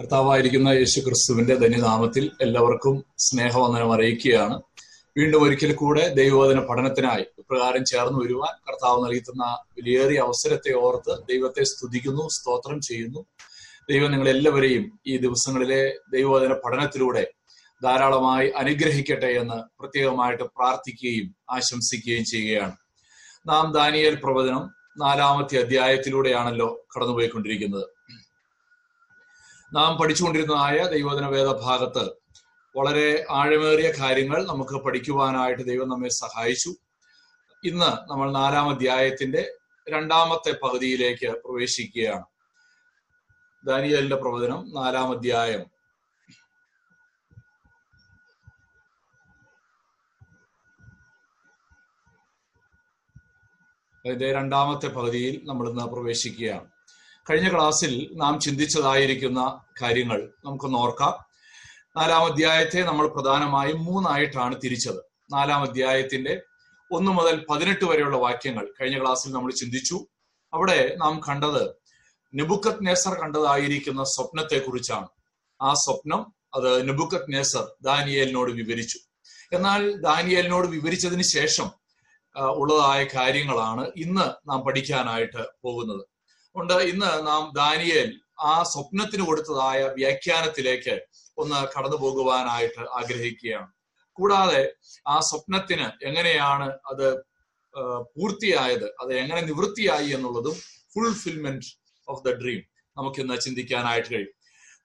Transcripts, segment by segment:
കർത്താവായിരിക്കുന്ന യേശു ക്രിസ്തുവിന്റെ ധന്യനാമത്തിൽ എല്ലാവർക്കും സ്നേഹവന്ദനം അറിയിക്കുകയാണ്. വീണ്ടും ഒരിക്കൽ കൂടെ ദൈവവചന പഠനത്തിനായി ഇപ്രകാരം ചേർന്ന് വരുവാൻ കർത്താവ് നൽകുന്ന വിലയേറിയ അവസരത്തെ ഓർത്ത് ദൈവത്തെ സ്തുതിക്കുന്നു സ്തോത്രം ചെയ്യുന്നു. ദൈവം നിങ്ങളെല്ലാവരെയും ഈ ദിവസങ്ങളിലെ ദൈവവചന പഠനത്തിലൂടെ ധാരാളമായി അനുഗ്രഹിക്കട്ടെ എന്ന് പ്രത്യേകമായിട്ട് പ്രാർത്ഥിക്കുകയും ആശംസിക്കുകയും ചെയ്യുകയാണ്. നാം ദാനിയേൽ പ്രവചനം നാലാമത്തെ അധ്യായത്തിലൂടെയാണല്ലോ കടന്നുപോയിക്കൊണ്ടിരിക്കുന്നത്. നാം പഠിച്ചുകൊണ്ടിരുന്നതായ ദൈവദിന വേദഭാഗത്ത് വളരെ ആഴമേറിയ കാര്യങ്ങൾ നമുക്ക് പഠിക്കുവാനായിട്ട് ദൈവം നമ്മെ സഹായിച്ചു. ഇന്ന് നമ്മൾ നാലാം അധ്യായത്തിന്റെ രണ്ടാമത്തെ പകുതിയിലേക്ക് പ്രവേശിക്കുകയാണ്. ദാനിയലിന്റെ പ്രവചനം നാലാം അധ്യായം. അതിന്റെ രണ്ടാമത്തെ പകുതിയിൽ നമ്മൾ ഇന്ന് പ്രവേശിക്കുകയാണ്. കഴിഞ്ഞ ക്ലാസ്സിൽ നാം ചിന്തിച്ചതായിരിക്കുന്ന കാര്യങ്ങൾ നമുക്കൊന്ന് ഓർക്കാം. നാലാം അധ്യായത്തെ നമ്മൾ പ്രധാനമായും മൂന്നായിട്ടാണ് തിരിച്ചത്. നാലാം അധ്യായത്തിന്റെ ഒന്ന് മുതൽ പതിനെട്ട് വരെയുള്ള വാക്യങ്ങൾ കഴിഞ്ഞ ക്ലാസ്സിൽ നമ്മൾ ചിന്തിച്ചു. അവിടെ നാം കണ്ടത് നെബുക്കത് നേസർ കണ്ടതായിരിക്കുന്ന സ്വപ്നത്തെ കുറിച്ചാണ് ആ സ്വപ്നം അത് നെബുക്കത് നേസർ ദാനിയേലിനോട് വിവരിച്ചു. എന്നാൽ ദാനിയേലിനോട് വിവരിച്ചതിന് ശേഷം ഉള്ളതായ കാര്യങ്ങളാണ് ഇന്ന് നാം പഠിക്കാനായിട്ട് പോകുന്നത്. അതുകൊണ്ട് ഇന്ന് നാം ദാനിയേൽ ആ സ്വപ്നത്തിന് കൊടുത്തതായ വ്യാഖ്യാനത്തിലേക്ക് ഒന്ന് കടന്നു പോകുവാനായിട്ട് ആഗ്രഹിക്കുകയാണ്. കൂടാതെ ആ സ്വപ്നത്തിന് എങ്ങനെയാണ് അത് പൂർത്തിയായത് അത് എങ്ങനെ നിവൃത്തിയായി എന്നുള്ളതും ഫുൾഫിൽമെന്റ് ഓഫ് ദ ഡ്രീം നമുക്ക് ഇന്ന് ചിന്തിക്കാനായിട്ട് കഴിയും.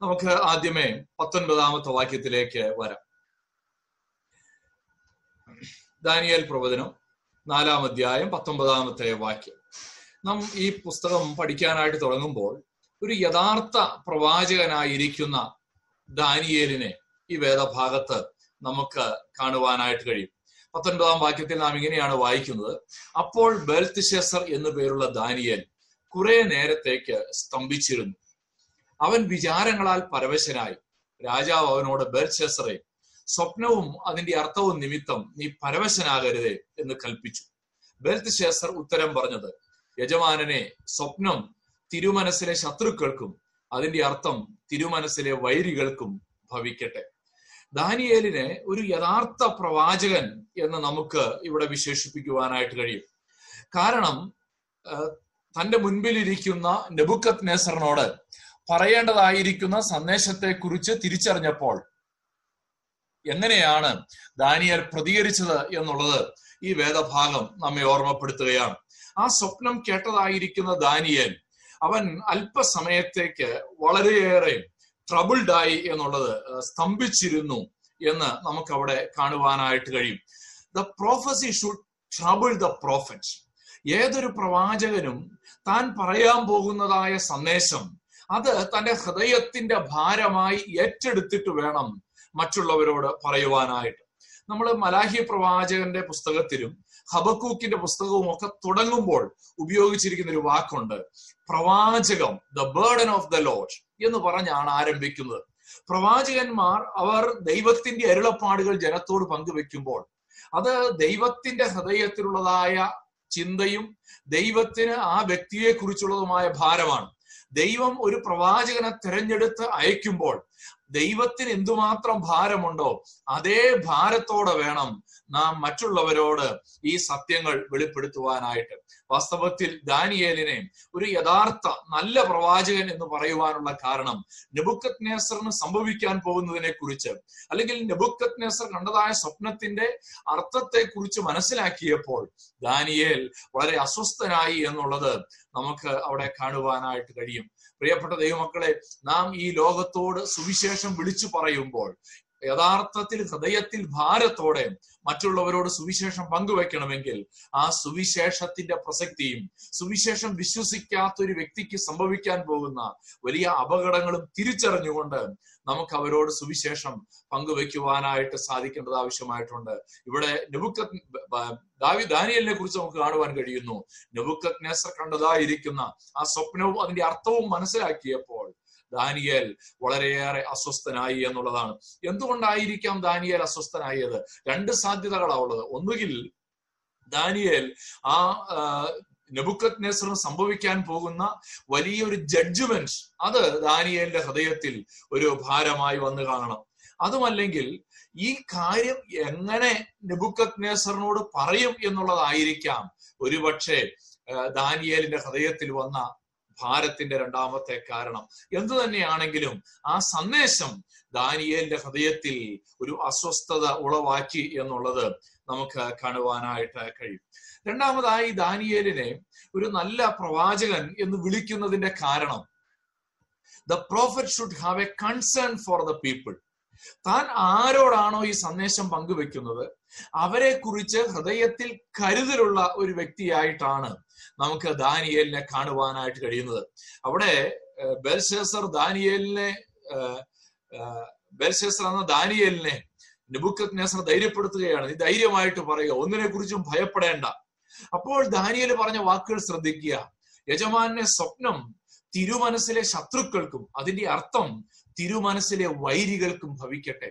നമുക്ക് ആദ്യമേ പത്തൊൻപതാമത്തെ വാക്യത്തിലേക്ക് വരാം. ദാനിയൽ പ്രവചനം നാലാം അധ്യായം പത്തൊമ്പതാമത്തെ വാക്യം. നാം ഈ പുസ്തകം പഠിക്കാനായിട്ട് തുടങ്ങുമ്പോൾ ഒരു യഥാർത്ഥ പ്രവാചകനായിരിക്കുന്ന ദാനിയേലിനെ ഈ വേദഭാഗത്ത് നമുക്ക് കാണുവാനായിട്ട് കഴിയും. പത്തൊൻപതാം വാക്യത്തിൽ നാം ഇങ്ങനെയാണ് വായിക്കുന്നത്. അപ്പോൾ ബെൽത്തിഷെസർ എന്നു പേരുള്ള ദാനിയേൽ കുറെ നേരത്തേക്ക് സ്തംഭിച്ചിരുന്നു. അവൻ വിചാരങ്ങളാൽ പരവശനായി. രാജാവ് അവനോട് ബെൽഷെസറെ സ്വപ്നവും അതിന്റെ അർത്ഥവും നിമിത്തം നീ പരവശനാകരുതേ എന്ന് കൽപ്പിച്ചു. ബെൽത്ത് ഉത്തരം പറഞ്ഞത് യജമാനനെ സ്വപ്നം തിരുമനസ്സിലെ ശത്രുക്കൾക്കും അതിന്റെ അർത്ഥം തിരുമനസ്സിലെ വൈരികൾക്കും ഭവിക്കട്ടെ. ദാനിയേലിനെ ഒരു യഥാർത്ഥ പ്രവാചകൻ എന്ന് നമുക്ക് ഇവിടെ വിശേഷിപ്പിക്കുവാനായിട്ട് കഴിയും. കാരണം തന്റെ മുൻപിലിരിക്കുന്ന നെബുക്കത് നെസറിനോട് പറയേണ്ടതായിരിക്കുന്ന സന്ദേശത്തെ കുറിച്ച് തിരിച്ചറിഞ്ഞപ്പോൾ എങ്ങനെയാണ് ദാനിയൽ പ്രതികരിച്ചത് എന്നുള്ളത് ഈ വേദഭാഗം നമ്മെ ഓർമ്മപ്പെടുത്തുകയാണ്. ആ സ്വപ്നം കേട്ടതായിരിക്കുന്ന ദാനിയൻ അവൻ അല്പസമയത്തേക്ക് വളരെയേറെ ട്രബിൾഡായി എന്നുള്ളത് സ്തംഭിച്ചിരുന്നു എന്ന് നമുക്ക് അവിടെ കാണുവാനായിട്ട് കഴിയും. The prophecy should trouble the prophet ഏതൊരു പ്രവാചകനും താൻ പറയാൻ പോകുന്നതായ സന്ദേശം അത് തന്റെ ഹൃദയത്തിന്റെ ഭാരമായി ഏറ്റെടുത്തിട്ട് വേണം മറ്റുള്ളവരോട് പറയുവാനായിട്ട്. നമ്മൾ മലാഹി പ്രവാചകന്റെ പുസ്തകത്തിലും ഹബക്കൂക്കിന്റെ പുസ്തകവും ഒക്കെ തുടങ്ങുമ്പോൾ ഉപയോഗിച്ചിരിക്കുന്ന ഒരു വാക്കുണ്ട്. പ്രവാചകം the burden of the Lord എന്ന് പറഞ്ഞാണ് ആരംഭിക്കുന്നത്. പ്രവാചകന്മാർ അവർ ദൈവത്തിന്റെ അരുളപ്പാടുകൾ ജനത്തോട് പങ്കുവെക്കുമ്പോൾ അത് ദൈവത്തിന്റെ ഹൃദയത്തിലുള്ളതായ ചിന്തയും ദൈവത്തിന് ആ വ്യക്തിയെ കുറിച്ചുള്ളതുമായ ഭാരമാണ്. ദൈവം ഒരു പ്രവാചകനെ തിരഞ്ഞെടുത്ത് അയക്കുമ്പോൾ ദൈവത്തിന് എന്തുമാത്രം ഭാരമുണ്ടോ അതേ ഭാരത്തോടെ വേണം നാം മറ്റുള്ളവരോട് ഈ സത്യങ്ങൾ വെളിപ്പെടുത്തുവാനായിട്ട്. വാസ്തവത്തിൽ ദാനിയേലിനെ ഒരു യഥാർത്ഥ നല്ല പ്രവാചകൻ എന്ന് പറയുവാനുള്ള കാരണം നെബുക്കത് നേസറിന് സംഭവിക്കാൻ പോകുന്നതിനെ കുറിച്ച് അല്ലെങ്കിൽ നെബുക്കത് നേസർ കണ്ടതായ സ്വപ്നത്തിന്റെ അർത്ഥത്തെ കുറിച്ച് മനസ്സിലാക്കിയപ്പോൾ ദാനിയേൽ വളരെ അസ്വസ്ഥനായി എന്നുള്ളത് നമുക്ക് അവിടെ കാണുവാനായിട്ട് കഴിയും. പ്രിയപ്പെട്ട ദൈവമക്കളെ നാം ഈ ലോകത്തോട് സുവിശേഷം വിളിച്ചു പറയുമ്പോൾ യഥാർത്ഥത്തിൽ ഹൃദയത്തിൽ ഭാരത്തോടെ മറ്റുള്ളവരോട് സുവിശേഷം പങ്കുവെക്കണമെങ്കിൽ ആ സുവിശേഷത്തിന്റെ പ്രസക്തിയും സുവിശേഷം വിശ്വസിക്കാത്ത ഒരു വ്യക്തിക്ക് സംഭവിക്കാൻ പോകുന്ന വലിയ അപകടങ്ങളും തിരിച്ചറിഞ്ഞുകൊണ്ട് നമുക്ക് അവരോട് സുവിശേഷം പങ്കുവെക്കുവാനായിട്ട് സാധിക്കേണ്ടത് ആവശ്യമായിട്ടുണ്ട്. ഇവിടെ നെബുക്കത് ദാവി ദാനിയലിനെ കുറിച്ച് നമുക്ക് കാണുവാൻ കഴിയുന്നു. നെബുക്കത് നേസർ കണ്ടതായിരിക്കുന്ന ആ സ്വപ്നവും അതിന്റെ അർത്ഥവും മനസ്സിലാക്കിയപ്പോൾ ദാനിയേൽ വളരെയേറെ അസ്വസ്ഥനായി എന്നുള്ളതാണ്. എന്തുകൊണ്ടായിരിക്കാം ദാനിയേൽ അസ്വസ്ഥനായത്? രണ്ട് സാധ്യതകളാണ് ഉള്ളത്. ഒന്നുകിൽ ദാനിയേൽ ആ നെബുക്കത് നെസറിന് സംഭവിക്കാൻ പോകുന്ന വലിയൊരു ജഡ്ജ്മെന്റ് അത് ദാനിയേലിന്റെ ഹൃദയത്തിൽ ഒരു ഭാരമായി വന്നു കാണണം. അതുമല്ലെങ്കിൽ ഈ കാര്യം എങ്ങനെ നെബുക്കത് നെസറിനോട് പറയും എന്നുള്ളതായിരിക്കാം. ഒരുപക്ഷെ ദാനിയേലിന്റെ ഹൃദയത്തിൽ വന്ന ഭാരത്തിന്റെ രണ്ടാമത്തെ കാരണം. എന്തു തന്നെയാണെങ്കിലും ആ സന്ദേശം ദാനിയേലിന്റെ ഹൃദയത്തിൽ ഒരു അസ്വസ്ഥത ഉളവാക്കി എന്നുള്ളത് നമുക്ക് കാണുവാനായിട്ട് കഴിയും. രണ്ടാമതായി ദാനിയേലിനെ ഒരു നല്ല പ്രവാചകൻ എന്ന് വിളിക്കുന്നതിന്റെ കാരണം. The prophet should have a concern for the people താൻ ആരോടാണോ ഈ സന്ദേശം പങ്കുവെക്കുന്നത്? അവരെ കുറിച്ച് ഹൃദയത്തിൽ കരുതലുള്ള ഒരു വ്യക്തിയായിട്ടാണ് നമുക്ക് ദാനിയേലിനെ കാണുവാനായിട്ട് കഴിയുന്നത്. അവിടെ ബെൽശേസർ ദാനിയേലിനെ ബെൽശേസർ എന്ന ദാനിയേലിനെ നെബുക്കത് നെസർ ധൈര്യപ്പെടുത്തുകയാണ്. നീ ധൈര്യമായിട്ട് പറയുക. ഒന്നിനെ കുറിച്ചും ഭയപ്പെടേണ്ട. അപ്പോൾ ദാനിയേൽ പറഞ്ഞ വാക്കുകൾ ശ്രദ്ധിക്കുക. യജമാനെ സ്വപ്നം തിരുമനസ്സിലെ ശത്രുക്കൾക്കും അതിന്റെ അർത്ഥം തിരുമനസ്സിലെ വൈരികൾക്കും ഭവിക്കട്ടെ.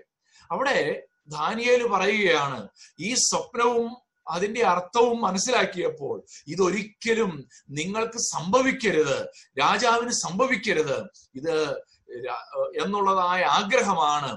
അവിടെ ദാനിയേൽ പറയുകയാണ് ഈ സ്വപ്നവും അതിന്റെ അർത്ഥവും മനസ്സിലാക്കിയപ്പോൾ ഇതൊരിക്കലും നിങ്ങൾക്ക് സംഭവിക്കരുത് രാജാവിന് സംഭവിക്കരുത്. ഇത് എന്നുള്ളതായ ആഗ്രഹമാണ്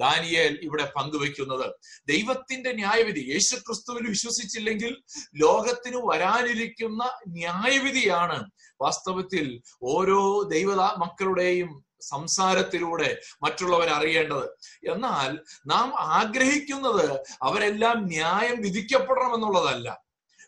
ദാനിയേൽ ഇവിടെ പങ്കുവെക്കുന്നത് ദൈവത്തിന്റെ ന്യായവിധി. യേശു ക്രിസ്തുവിൽ വിശ്വസിച്ചില്ലെങ്കിൽ ലോകത്തിന് വരാനിരിക്കുന്ന ന്യായവിധിയാണ് വാസ്തവത്തിൽ ഓരോ ദൈവത മക്കളുടെയും സംസാരത്തിലൂടെ മറ്റുള്ളവർ അറിയേണ്ടത്. എന്നാൽ നാം ആഗ്രഹിക്കുന്നത് അവരെല്ലാം ന്യായം വിധിക്കപ്പെടണം എന്നുള്ളതല്ല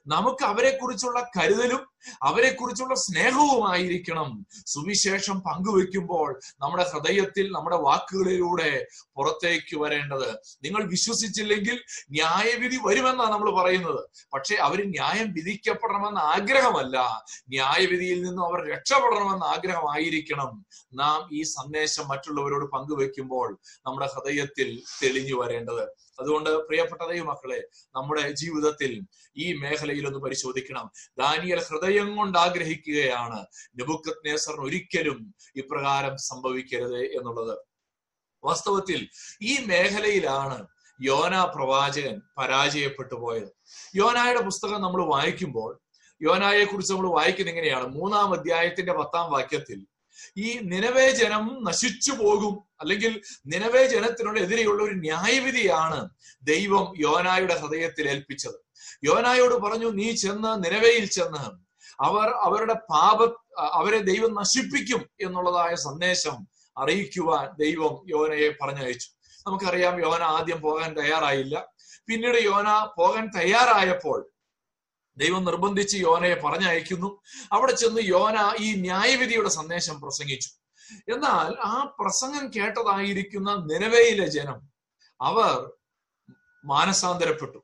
നമുക്ക് അവരെ കുറിച്ചുള്ള കരുതലും അവരെ കുറിച്ചുള്ള സ്നേഹവുമായിരിക്കണം. സുവിശേഷം പങ്കുവെക്കുമ്പോൾ നമ്മുടെ ഹൃദയത്തിൽ നമ്മുടെ വാക്കുകളിലൂടെ പുറത്തേക്ക് വരേണ്ടത്. നിങ്ങൾ വിശ്വസിച്ചില്ലെങ്കിൽ ന്യായവിധി വരുമെന്നാണ് നമ്മൾ പറയുന്നത്. പക്ഷെ അവർ ന്യായം വിധിക്കപ്പെടണമെന്ന ആഗ്രഹമല്ല. ന്യായവിധിയിൽ നിന്നും അവർ രക്ഷപ്പെടണമെന്ന ആഗ്രഹമായിരിക്കണം. നാം ഈ സന്ദേശം മറ്റുള്ളവരോട് പങ്കുവെക്കുമ്പോൾ നമ്മുടെ ഹൃദയത്തിൽ തെളിഞ്ഞു വരേണ്ടത്. അതുകൊണ്ട് പ്രിയപ്പെട്ട മക്കളെ നമ്മുടെ ജീവിതത്തിൽ ഈ മേഖലയിൽ ഒന്ന് പരിശോധിക്കണം. ദാനിയൽ ഹൃദയം കൊണ്ട് ആഗ്രഹിക്കുകയാണ്. നെബുക്കത് നേസറിന് ഒരിക്കലും ഇപ്രകാരം സംഭവിക്കരുത് എന്നുള്ളത്. വാസ്തവത്തിൽ ഈ മേഖലയിലാണ് യോന പ്രവാചകൻ പരാജയപ്പെട്ടു പോയത്. യോനായുടെ പുസ്തകം നമ്മൾ വായിക്കുമ്പോൾ യോനായെ കുറിച്ച് നമ്മൾ വായിക്കുന്ന എങ്ങനെയാണ്? മൂന്നാം അധ്യായത്തിന്റെ പത്താം വാക്യത്തിൽ ഈ നിലവേ ജനം നശിച്ചു പോകും അല്ലെങ്കിൽ നിലവേ എതിരെയുള്ള ഒരു ന്യായവിധിയാണ് ദൈവം യോനായുടെ ഹൃദയത്തിൽ ഏൽപ്പിച്ചത്. യോനായോട് പറഞ്ഞു നീ ചെന്ന് നിലവയിൽ ചെന്ന് അവർ അവരുടെ പാപ അവരെ ദൈവം നശിപ്പിക്കും എന്നുള്ളതായ സന്ദേശം അറിയിക്കുവാൻ ദൈവം യോനയെ പറഞ്ഞയച്ചു. നമുക്കറിയാം യോന ആദ്യം പോകാൻ തയ്യാറായില്ല. പിന്നീട് യോന പോകാൻ തയ്യാറായപ്പോൾ ദൈവം നിർബന്ധിച്ച് യോനയെ പറഞ്ഞയക്കുന്നു. അവിടെ ചെന്ന് യോന ഈ ന്യായവിധിയുടെ സന്ദേശം പ്രസംഗിച്ചു. എന്നാൽ ആ പ്രസംഗം കേട്ടതായിരിക്കുന്ന നിലവയിലെ ജനം അവർ മാനസാന്തരപ്പെട്ടു.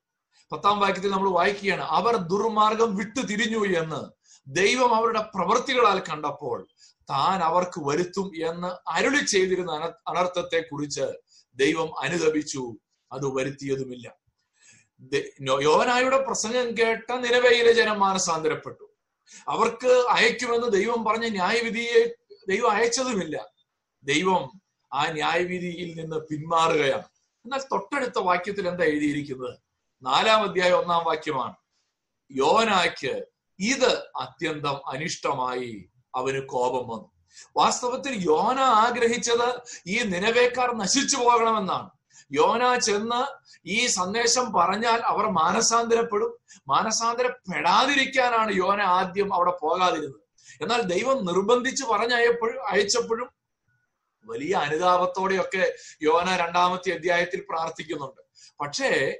പത്താം വാക്യത്തിൽ നമ്മൾ വായിക്കുകയാണ് അവർ ദുർമാർഗം വിട്ടു തിരിഞ്ഞു എന്ന് ദൈവം അവരുടെ പ്രവൃത്തികളാൽ കണ്ടപ്പോൾ താൻ അവർക്ക് വരുത്തും എന്ന് അരുളി ചെയ്തിരുന്ന അന അനർത്ഥത്തെ കുറിച്ച് ദൈവം അനുദപിച്ചു. അത് വരുത്തിയതുമില്ല. യോനായുടെ പ്രസംഗം കേട്ട നിലവയിലെ ജനം മാനസാന്തരപ്പെട്ടു. അവർക്ക് അയക്കുമെന്ന് ദൈവം പറഞ്ഞ ന്യായവിധിയെ ദൈവം അയച്ചതുമില്ല. ദൈവം ആ ന്യായവിധിയിൽ നിന്ന് പിന്മാറുകയാണ്. എന്നാൽ തൊട്ടടുത്ത വാക്യത്തിൽ എന്താ എഴുതിയിരിക്കുന്നത്? നാലാം അധ്യായം ഒന്നാം വാക്യമാണ്. യോനായ്ക്ക് ഇത് അത്യന്തം അനിഷ്ടമായി അവന് കോപം വന്നു. വാസ്തവത്തിൽ യോന ആഗ്രഹിച്ചത് ഈ നിലവേക്കാർ നശിച്ചു പോകണമെന്നാണ്. യോന ചെന്ന് ഈ സന്ദേശം പറഞ്ഞാൽ അവർ മാനസാന്തരപ്പെടും. മാനസാന്തരപ്പെടാതിരിക്കാനാണ് യോന ആദ്യം അവിടെ പോകാതിരുന്നത്. എന്നാൽ ദൈവം നിർബന്ധിച്ച് പറഞ്ഞയപ്പോഴും അയച്ചപ്പോഴും വലിയ അനുതാപത്തോടെയൊക്കെ യോന രണ്ടാമത്തെ അധ്യായത്തിൽ പ്രാർത്ഥിക്കുന്നുണ്ട്. പക്ഷേ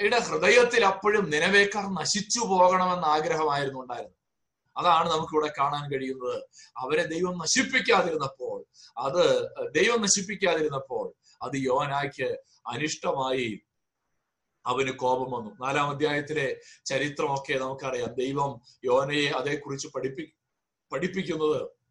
യോനയുടെ ഹൃദയത്തിൽ അപ്പോഴും നിലവേക്കാർ നശിച്ചു പോകണമെന്ന ആഗ്രഹമായിരുന്നു ഉണ്ടായിരുന്നത്. അതാണ് നമുക്കിവിടെ കാണാൻ കഴിയുന്നത്. അവരെ ദൈവം നശിപ്പിക്കാതിരുന്നപ്പോൾ അത് ദൈവം നശിപ്പിക്കാതിരുന്നപ്പോൾ അത് യോനായ്ക്ക് അനിഷ്ടമായി അവന് കോപം വന്നു. നാലാം അധ്യായത്തിലെ ചരിത്രമൊക്കെ നമുക്കറിയാം. ദൈവം യോനയെ അതേക്കുറിച്ച് പഠിപ്പി പഠിപ്പിക്കുന്നത്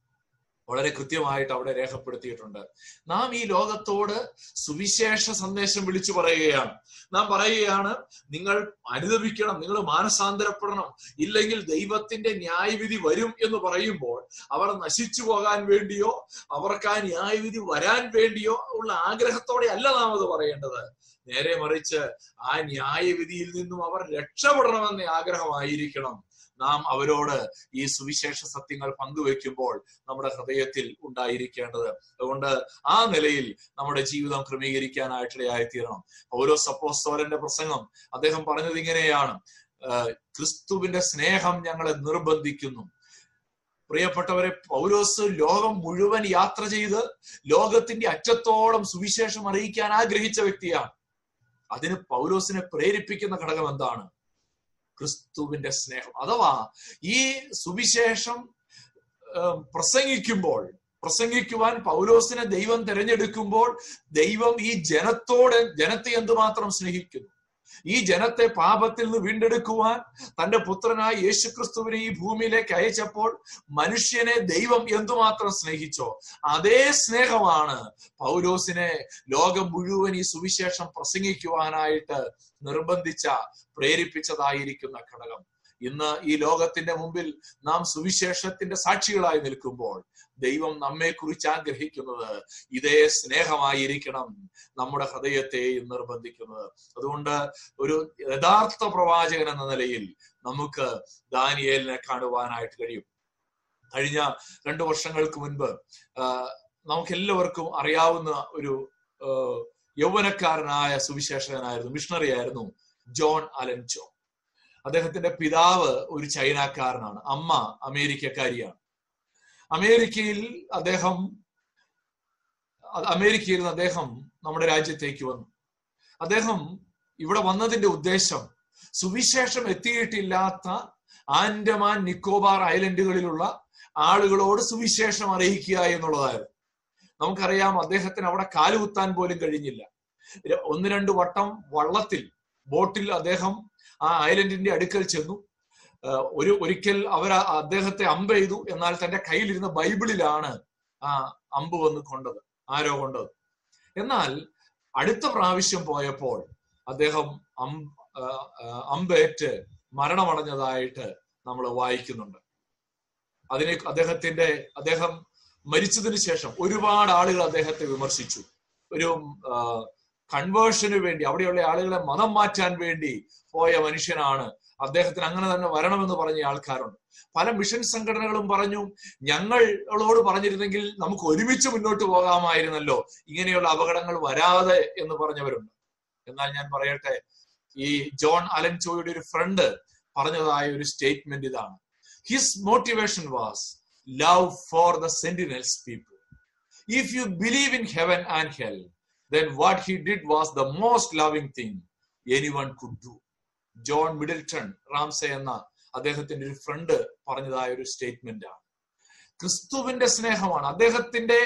വളരെ കൃത്യമായിട്ട് അവിടെ രേഖപ്പെടുത്തിയിട്ടുണ്ട്. നാം ഈ ലോകത്തോട് സുവിശേഷ സന്ദേശം വിളിച്ചു പറയുകയാണ്. നാം പറയുകയാണ് നിങ്ങൾ അനുദപിക്കണം നിങ്ങൾ മാനസാന്തരപ്പെടണം. ഇല്ലെങ്കിൽ ദൈവത്തിന്റെ ന്യായവിധി വരും എന്ന് പറയുമ്പോൾ അവർ നശിച്ചു പോകാൻ വേണ്ടിയോ അവർക്ക് ആ ന്യായവിധി വരാൻ വേണ്ടിയോ ഉള്ള ആഗ്രഹത്തോടെ അല്ല നാം അത് പറയേണ്ടത്. നേരെ മറിച്ച് ആ ന്യായവിധിയിൽ നിന്നും അവർ രക്ഷപ്പെടണമെന്ന ആഗ്രഹമായിരിക്കണം. നാം അവരോട് ഈ സുവിശേഷ സത്യങ്ങൾ പങ്കുവെക്കുമ്പോൾ നമ്മുടെ ഹൃദയത്തിൽ ഉണ്ടായിരിക്കേണ്ടത്. അതുകൊണ്ട് ആ നിലയിൽ നമ്മുടെ ജീവിതം ക്രമീകരിക്കാനായിട്ടിടയായി തീരണം ഓരോ സപ്പോസ്തോലന്റെ പ്രസംഗം അദ്ദേഹം പറഞ്ഞത് ഇങ്ങനെയാണ്. ക്രിസ്തുവിന്റെ സ്നേഹം ഞങ്ങളെ നിർബന്ധിക്കുന്നു. പ്രിയപ്പെട്ടവരെ പൗരോസ് ലോകം മുഴുവൻ യാത്ര ചെയ്ത് ലോകത്തിന്റെ അറ്റത്തോളം സുവിശേഷം അറിയിക്കാൻ ആഗ്രഹിച്ച വ്യക്തിയാണ്. അതിന് പൗലോസിനെ പ്രേരിപ്പിക്കുന്ന ഘടകം എന്താണ് ക്രിസ്തുവിന്റെ സ്നേഹം. അഥവാ ഈ സുവിശേഷം പ്രസംഗിക്കുമ്പോൾ പ്രസംഗിക്കുവാൻ പൗലോസിനെ ദൈവം തിരഞ്ഞെടുക്കുമ്പോൾ ദൈവം ഈ ജനത്തോട് ജനത്തെ എന്തുമാത്രം സ്നേഹിക്കുന്നു? ഈ ജനത്തെ പാപത്തിൽ നിന്ന് വീണ്ടെടുക്കുവാൻ തന്റെ പുത്രനായ യേശുക്രിസ്തുവിനെ ഈ ഭൂമിയിലേക്ക് അയച്ചപ്പോൾ മനുഷ്യനെ ദൈവം എന്തുമാത്രം സ്നേഹിച്ചോ അതേ സ്നേഹമാണ് പൗലോസിനെ ലോകം മുഴുവൻ ഈ സുവിശേഷം പ്രസംഗിക്കുവാനായിട്ട് നിർബന്ധിച്ച പ്രേരിപ്പിച്ചതായിരിക്കുന്ന ഘടകം. ഇന്ന് ഈ ലോകത്തിന്റെ മുമ്പിൽ നാം സുവിശേഷത്തിന്റെ സാക്ഷികളായി നിൽക്കുമ്പോൾ ദൈവം നമ്മെ കുറിച്ച് ആഗ്രഹിക്കുന്നത്. ഇതേ സ്നേഹമായിരിക്കണം നമ്മുടെ ഹൃദയത്തെ നിർബന്ധിക്കുന്നത്. അതുകൊണ്ട് ഒരു യഥാർത്ഥ പ്രവാചകൻ എന്ന നിലയിൽ നമുക്ക് ദാനിയേലിനെ കാണുവാനായിട്ട് കഴിയും. കഴിഞ്ഞ രണ്ടു വർഷങ്ങൾക്ക് മുൻപ് നമുക്കെല്ലാവർക്കും അറിയാവുന്ന ഒരു യൗവനക്കാരനായ സുവിശേഷകനായിരുന്നു മിഷണറി ആയിരുന്നു ജോൺ അലൻ ജോ. അദ്ദേഹത്തിന്റെ പിതാവ് ഒരു ചൈനക്കാരനാണ്. അമ്മ അമേരിക്കക്കാരിയാണ്. അമേരിക്കയിൽ അദ്ദേഹം അമേരിക്കയിൽ നിന്ന് അദ്ദേഹം നമ്മുടെ രാജ്യത്തേക്ക് വന്നു. അദ്ദേഹം ഇവിടെ വന്നതിന്റെ ഉദ്ദേശം സുവിശേഷം എത്തിയിട്ടില്ലാത്ത ആൻഡമാൻ നിക്കോബാർ ഐലൻഡുകളിലുള്ള ആളുകളോട് സുവിശേഷം അറിയിക്കുക എന്നുള്ളതായിരുന്നു. നമുക്കറിയാം അദ്ദേഹത്തിന് അവിടെ കാലുകുത്താൻ പോലും കഴിഞ്ഞില്ല. ഒന്ന് രണ്ട് വട്ടം വള്ളത്തിൽ ബോട്ടിൽ അദ്ദേഹം ആ ഐലൻഡിന്റെ അടുക്കൽ ചെന്നു. ഒരു ഒരിക്കൽ അവർ അദ്ദേഹത്തെ അമ്പ് ചെയ്തു എന്നാൽ തന്റെ കയ്യിലിരുന്ന ബൈബിളിലാണ് ആ അമ്പ് വന്ന് കൊണ്ടത് ആരോ കൊണ്ടത്. എന്നാൽ അടുത്ത പ്രാവശ്യം പോയപ്പോൾ അദ്ദേഹം അമ്പേറ്റ് മരണമടഞ്ഞതായിട്ട് നമ്മൾ വായിക്കുന്നുണ്ട്. അതിനെ അദ്ദേഹത്തിന്റെ അദ്ദേഹം മരിച്ചതിന് ശേഷം ഒരുപാട് ആളുകൾ അദ്ദേഹത്തെ വിമർശിച്ചു. ഒരു കൺവേർഷന് വേണ്ടി അവിടെയുള്ള ആളുകളെ മതം മാറ്റാൻ വേണ്ടി പോയ മനുഷ്യനാണ് അദ്ദേഹത്തിന് അങ്ങനെ തന്നെ വരണമെന്ന് പറഞ്ഞ ആൾക്കാരുണ്ട്. പല മിഷൻ സംഘടനകളും പറഞ്ഞു ഞങ്ങളോട് പറഞ്ഞിരുന്നെങ്കിൽ നമുക്ക് ഒരുമിച്ച് മുന്നോട്ട് പോകാമായിരുന്നല്ലോ. ഇങ്ങനെയുള്ള അപകടങ്ങൾ വരാതെ എന്ന് പറഞ്ഞവരുണ്ട്. എന്നാൽ ഞാൻ പറയട്ടെ ഈ ജോൺ അലൻ ചോയുടെ ഒരു ഫ്രണ്ട് പറഞ്ഞതായ ഒരു സ്റ്റേറ്റ്മെന്റ് ഇതാണ്. His motivation was love for the sentinels people if you believe in heaven and hell then what he did was the most loving thing anyone could do. John Middleton Ramsey എന്ന അദ്ദേഹത്തിന്റെ ഒരു front പറഞ്ഞതായ ഒരു statement ആണ്. ക്രിസ്തുവിന്റെ സ്നേഹമാണ്. അദ്ദേഹത്തിന്റെ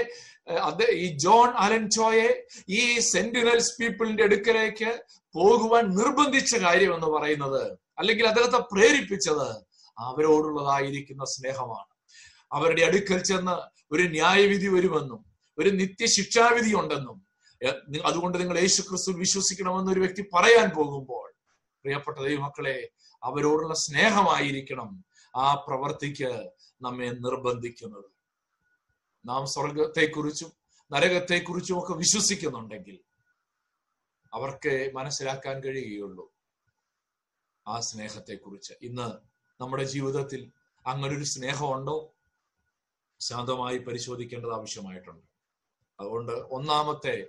ഈ ജോൺ അലൻചോയെ ഈ സെന്റിനൽസ് പീപ്പിളിന്റെ അടുക്കലേക്ക് പോകുവാൻ നിർബന്ധിച്ച കാര്യം എന്ന് പറയുന്നത് അല്ലെങ്കിൽ അദ്ദേഹത്തെ പ്രേരിപ്പിച്ചത് അവരോടുള്ളതായിരിക്കുന്ന സ്നേഹമാണ്. അവരുടെ അടുക്കൽ ചെന്ന് ഒരു ന്യായവിധി വരുമെന്നും ഒരു നിത്യ ശിക്ഷാവിധി ഉണ്ടെന്നും അതുകൊണ്ട് നിങ്ങൾ യേശു ക്രിസ്തു വിശ്വസിക്കണമെന്ന് ഒരു വ്യക്തി പറയാൻ പോകുമ്പോൾ പ്രിയപ്പെട്ട ദൈവമക്കളെ അവരോടുള്ള സ്നേഹമായിരിക്കണം ആ പ്രവർത്തിക്ക് നമ്മെ നിർബന്ധിക്കുന്നത്. നാം സ്വർഗത്തെക്കുറിച്ചും നരകത്തെക്കുറിച്ചും ഒക്കെ വിശ്വസിക്കുന്നുണ്ടെങ്കിൽ അവർക്ക് മനസ്സിലാക്കാൻ കഴിയുകയുള്ളൂ ആ സ്നേഹത്തെക്കുറിച്ച്. ഇന്ന് നമ്മുടെ ജീവിതത്തിൽ അങ്ങനൊരു സ്നേഹമുണ്ടോ? ശാന്തമായി പരിശോധിക്കേണ്ടത് ആവശ്യമായിട്ടുണ്ട്. അതുകൊണ്ട് ഒന്നാമത്തെ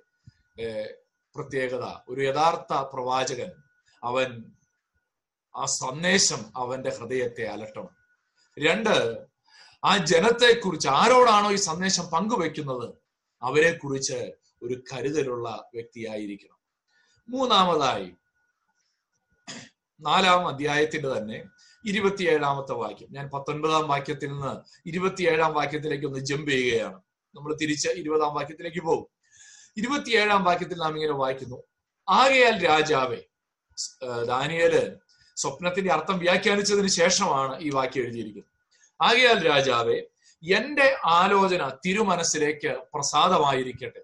പ്രത്യേകത ഒരു യഥാർത്ഥ പ്രവാചകൻ അവൻ ആ സന്ദേശം അവന്റെ ഹൃദയത്തെ അലട്ടണം രണ്ട് ആ ജനത്തെക്കുറിച്ച് ആരോടാണോ ഈ സന്ദേശം പങ്കുവെക്കുന്നത്? അവരെ കുറിച്ച് ഒരു കരുതലുള്ള വ്യക്തിയായിരിക്കണം. മൂന്നാമതായി നാലാം അധ്യായത്തിന്റെ തന്നെ ഇരുപത്തിയേഴാമത്തെ വാക്യം. ഞാൻ പത്തൊൻപതാം വാക്യത്തിൽ നിന്ന് ഇരുപത്തിയേഴാം വാക്യത്തിലേക്ക് ഒന്ന് ജമ്പ് ചെയ്യുകയാണ്. നമ്മൾ തിരിച്ച് ഇരുപതാം വാക്യത്തിലേക്ക് പോകും. ഇരുപത്തിയേഴാം വാക്യത്തിൽ നാം ഇങ്ങനെ വായിക്കുന്നു. ആകയാൽ രാജാവേ ദാനിയൽ സ്വപ്നത്തിന്റെ അർത്ഥം വ്യാഖ്യാനിച്ചതിന് ശേഷമാണ് ഈ വാക്യം എഴുതിയിരിക്കുന്നത്. ആകയാൽ രാജാവെ എന്റെ ആലോചന തിരുമനസ്സിലേക്ക് പ്രസാദമായിരിക്കട്ടെ.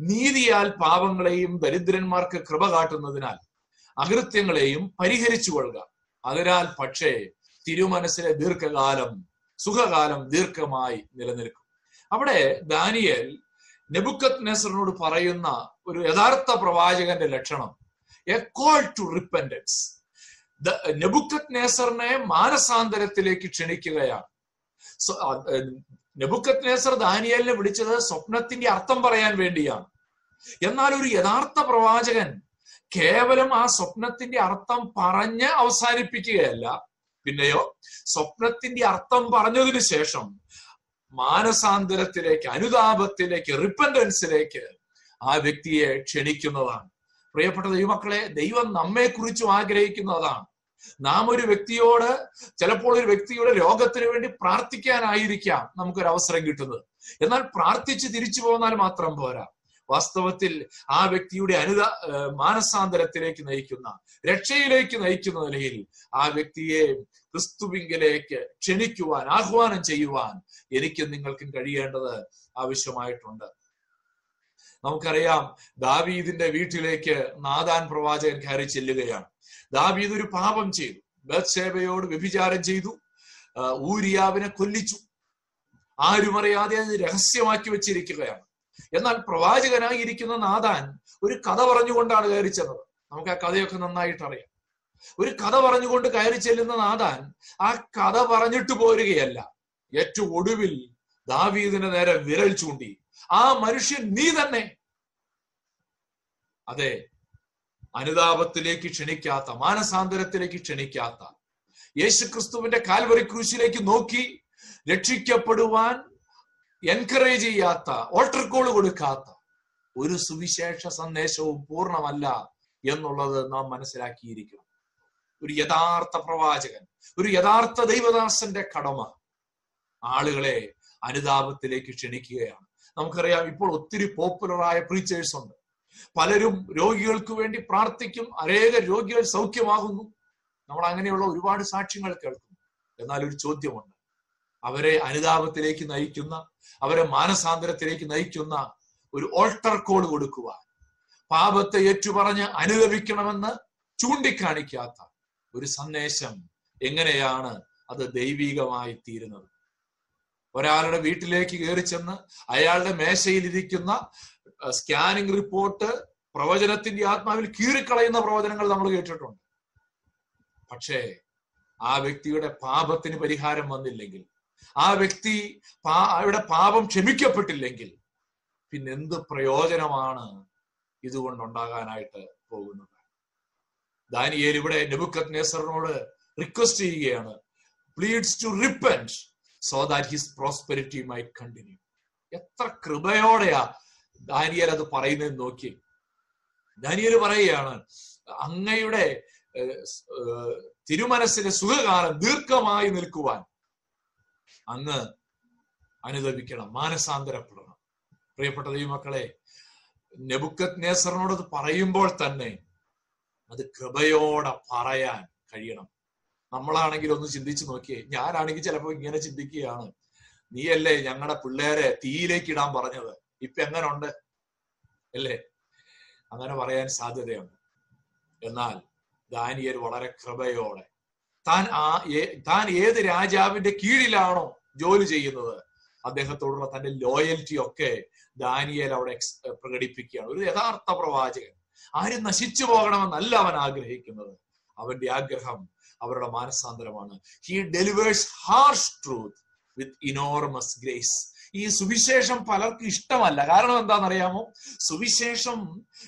നീതിയാൽ പാപങ്ങളെയും ദരിദ്രന്മാർക്ക് കൃപ കാട്ടുന്നതിനാൽ അകൃത്യങ്ങളെയും പരിഹരിച്ചു കൊള്ളുക. അതിനാൽ പക്ഷേ തിരുമനസ്സിലെ ദീർഘകാലം സുഖകാലം ദീർഘമായി നിലനിൽക്കും. അവിടെ ദാനിയൽ നെബുക്കത് നെസറിനോട് പറയുന്ന ഒരു യഥാർത്ഥ പ്രവാചകന്റെ ലക്ഷണം എ കോൾ ടു റിപ്പൻഡൻസ് നെബുക്കത് നേസറിനെ മാനസാന്തരത്തിലേക്ക് ക്ഷണിക്കുകയാണ്. നെബുക്കത് നേസർ ദാനിയലിനെ വിളിച്ചത് സ്വപ്നത്തിന്റെ അർത്ഥം പറയാൻ വേണ്ടിയാണ്. എന്നാൽ ഒരു യഥാർത്ഥ പ്രവാചകൻ കേവലം ആ സ്വപ്നത്തിന്റെ അർത്ഥം പറഞ്ഞ് അവസാനിപ്പിക്കുകയല്ല. പിന്നെയോ സ്വപ്നത്തിന്റെ അർത്ഥം പറഞ്ഞതിനു ശേഷം മാനസാന്തരത്തിലേക്ക് അനുതാപത്തിലേക്ക് റിപ്പൻഡൻസിലേക്ക് ആ വ്യക്തിയെ ക്ഷണിക്കുന്നതാണ്. പ്രിയപ്പെട്ട ദൈവമക്കളെ ദൈവം നമ്മെ കുറിച്ചും ആഗ്രഹിക്കുന്നതാണ്. നാം ഒരു വ്യക്തിയോട് ചിലപ്പോൾ ഒരു വ്യക്തിയുടെ രോഗത്തിന് വേണ്ടി പ്രാർത്ഥിക്കാനായിരിക്കാം നമുക്കൊരു അവസരം കിട്ടുന്നത്. എന്നാൽ പ്രാർത്ഥിച്ച് തിരിച്ചു പോന്നാൽ മാത്രം പോരാ. വാസ്തവത്തിൽ ആ വ്യക്തിയുടെ അനുത മാനസാന്തരത്തിലേക്ക് നയിക്കുന്ന രക്ഷയിലേക്ക് നയിക്കുന്ന നിലയിൽ ആ വ്യക്തിയെ ക്രിസ്തുവിങ്കിലേക്ക് ക്ഷണിക്കുവാൻ ആഹ്വാനം ചെയ്യുവാൻ എനിക്കും നിങ്ങൾക്കും കഴിയേണ്ടത് ആവശ്യമായിട്ടുണ്ട്. നമുക്കറിയാം ദാവീദിന്റെ വീട്ടിലേക്ക് നാദാൻ പ്രവാചകൻ കയറി ചെല്ലുകയാണ്. ദാവീദ് ഒരു പാപം ചെയ്തു. ബത്സേബയോട് വ്യഭിചാരം ചെയ്തു. ഊരിയാവിനെ കൊല്ലിച്ചു. ആരും അറിയാതെ അത് രഹസ്യമാക്കി വെച്ചിരിക്കുകയാണ്. എന്നാൽ പ്രവാചകനായിരിക്കുന്ന നാദാൻ ഒരു കഥ പറഞ്ഞുകൊണ്ടാണ് കയറി ചെന്നത്. നമുക്ക് ആ കഥയൊക്കെ നന്നായിട്ട് അറിയാം. ഒരു കഥ പറഞ്ഞുകൊണ്ട് കയറി ചെല്ലുന്ന നാദാൻ ആ കഥ പറഞ്ഞിട്ട് പോരുകയല്ല. ഏറ്റവും ഒടുവിൽ ദാവീദിന് നേരെ വിരൽ ചൂണ്ടി ആ മനുഷ്യൻ നീ തന്നെ അതെ അനുതാപത്തിലേക്ക് ക്ഷണിക്കാത്ത മാനസാന്തരത്തിലേക്ക് ക്ഷണിക്കാത്ത യേശുക്രിസ്തുവിന്റെ കാൽവറി ക്രൂശിലേക്ക് നോക്കി രക്ഷിക്കപ്പെടുവാൻ എൻകറേജ് ചെയ്യാത്ത ഓൾട്ടർ കോൾ കൊടുക്കാത്ത ഒരു സുവിശേഷ സന്ദേശവും പൂർണമല്ല എന്നുള്ളത് നാം മനസ്സിലാക്കിയിരിക്കണം. ഒരു യഥാർത്ഥ പ്രവാചകൻ ഒരു യഥാർത്ഥ ദൈവദാസന്റെ കടമ ആളുകളെ അനുതാപത്തിലേക്ക് ക്ഷണിക്കുകയാണ്. നമുക്കറിയാം ഇപ്പോൾ ഒത്തിരി പോപ്പുലറായ പ്രീച്ചേഴ്സ് ഉണ്ട്. പലരും രോഗികൾക്ക് വേണ്ടി പ്രാർത്ഥിക്കും. അനേക രോഗികൾ സൗഖ്യമാകുന്നു. നമ്മൾ അങ്ങനെയുള്ള ഒരുപാട് സാക്ഷ്യങ്ങൾ കേൾക്കും. എന്നാൽ ഒരു ചോദ്യമുണ്ട്. അവരെ അനുതാപത്തിലേക്ക് നയിക്കുന്ന അവരെ മാനസാന്തരത്തിലേക്ക് നയിക്കുന്ന ഒരു ഓൾട്ടർ കോഡ് കൊടുക്കുക പാപത്തെ ഏറ്റുപറഞ്ഞ് അനുഗമിക്കണമെന്ന് ചൂണ്ടിക്കാണിക്കാത്ത ഒരു സന്ദേശം എങ്ങനെയാണ് അത് ദൈവീകമായി തീരുന്നത്? ഒരാളുടെ വീട്ടിലേക്ക് കയറി ചെന്ന് അയാളുടെ മേശയിൽ ഇരിക്കുന്ന സ്കാനിംഗ് റിപ്പോർട്ട് പ്രവചനത്തിന്റെ ആത്മാവിൽ കീറിക്കളയുന്ന പ്രവചനങ്ങൾ നമ്മൾ കേട്ടിട്ടുണ്ട്. പക്ഷേ ആ വ്യക്തിയുടെ പാപത്തിന് പരിഹാരം വന്നില്ലെങ്കിൽ ആ വ്യക്തി അവിടെ പാപം ക്ഷമിക്കപ്പെട്ടില്ലെങ്കിൽ പിന്നെ എന്ത് പ്രയോജനമാണ് ഇതുകൊണ്ടുണ്ടാകാനായിട്ട് പോകുന്നത്? ദാനിയേൽ ഇവിടെ നെബുക്കത് നെസറിനോട് റിക്വസ്റ്റ് ചെയ്യുകയാണ്. Pleads to repent so that his prosperity may continue എത്ര കൃപയോടെയാ ദാനിയൽ അത് പറയുന്നത് നോക്കി. ദാനിയൽ പറയുകയാണ് അങ്ങയുടെ തിരുമനസ്സിന്റെ സുഖകാലം ദീർഘമായി നിൽക്കുവാൻ അങ്ങ് അനുദപിക്കണം മാനസാന്തരപ്പെടണം. പ്രിയപ്പെട്ട ദൈവമക്കളെ നെബുക്കത് നേസറിനോട് അത് പറയുമ്പോൾ തന്നെ അത് കൃപയോടെ പറയാൻ കഴിയണം. നമ്മളാണെങ്കിൽ ഒന്ന് ചിന്തിച്ചു നോക്കിയേ ഞാനാണെങ്കിൽ ചിലപ്പോൾ ഇങ്ങനെ ചിന്തിക്കുകയാണ്. നീയല്ലേ ഞങ്ങളുടെ പിള്ളേരെ തീയിലേക്ക് ഇടാൻ പറഞ്ഞത്? ഇപ്പൊ എങ്ങനെ ഉണ്ട് അല്ലേ? അങ്ങനെ പറയാൻ സാധ്യതയുണ്ട്. എന്നാൽ ദാനിയൽ വളരെ കൃപയോടെ താൻ ആ താൻ ഏത് രാജാവിന്റെ കീഴിലാണോ ജോലി ചെയ്യുന്നത് അദ്ദേഹത്തോടുള്ള തന്റെ ലോയൽറ്റി ഒക്കെ ദാനിയൽ അവിടെ പ്രകടിപ്പിക്കുകയാണ്. ഒരു യഥാർത്ഥ പ്രവാചകൻ. ആരും നശിച്ചു പോകണമെന്നല്ല അവൻ ആഗ്രഹിക്കുന്നത്. അവന്റെ ആഗ്രഹം അവരുടെ മാനസാന്തരമാണ്. He delivers harsh truth with enormous grace ഈ സുവിശേഷം പലർക്ക് ഇഷ്ടമല്ല. കാരണം എന്താണെന്നറിയാമോ? സുവിശേഷം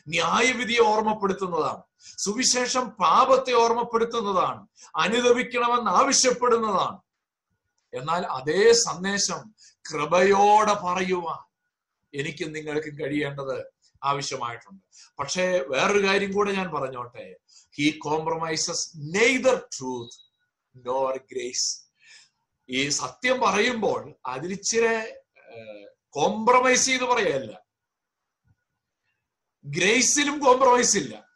ന്യായവിധിയെ ഓർമ്മപ്പെടുത്തുന്നതാണ്. സുവിശേഷം പാപത്തെ ഓർമ്മപ്പെടുത്തുന്നതാണ്. അനുദപിക്കണമെന്ന് ആവശ്യപ്പെടുന്നതാണ്. എന്നാൽ അതേ സന്ദേശം കൃപയോടെ പറയുവാൻ എനിക്കും നിങ്ങൾക്കും കഴിയേണ്ടത് ആവശ്യമായിട്ടുണ്ട്. പക്ഷേ വേറൊരു കാര്യം കൂടെ ഞാൻ പറഞ്ഞോട്ടെ. He compromises neither truth nor grace ഈ സത്യം പറയുമ്പോൾ അതിരിച്ചിരെ കോംപ്രമൈസ് ചെയ്ത് പറയല്ല. ഗ്രേസിലും കോംപ്രമൈസ് ഇല്ല.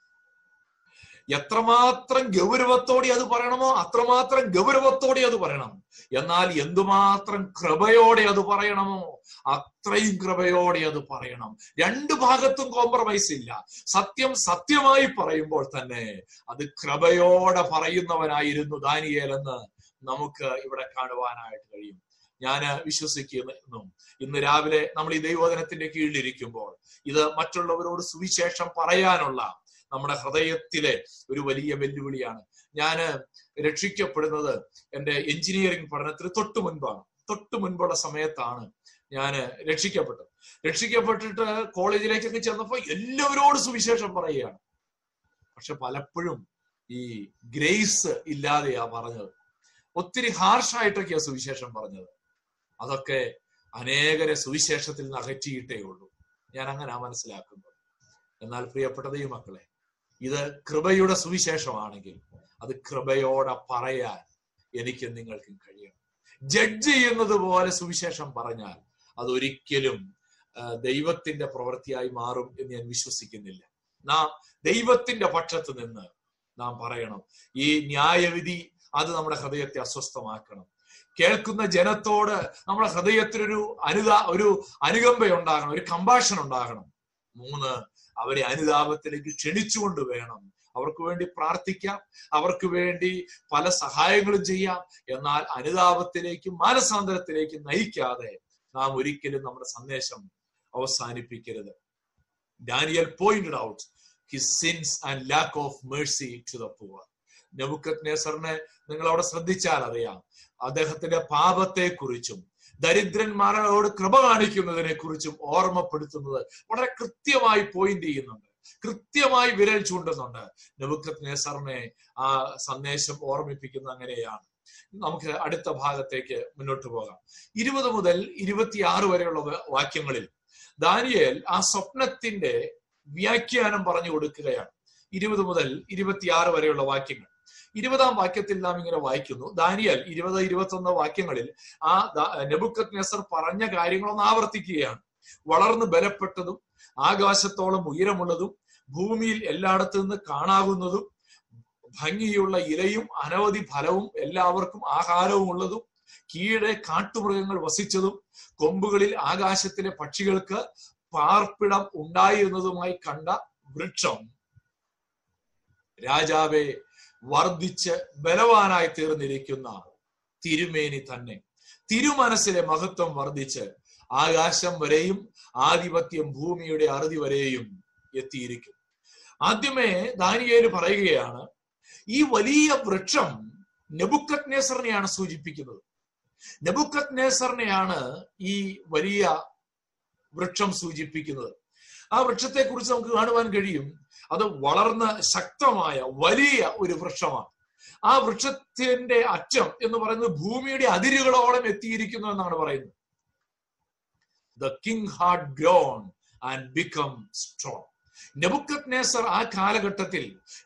എത്രമാത്രം ഗൗരവത്തോടെ അത് പറയണമോ അത്രമാത്രം ഗൗരവത്തോടെ അത് പറയണം. എന്നാൽ എന്തുമാത്രം കൃപയോടെ അത് പറയണമോ അത്രയും കൃപയോടെ അത് പറയണം. രണ്ടു ഭാഗത്തും കോംപ്രമൈസ് ഇല്ല. സത്യം സത്യമായി പറയുമ്പോൾ തന്നെ അത് കൃപയോടെ പറയുന്നവനായിരുന്നു ദാനിയേലെന്ന് നമുക്ക് ഇവിടെ കാണുവാനായിട്ട് കഴിയും. ഞാൻ വിശ്വസിക്കുന്നു. ഇന്ന് രാവിലെ നമ്മൾ ഈ ദൈവോധനത്തിന്റെ കീഴിലിരിക്കുമ്പോൾ ഇത് മറ്റുള്ളവരോട് സുവിശേഷം പറയാനുള്ള നമ്മുടെ ഹൃദയത്തിലെ ഒരു വലിയ വെല്ലുവിളിയാണ്. ഞാൻ രക്ഷിക്കപ്പെടുന്നത് എന്റെ എഞ്ചിനീയറിംഗ് പഠനത്തിന് തൊട്ടു മുൻപാണ്. തൊട്ടു മുൻപുള്ള സമയത്താണ് ഞാൻ രക്ഷിക്കപ്പെട്ടത്. രക്ഷിക്കപ്പെട്ടിട്ട് കോളേജിലേക്കൊക്കെ ചെന്നപ്പോൾ എല്ലാവരോടും സുവിശേഷം പറയുകയാണ്. പക്ഷെ പലപ്പോഴും ഈ ഗ്രേസ് ഇല്ലാതെയാ പറഞ്ഞത്. ഒത്തിരി ഹാർഷായിട്ടൊക്കെയാ സുവിശേഷം പറഞ്ഞത്. അതൊക്കെ അനേകരെ സുവിശേഷത്തിൽ നിന്ന് അകറ്റിയിട്ടേ ഉള്ളൂ. ഞാൻ അങ്ങനെ മനസ്സിലാക്കുന്നത് എന്നാൽ പ്രിയപ്പെട്ട മക്കളെ ഇത് കൃപയുടെ സുവിശേഷമാണെങ്കിൽ അത് കൃപയോടെ പറയാൻ എനിക്ക് നിങ്ങൾക്കും കഴിയണം. ജഡ്ജ് ചെയ്യുന്നത് പോലെ സുവിശേഷം പറഞ്ഞാൽ അതൊരിക്കലും ദൈവത്തിന്റെ പ്രവൃത്തിയായി മാറും എന്ന് ഞാൻ വിശ്വസിക്കുന്നില്ല. നാം ദൈവത്തിന്റെ പക്ഷത്ത് നിന്ന് നാം പറയണം ഈ ന്യായവിധി അത് നമ്മുടെ ഹൃദയത്തെ അസ്വസ്ഥമാക്കണം. കേൾക്കുന്ന ജനത്തോട് നമ്മുടെ ഹൃദയത്തിനൊരു അനുതാ ഒരു അനുകമ്പ ഉണ്ടാകണം ഒരു കമ്പാഷൻ ഉണ്ടാകണം മൂന്ന് അവരെ അനുതാപത്തിലേക്ക് ക്ഷണിച്ചുകൊണ്ട് വേണം. അവർക്ക് വേണ്ടി പ്രാർത്ഥിക്കാം അവർക്ക് വേണ്ടി പല സഹായങ്ങളും ചെയ്യാം. എന്നാൽ അനുതാപത്തിലേക്കും മാനസാന്തരത്തിലേക്കും നയിക്കാതെ നാം ഒരിക്കലും നമ്മുടെ സന്ദേശം അവസാനിപ്പിക്കരുത്. Daniel pointed out his sins and lack of mercy to the poor നെബുക്കത് നെസറിനെ നിങ്ങൾ അവിടെ ശ്രദ്ധിച്ചാൽ അറിയാം. അദ്ദേഹത്തിന്റെ പാപത്തെ കുറിച്ചും ദരിദ്രന്മാരോട് കൃപ കാണിക്കുന്നതിനെ കുറിച്ചും ഓർമ്മപ്പെടുത്തുന്നത് വളരെ കൃത്യമായി പോയിന്റ് ചെയ്യുന്നുണ്ട്. കൃത്യമായി വിരൽ ചൂണ്ടുന്നുണ്ട്. നബുക്കത് നെസറിനെ ആ സന്ദേശം ഓർമ്മിപ്പിക്കുന്ന അങ്ങനെയാണ്. നമുക്ക് അടുത്ത ഭാഗത്തേക്ക് മുന്നോട്ട് പോകാം. ഇരുപത് മുതൽ ഇരുപത്തിയാറ് വരെയുള്ള വാക്യങ്ങളിൽ ദാനിയേൽ ആ സ്വപ്നത്തിന്റെ വ്യാഖ്യാനം പറഞ്ഞു കൊടുക്കുകയാണ്. ഇരുപത് മുതൽ ഇരുപത്തിയാറ് വരെയുള്ള വാക്യങ്ങൾ. ഇരുപതാം വാക്യത്തിൽ നാം ഇങ്ങനെ വായിക്കുന്നു. ദാനിയൽ ഇരുപത് ഇരുപത്തി ഒന്ന് വാക്യങ്ങളിൽ ആ നെബുക്കത് നെസർ പറഞ്ഞ കാര്യങ്ങളൊന്ന് ആവർത്തിക്കുകയാണ്. വളർന്ന് ബലപ്പെട്ടതും ആകാശത്തോളം ഉയരമുള്ളതും ഭൂമിയിൽ എല്ലായിടത്തു നിന്ന് കാണാകുന്നതും ഭംഗിയുള്ള ഇലയും അനവധി ഫലവും എല്ലാവർക്കും ആഹാരവും ഉള്ളതും കീഴെ കാട്ടുമൃഗങ്ങൾ വസിച്ചതും കൊമ്പുകളിൽ ആകാശത്തിലെ പക്ഷികൾക്ക് പാർപ്പിടം ഉണ്ടായിരുന്നതുമായി കണ്ട വൃക്ഷം. രാജാവെ വർദ്ധിച്ച് ബലവാനായി തീർന്നിരിക്കുന്ന തിരുമേനി തന്നെ. തിരുമനസിലെ മഹത്വം വർദ്ധിച്ച് ആകാശം വരെയും ആധിപത്യം ഭൂമിയുടെ അറുതി വരെയും എത്തിയിരിക്കും ആദ്യമേ ദാനിയേൽ പറയുകയാണ് ഈ വലിയ വൃക്ഷം നെബുക്കത്നേസറിനെയാണ് സൂചിപ്പിക്കുന്നത്. നെബുക്കത്നേസറിനെയാണ് ഈ വലിയ വൃക്ഷം സൂചിപ്പിക്കുന്നത്. ആ വൃക്ഷത്തെ കുറിച്ച് നമുക്ക് കാണുവാൻ കഴിയും. അത് വളർന്ന ശക്തമായ വലിയ ഒരു വൃക്ഷമാണ്. ആ വൃക്ഷത്തിന്റെ അറ്റം എന്ന് പറയുന്നത് ഭൂമിയുടെ അതിരുകളോളം എത്തിയിരിക്കുന്നു എന്നാണ് പറയുന്നത്. The king had grown and become strong Nebuchadnezzar ആ കാലഘട്ടത്തിൽ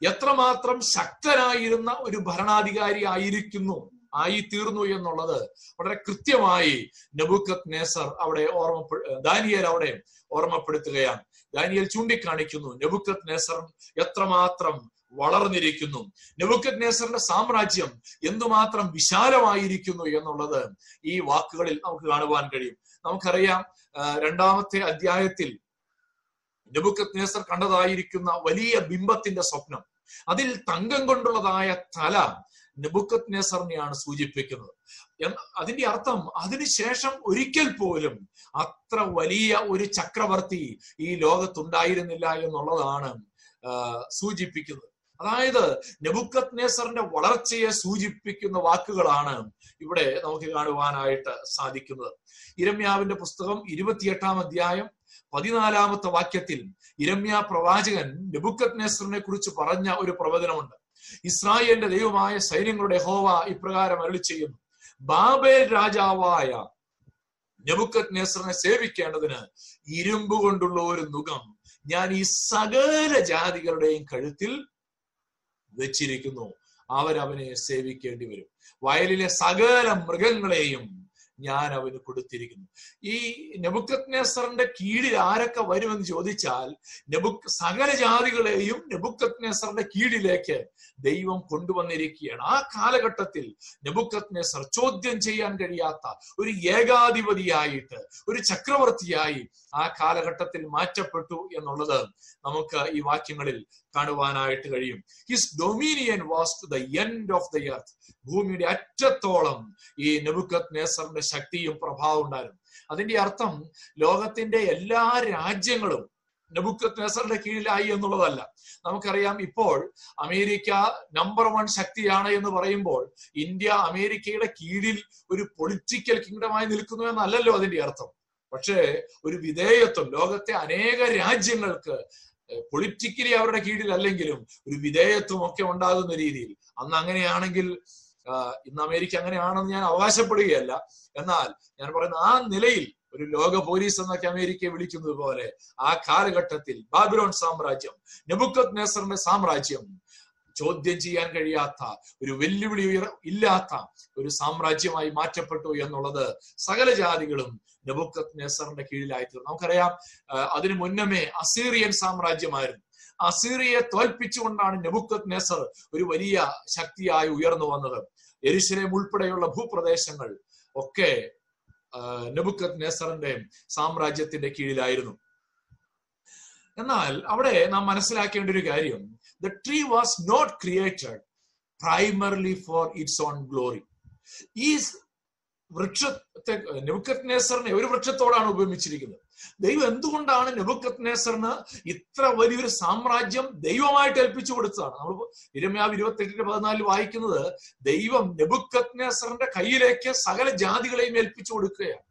എത്രമാത്രം ശക്തനായിരുന്ന ഒരു ഭരണാധികാരി ആയിരിക്കുന്നു ആയി തീർന്നു എന്നുള്ളത് വളരെ കൃത്യമായി നെബുക്കത് നേസർ അവിടെ ഓർമ്മ ദാനിയൽ അവിടെ ഓർമ്മപ്പെടുത്തുകയാണ്. ദാനിയൽ ചൂണ്ടിക്കാണിക്കുന്നു. നെബുക്കത് നെസർ എത്രമാത്രം വളർന്നിരിക്കുന്നു. നെബുക്കത് നെസറിന്റെ സാമ്രാജ്യം എന്തുമാത്രം വിശാലമായിരിക്കുന്നു എന്നുള്ളത് ഈ വാക്കുകളിൽ നമുക്ക് കാണുവാൻ കഴിയും. നമുക്കറിയാം രണ്ടാമത്തെ അധ്യായത്തിൽ നെബുക്കത് നെസർ കണ്ടതായിരിക്കുന്ന വലിയ ബിംബത്തിന്റെ സ്വപ്നം. അതിൽ തങ്കം കൊണ്ടുള്ളതായ തല നെബുക്കത് നെസറിനെയാണ് സൂചിപ്പിക്കുന്നത് അതിന്റെ അർത്ഥം അതിനുശേഷം ഒരിക്കൽ പോലും അത്ര വലിയ ഒരു ചക്രവർത്തി ഈ ലോകത്തുണ്ടായിരുന്നില്ല എന്നുള്ളതാണ് സൂചിപ്പിക്കുന്നത്. അതായത് നെബുക്കത് നെസറിന്റെ വളർച്ചയെ സൂചിപ്പിക്കുന്ന വാക്കുകളാണ് ഇവിടെ നമുക്ക് കാണുവാനായിട്ട് സാധിക്കുന്നത്. ഇരമ്യാവിന്റെ പുസ്തകം ഇരുപത്തിയെട്ടാം അധ്യായം പതിനാലാമത്തെ വാക്യത്തിൽ ഇരമ്യ പ്രവാചകൻ നെബുക്കത് നെസറിനെ കുറിച്ച് പറഞ്ഞ ഒരു പ്രവചനമുണ്ട്. ഇസ്രായേലിന്റെ ദൈവമായ സൈന്യങ്ങളുടെ ഹോവ ഇപ്രകാരം അരളി ചെയ്യുന്നു ബാബേൽ രാജാവായ നെബുക്കത് നെസറിനെ സേവിക്കേണ്ടതിന് ഇരുമ്പ് കൊണ്ടുള്ള ഒരു നുഖം ഞാൻ ഈ സകല ജാതികളുടെയും കഴുത്തിൽ വെച്ചിരിക്കുന്നു. അവരവനെ സേവിക്കേണ്ടി വരും. വയലിലെ സകല മൃഗങ്ങളെയും ഞാൻ അവന് കൊടുത്തിരിക്കുന്നു. ഈ നെബുക്കത്നേസറിന്റെ കീഴിൽ ആരൊക്കെ വരുമെന്ന് ചോദിച്ചാൽ നെബുക്ക് സകല ജാതികളെയും നെബുക്കത്നേസറിന്റെ കീഴിലേക്ക് ദൈവം കൊണ്ടുവന്നിരിക്കുകയാണ്. ആ കാലഘട്ടത്തിൽ നെബുക്കത്നേസർ ചോദ്യം ചെയ്യാൻ കഴിയാത്ത ഒരു ഏകാധിപതിയായിട്ട് ഒരു ചക്രവർത്തിയായി ആ കാലഘട്ടത്തിൽ മാറ്റപ്പെട്ടു എന്നുള്ളത് നമുക്ക് ഈ വാക്യങ്ങളിൽ കാണുവാനായിട്ട് കഴിയും. His dominion was to the end of the earth ഭൂമിയുടെ അറ്റത്തോളം ഈ നെബുക്കത് നേസറിന്റെ ശക്തിയും പ്രഭാവം ഉണ്ടായിരുന്നു. അതിന്റെ അർത്ഥം ലോകത്തിന്റെ എല്ലാ രാജ്യങ്ങളും നെബുക്കത് നെസറിന്റെ കീഴിലായി എന്നുള്ളതല്ല. നമുക്കറിയാം ഇപ്പോൾ അമേരിക്ക നമ്പർ വൺ ശക്തിയാണ് എന്ന് പറയുമ്പോൾ ഇന്ത്യ അമേരിക്കയുടെ കീഴിൽ ഒരു പൊളിറ്റിക്കൽ കിങ്ഡമായി നിൽക്കുന്നു എന്നല്ലല്ലോ അതിന്റെ അർത്ഥം. പക്ഷേ ഒരു വിധേയത്വം ലോകത്തെ അനേക രാജ്യങ്ങൾക്ക് പൊളിറ്റിക്കലി അവരുടെ കീഴിൽ അല്ലെങ്കിലും ഒരു വിധേയത്വം ഒക്കെ ഉണ്ടാകുന്ന രീതിയിൽ. അന്ന് അങ്ങനെയാണെങ്കിൽ ഇന്ന് അമേരിക്ക അങ്ങനെയാണെന്ന് ഞാൻ അവകാശപ്പെടുകയല്ല. എന്നാൽ ഞാൻ പറയുന്ന ആ നിലയിൽ ഒരു ലോക പോലീസ് എന്നൊക്കെ അമേരിക്കയെ വിളിക്കുന്നത് പോലെ ആ കാലഘട്ടത്തിൽ ബാബിലോൺ സാമ്രാജ്യം നെബുക്കത് നെസറിന്റെ സാമ്രാജ്യം ചോദ്യം ചെയ്യാൻ കഴിയാത്ത ഒരു വെല്ലുവിളി ഉയർ ഇല്ലാത്ത ഒരു സാമ്രാജ്യമായി മാറ്റപ്പെട്ടു എന്നുള്ളത് സകല ജാതികളും നെബുക്കത് നെസറിന്റെ കീഴിലായിത്തീർന്നു. നമുക്കറിയാം അതിനു മുന്നമേ അസീറിയൻ സാമ്രാജ്യമായിരുന്നു. അസീറിയെ തോൽപ്പിച്ചുകൊണ്ടാണ് നെബുക്കത് നെസർ ഒരു വലിയ ശക്തിയായി ഉയർന്നു വന്നത്. എരിശിലേം ഉൾപ്പെടെയുള്ള ഭൂപ്രദേശങ്ങൾ ഒക്കെ നെബുക്കത് നെസറിന്റെ സാമ്രാജ്യത്തിന്റെ കീഴിലായിരുന്നു. എന്നാൽ അവിടെ നാം മനസ്സിലാക്കേണ്ട ഒരു കാര്യം the tree was not created primarily for its own glory. ഈ വൃക്ഷത്തെ നെബുക്കത്നേസറിനെ ഒരു വൃക്ഷത്തോടാണ് ഉപമിച്ചിരിക്കുന്നത്. ദൈവം എന്തുകൊണ്ടാണ് നെബുക്കത്നേസറിന് ഇത്ര വലിയൊരു സാമ്രാജ്യം ദൈവമായിട്ട് ഏൽപ്പിച്ചു കൊടുത്തതാണ്? നമ്മൾ ഇരമ്യാവ് ഇരുപത്തെട്ടിന്റെ പതിനാലിൽ വായിക്കുന്നത് ദൈവം നെബുക്കത്നേസറിന്റെ കയ്യിലേക്ക് സകല ജാതികളെയും ഏൽപ്പിച്ചു കൊടുക്കുകയാണ്.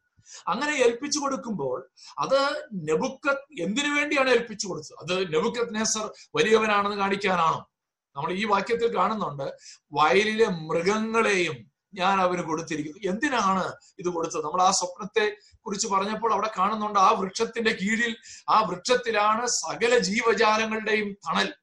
അങ്ങനെ ഏൽപ്പിച്ചു കൊടുക്കുമ്പോൾ അത് നെബുക്കത്ത് എന്തിനു വേണ്ടിയാണ് ഏൽപ്പിച്ചു കൊടുത്തത്? അത് നെബുക്കത്ത് നെസർ വലിയവനാണെന്ന് കാണിക്കാനാണ്. നമ്മൾ ഈ വാക്യത്തിൽ കാണുന്നുണ്ട് വയലിലെ മൃഗങ്ങളെയും ഞാൻ അവന് കൊടുത്തിരിക്കുന്നു. എന്തിനാണ് ഇത് കൊടുത്തത്? നമ്മൾ ആ സ്വപ്നത്തെ കുറിച്ച് പറഞ്ഞപ്പോൾ അവിടെ കാണുന്നുണ്ട് ആ വൃക്ഷത്തിന്റെ കീഴിൽ ആ വൃക്ഷത്തിലാണ് സകല ജീവജാലങ്ങളുടെയും തണൽ.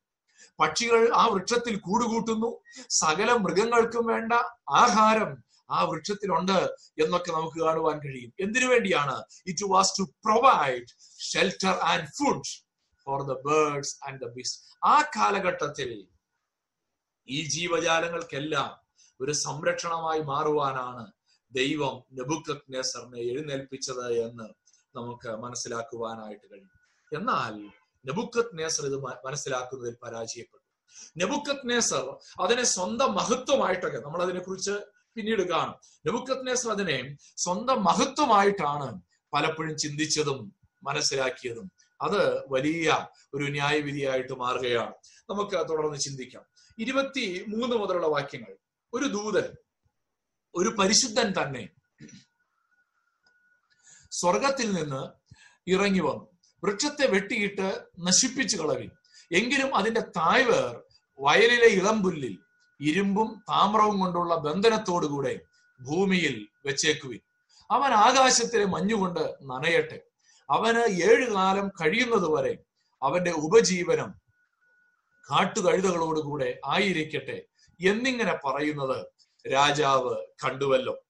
പക്ഷികൾ ആ വൃക്ഷത്തിൽ കൂടുകൂട്ടുന്നു. സകല മൃഗങ്ങൾക്കും വേണ്ട ആഹാരം ആ വൃക്ഷത്തിലുണ്ട് എന്നൊക്കെ നമുക്ക് കാണുവാൻ കഴിയും. എന്തിനു വേണ്ടിയാണ്? It was to provide shelter and food for the birds and the bees ആ കാലഘട്ടത്തിൽ ഈ ജീവജാലങ്ങൾക്കെല്ലാം ഒരു സംരക്ഷണമായി മാറുവാനാണ് ദൈവം നെബുക്കത് നെസറിനെ എഴുന്നേൽപ്പിച്ചത് എന്ന് നമുക്ക് മനസ്സിലാക്കുവാനായിട്ട് കഴിയും. എന്നാൽ നെബുക്കത് ഇത് മനസ്സിലാക്കുന്നതിൽ പരാജയപ്പെട്ടു. നെബുക്കത് അതിനെ സ്വന്തം മഹത്വമായിട്ടൊക്കെ നമ്മൾ അതിനെക്കുറിച്ച് പിന്നീട് കാണും. നെബുക്കത്നേസർ അതിനെ സ്വന്തം മഹത്വമായിട്ടാണ് പലപ്പോഴും ചിന്തിച്ചതും മനസ്സിലാക്കിയതും. അത് വലിയ ഒരു ന്യായവിധിയായിട്ട് മാറുകയാണ്. നമുക്ക് തുടർന്ന് ചിന്തിക്കാം. ഇരുപത്തി മൂന്ന് മുതലുള്ള വാക്യങ്ങൾ. ഒരു ദൂതൻ ഒരു പരിശുദ്ധൻ തന്നെ സ്വർഗത്തിൽ നിന്ന് ഇറങ്ങി വന്നു. വൃക്ഷത്തെ വെട്ടിയിട്ട് നശിപ്പിച്ചു കളവി. എങ്കിലും അതിന്റെ തായ്വേർ വയലിലെ ഇളംപുല്ലിൽ ഇരുമ്പും താമ്രവും കൊണ്ടുള്ള ബന്ധനത്തോടുകൂടെ ഭൂമിയിൽ വെച്ചേക്കുവിൻ. അവൻ ആകാശത്തിലെ മഞ്ഞുകൊണ്ട് നനയട്ടെ. അവന് ഏഴു കാലം കഴിയുന്നത് വരെ അവന്റെ ഉപജീവനം കാട്ടുകഴുതകളോടുകൂടെ ആയിരിക്കട്ടെ എന്നിങ്ങനെ പറയുന്നത് രാജാവ് കണ്ടുവല്ലോ.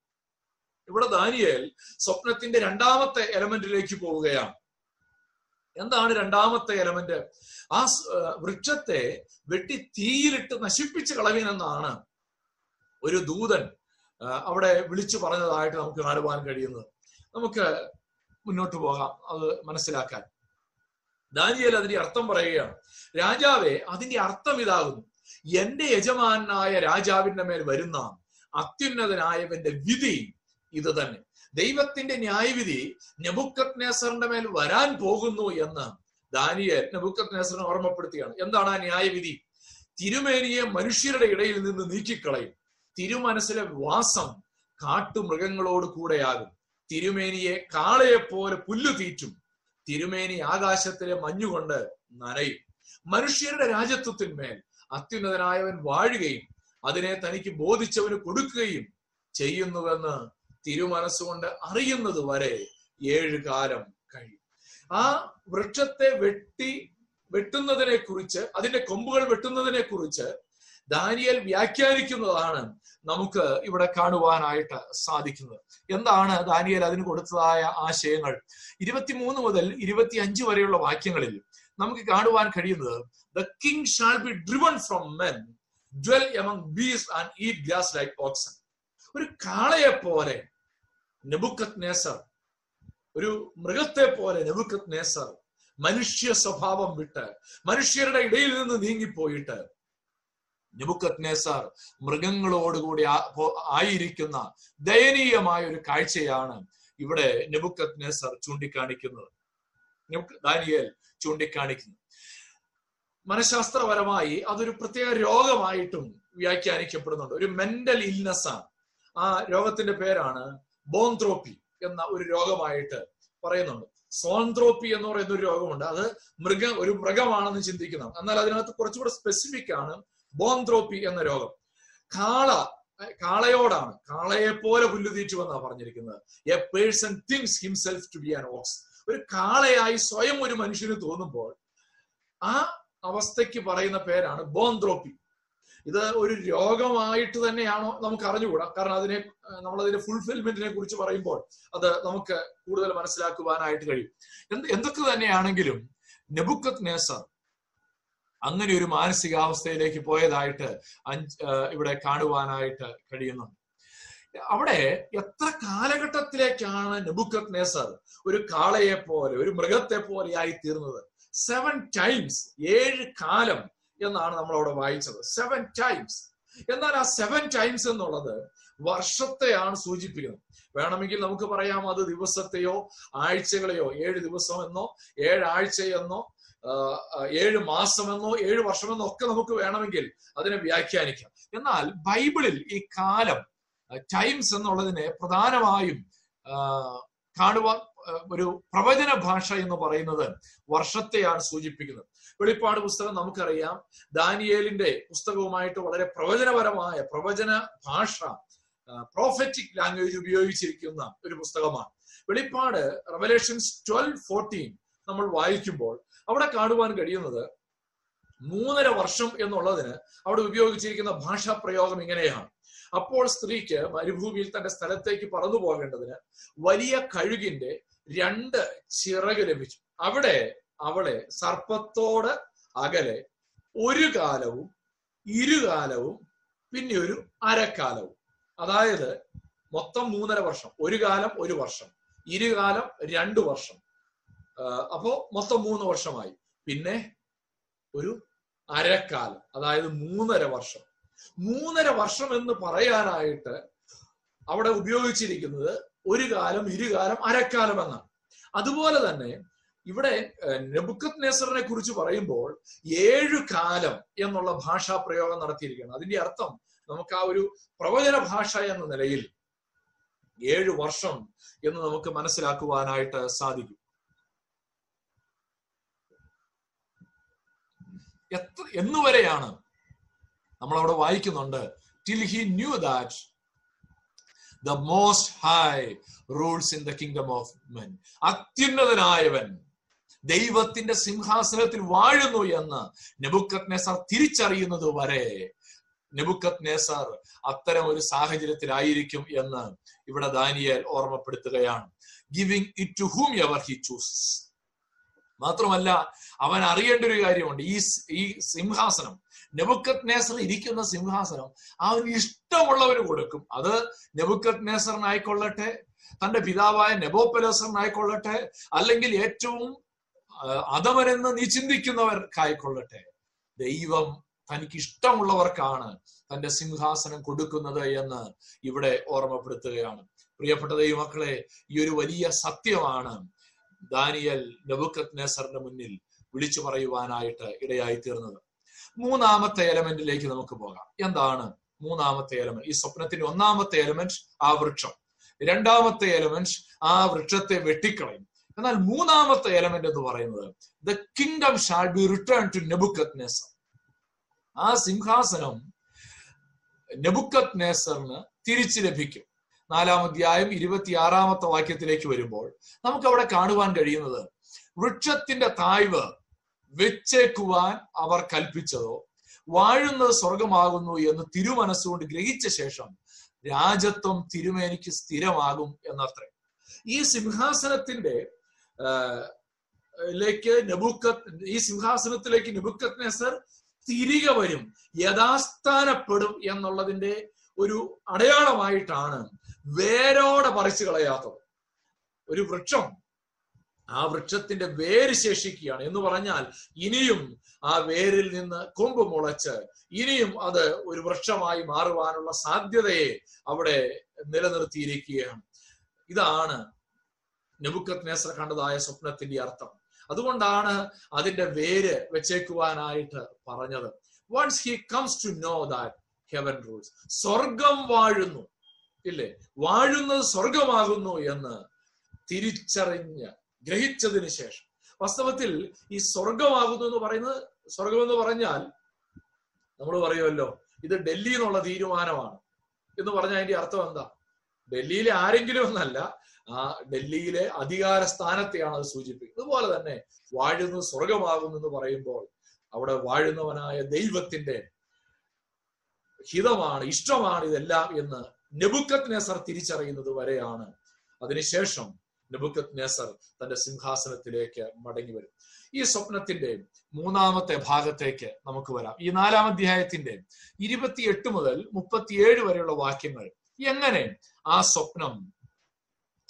ഇവിടെ ദാനിയേൽ സ്വപ്നത്തിന്റെ രണ്ടാമത്തെ എലമെന്റിലേക്ക് പോവുകയാണ്. എന്താണ് രണ്ടാമത്തെ എലമെന്റ് ആ വൃക്ഷത്തെ വെട്ടി തീയിലിട്ട് നശിപ്പിച്ച് കളവിനെന്നാണ് ഒരു ദൂതൻ അവിടെ വിളിച്ചു പറഞ്ഞതായിട്ട് നമുക്ക് കാണുവാൻ കഴിയുന്നത്. നമുക്ക് മുന്നോട്ട് പോകാം അത് മനസ്സിലാക്കാൻ. ദാനിയേൽ അതിന്റെ അർത്ഥം പറയുകയാണ് രാജാവെ അതിന്റെ അർത്ഥം ഇതാകുന്നു. എന്റെ യജമാനായ രാജാവിന്റെ മേൽ വരുന്ന അത്യുന്നതനായവന്റെ വിധി ഇത് തന്നെ. ദൈവത്തിന്റെ ന്യായവിധി നെബുക്കത് നേസറിന്റെ മേൽ വരാൻ പോകുന്നു എന്ന് ദാനിയൽ നെബുക്കത് നേസറിനെ ഓർമ്മപ്പെടുത്തുകയാണ്. എന്താണ് ആ ന്യായവിധി? തിരുമേനിയെ മനുഷ്യരുടെ ഇടയിൽ നിന്ന് നീക്കിക്കളയും. തിരുമനസിലെ വാസം കാട്ടുമൃഗങ്ങളോട് കൂടെയാകും. തിരുമേനിയെ കാളയെപ്പോലെ പുല്ലു തീറ്റും. തിരുമേനി ആകാശത്തിലെ മഞ്ഞുകൊണ്ട് നനയും. മനുഷ്യരുടെ രാജ്യത്വത്തിന്മേൽ അത്യുന്നതനായവൻ വാഴുകയും അതിനെ തനിക്ക് ബോധിച്ചവന് കൊടുക്കുകയും ചെയ്യുന്നുവെന്ന് തിരുമനസ്സുകൊണ്ട് അറിയുന്നത് വരെ ഏഴ് കാലം കഴിയും. ആ വൃക്ഷത്തെ വെട്ടി വെട്ടുന്നതിനെ കുറിച്ച് അതിന്റെ കൊമ്പുകൾ വെട്ടുന്നതിനെ കുറിച്ച് ദാനിയൽ വ്യാഖ്യാനിക്കുന്നതാണ് നമുക്ക് ഇവിടെ കാണുവാനായിട്ട് സാധിക്കുന്നത്. എന്താണ് ദാനിയൽ അതിന് കൊടുത്തതായ ആശയങ്ങൾ? ഇരുപത്തിമൂന്ന് മുതൽ ഇരുപത്തി അഞ്ച് വരെയുള്ള വാക്യങ്ങളിൽ നമുക്ക് കാണുവാൻ കഴിയുന്നത് the king shall be driven from men dwell among bees and eat grass like oxen ഒരു കാളയെ പോലെ നെബുക്കത് നേസർ ഒരു മൃഗത്തെ പോലെ നെബുക്കത് നേസർ മനുഷ്യ സ്വഭാവം വിട്ട് മനുഷ്യരുടെ ഇടയിൽ നിന്ന് നീങ്ങിപ്പോയിട്ട് നെബുക്കത് നേസർ മൃഗങ്ങളോടുകൂടി ആയിരിക്കുന്ന ദയനീയമായ ഒരു കാഴ്ചയാണ് ഇവിടെ നെബുക്കത് നേസർ ചൂണ്ടിക്കാണിക്കുന്നത് ദാനിയേൽ ചൂണ്ടിക്കാണിക്കുന്നു. മനഃശാസ്ത്രപരമായി അതൊരു പ്രത്യേക രോഗമായിട്ടും വ്യാഖ്യാനിക്കപ്പെടുന്നുണ്ട്. ഒരു മെന്റൽ ഇൽനെസ് ആണ്. ആ രോഗത്തിന്റെ പേരാണ് ബോൺത്രോപ്പി എന്ന ഒരു രോഗമായിട്ട് പറയുന്നുണ്ട്. സോൺത്രോപ്പി എന്ന് പറയുന്ന ഒരു രോഗമുണ്ട്. അത് മൃഗ ഒരു മൃഗമാണെന്ന് ചിന്തിക്കണം എന്നാൽ അതിനകത്ത് കുറച്ചുകൂടെ സ്പെസിഫിക് ആണ് ബോൺത്രോപ്പി എന്ന രോഗം. കാള കാളയോടാണ്. കാളയെ പോലെ പുല്ലുതീറ്റു എന്നാണ് പറഞ്ഞിരിക്കുന്നത്. A person thinks himself to be an ox ഒരു കാളയായി സ്വയം ഒരു മനുഷ്യന് തോന്നുമ്പോൾ ആ അവസ്ഥയ്ക്ക് പറയുന്ന പേരാണ് ബോൺത്രോപ്പി ഇത് ഒരു രോഗമായിട്ട് തന്നെയാണോ നമുക്ക് അറിഞ്ഞുകൂടാ കാരണം അതിനെ നമ്മൾ അതിന്റെ ഫുൾഫിൽമെന്റിനെ കുറിച്ച് പറയുമ്പോൾ അത് നമുക്ക് കൂടുതൽ മനസ്സിലാക്കുവാനായിട്ട് കഴിയും. എന്ത് എന്തൊക്കെ തന്നെയാണെങ്കിലും നെബുക്കത് നേസർ അങ്ങനെ ഒരു മാനസികാവസ്ഥയിലേക്ക് പോയതായിട്ട് അഞ്ച് ഇവിടെ കാണുവാനായിട്ട് കഴിയുന്നുണ്ട്. അവിടെ എത്ര കാലഘട്ടത്തിലേക്കാണ് നെബുക്കത് നേസർ ഒരു കാളയെ പോലെ ഒരു മൃഗത്തെ പോലെയായി തീർന്നത് സെവൻ ടൈംസ് ഏഴ് കാലം എന്നാണ് നമ്മൾ അവിടെ വായിച്ചത്. സെവൻ ടൈംസ് എന്നാൽ ആ സെവൻ ടൈംസ് എന്നുള്ളത് വർഷത്തെയാണ് സൂചിപ്പിക്കുന്നത്. വേണമെങ്കിൽ നമുക്ക് പറയാം അത് ദിവസത്തെയോ ആഴ്ചകളെയോ ഏഴ് ദിവസം എന്നോ ഏഴാഴ്ച എന്നോ ഏഴ് മാസമെന്നോ ഏഴ് വർഷമെന്നോ ഒക്കെ നമുക്ക് വേണമെങ്കിൽ അതിനെ വ്യാഖ്യാനിക്കാം. എന്നാൽ ബൈബിളിൽ ഈ കാലം ടൈംസ് എന്നുള്ളതിനെ പ്രധാനമായും കാണുവാൻ ഒരു പ്രവചന ഭാഷ എന്ന് പറയുന്നത് വർഷത്തെയാണ് സൂചിപ്പിക്കുന്നത്. വെളിപ്പാട് പുസ്തകം നമുക്കറിയാം. ദാനിയേലിന്റെ പുസ്തകവുമായിട്ട് വളരെ പ്രവചനപരമായ പ്രവചന ഭാഷ പ്രോഫറ്റിക് ലാംഗ്വേജ് ഉപയോഗിച്ചിരിക്കുന്ന ഒരു പുസ്തകമാണ്. വെളിപ്പാട് റെവലേഷൻസ് ട്വൽവ് ഫോർട്ടീൻ നമ്മൾ വായിക്കുമ്പോൾ അവിടെ കാണുവാൻ കഴിയുന്നത് മൂന്നര വർഷം എന്നുള്ളതിന് അവിടെ ഉപയോഗിച്ചിരിക്കുന്ന ഭാഷാ പ്രയോഗം ഇങ്ങനെയാണ്. അപ്പോൾ സ്ത്രീക്ക് മരുഭൂമിയിൽ തന്റെ സ്ഥലത്തേക്ക് പറന്നു പോകേണ്ടതിന് വലിയ കഴുകിന്റെ രണ്ട് ചിറക് ലഭിച്ചു. അവിടെ അവളെ സർപ്പത്തോട് അകലെ ഒരു കാലവും ഇരുകാലവും പിന്നെ ഒരു അരക്കാലവും. അതായത് മൊത്തം മൂന്നര വർഷം. ഒരു കാലം ഒരു വർഷം. ഇരുകാലം രണ്ടു വർഷം. അപ്പോ മൊത്തം മൂന്ന് വർഷമായി. പിന്നെ ഒരു അരക്കാലം അതായത് മൂന്നര വർഷം. മൂന്നര വർഷം എന്ന് പറയാനായിട്ട് അവിടെ ഉപയോഗിച്ചിരിക്കുന്നത് ഒരു കാലം ഇരുകാലം അരക്കാലം എന്നാണ്. അതുപോലെ തന്നെ ഇവിടെ നെബുക്കത് നെസറിനെ കുറിച്ച് പറയുമ്പോൾ ഏഴു കാലം എന്നുള്ള ഭാഷാ പ്രയോഗം നടത്തിയിരിക്കുകയാണ്. അതിന്റെ അർത്ഥം നമുക്ക് ആ ഒരു പ്രവചന ഭാഷ എന്ന നിലയിൽ ഏഴ് വർഷം എന്ന് നമുക്ക് മനസ്സിലാക്കുവാനായിട്ട് സാധിക്കും. എത്ര എന്നുവരെയാണ് നമ്മൾ അവിടെ വായിക്കുന്നുണ്ട് till he knew that the Most High rules in the kingdom of men അത്യുന്നതനായവൻ ദൈവത്തിന്റെ സിംഹാസനത്തിൽ വാഴുന്നു എന്ന് നെബുക്കത് നെസർ തിരിച്ചറിയുന്നത് വരെ. നെബുക്കത് നെസർ അത്തരം ഒരു സാഹചര്യത്തിലായിരിക്കും എന്ന് ഇവിടെ ദാനിയൽ ഓർമ്മപ്പെടുത്തുകയാണ്. Giving it to whomever he chooses മാത്രമല്ല അവൻ അറിയേണ്ട ഒരു കാര്യമുണ്ട്. ഈ ഈ സിംഹാസനം നെബുക്കത് നേസർ ഇരിക്കുന്ന സിംഹാസനം അവന് ഇഷ്ടമുള്ളവന് കൊടുക്കും. അത് നെബുക്കത് നേസറിനായിക്കൊള്ളട്ടെ തന്റെ പിതാവായ നെബോപ്പലോസറിനായിക്കൊള്ളട്ടെ അല്ലെങ്കിൽ ഏറ്റവും അധമനെന്ന് നീ ചിന്തിക്കുന്നവർക്കായിക്കൊള്ളട്ടെ ദൈവം തനിക്ക് ഇഷ്ടമുള്ളവർക്കാണ് തന്റെ സിംഹാസനം കൊടുക്കുന്നത് എന്ന് ഇവിടെ ഓർമ്മപ്പെടുത്തുകയാണ്. പ്രിയപ്പെട്ട ദൈവമക്കളെ ഈ ഒരു വലിയ സത്യമാണ് ദാനിയൽ നബുക്കത് നെസറിന്റെ മുന്നിൽ വിളിച്ചു പറയുവാനായിട്ട് ഇടയായി തീർന്നത് മൂന്നാമത്തെ എലമെന്റിലേക്ക് നമുക്ക് പോകാം. എന്താണ് മൂന്നാമത്തെ എലമെന്റ് ഈ സ്വപ്നത്തിന്റെ ഒന്നാമത്തെ എലമെന്റ് ആ വൃക്ഷം. രണ്ടാമത്തെ എലമെന്റ് ആ വൃക്ഷത്തെ വെട്ടിക്കളയും. എന്നാൽ മൂന്നാമത്തെ എലമെന്റ് എന്ന് പറയുന്നത് the kingdom shall be return to Nebuchadnezzar ആ സിംഹാസനം നെബുക്കത് നെസറിന് തിരിച്ചു ലഭിക്കും. നാലാം അധ്യായം ഇരുപത്തിയാറാമത്തെ വാക്യത്തിലേക്ക് വരുമ്പോൾ നമുക്ക് അവിടെ കാണുവാൻ കഴിയുന്നത് വൃക്ഷത്തിന്റെ തായ്വ് വെച്ചേക്കുവാൻ അവർ കൽപ്പിച്ചതോ വാഴുന്നത് സ്വർഗമാകുന്നു എന്ന് തിരുമനസ്സുകൊണ്ട് ഗ്രഹിച്ച ശേഷം രാജത്വം തിരുമേനിക്ക് സ്ഥിരമാകും എന്നത്രേ. ഈ സിംഹാസനത്തിന്റെ ലേക്ക് നെബുക്കത്ത് ഈ സിംഹാസനത്തിലേക്ക് നെബുക്കത്ത് നെസർ തിരികെ വരും യഥാസ്ഥാനപ്പെടും എന്നുള്ളതിന്റെ ഒരു അടയാളമായിട്ടാണ് വേരോടെ പറിച്ചു കളയാത്തത്. ഒരു വൃക്ഷം ആ വൃക്ഷത്തിന്റെ വേര് ശേഷിക്കുകയാണ്. എന്ന് പറഞ്ഞാൽ ഇനിയും ആ വേരിൽ നിന്ന് കൊമ്പ് മുളച്ച് ഇനിയും അത് ഒരു വൃക്ഷമായി മാറുവാനുള്ള സാധ്യതയെ അവിടെ നിലനിർത്തിയിരിക്കുകയാണ്. ഇതാണ് നെബുക്കത്ത് നേസർ കണ്ടതായ സ്വപ്നത്തിന്റെ അർത്ഥം. അതുകൊണ്ടാണ് അതിന്റെ വേര് വെച്ചേക്കുവാനായിട്ട് പറഞ്ഞത്. Once he comes to know that heaven rules സ്വർഗം വാഴുന്നു. ഇല്ലേ? വാഴുന്നത് സ്വർഗമാകുന്നു എന്ന് തിരിച്ചറിഞ്ഞ് ഗ്രഹിച്ചതിന് ശേഷം. വാസ്തവത്തിൽ ഈ സ്വർഗമാകുന്നു എന്ന് പറയുന്നത് സ്വർഗം എന്ന് പറഞ്ഞാൽ നമ്മൾ പറയുമല്ലോ ഇത് ഡൽഹി എന്നുള്ള തീരുമാനമാണ്. എന്ന് പറഞ്ഞാൽ അതിന്റെ അർത്ഥം എന്താ? ഡൽഹിയിലെ ആരെങ്കിലും എന്നല്ല ആ ഡൽഹിയിലെ അധികാര സ്ഥാനത്തെയാണ് അത് സൂചിപ്പിക്കുന്നത്. അതുപോലെ തന്നെ വാഴുന്ന സ്വർഗമാകുന്നു എന്ന് പറയുമ്പോൾ അവിടെ വാഴുന്നവനായ ദൈവത്തിന്റെ ഹിതമാണ് ഇഷ്ടമാണ് ഇതെല്ലാം എന്ന് നെബുക്കത് നെസർ തിരിച്ചറിയുന്നത് വരെയാണ്. അതിനുശേഷം നെബുക്കത് നെസർ തന്റെ സിംഹാസനത്തിലേക്ക് മടങ്ങി വരും. ഈ സ്വപ്നത്തിന്റെ മൂന്നാമത്തെ ഭാഗത്തേക്ക് നമുക്ക് വരാം. ഈ നാലാം അധ്യായത്തിന്റെ ഇരുപത്തിയെട്ട് മുതൽ മുപ്പത്തിയേഴ് വരെയുള്ള വാക്യങ്ങൾ എങ്ങനെ ആ സ്വപ്നം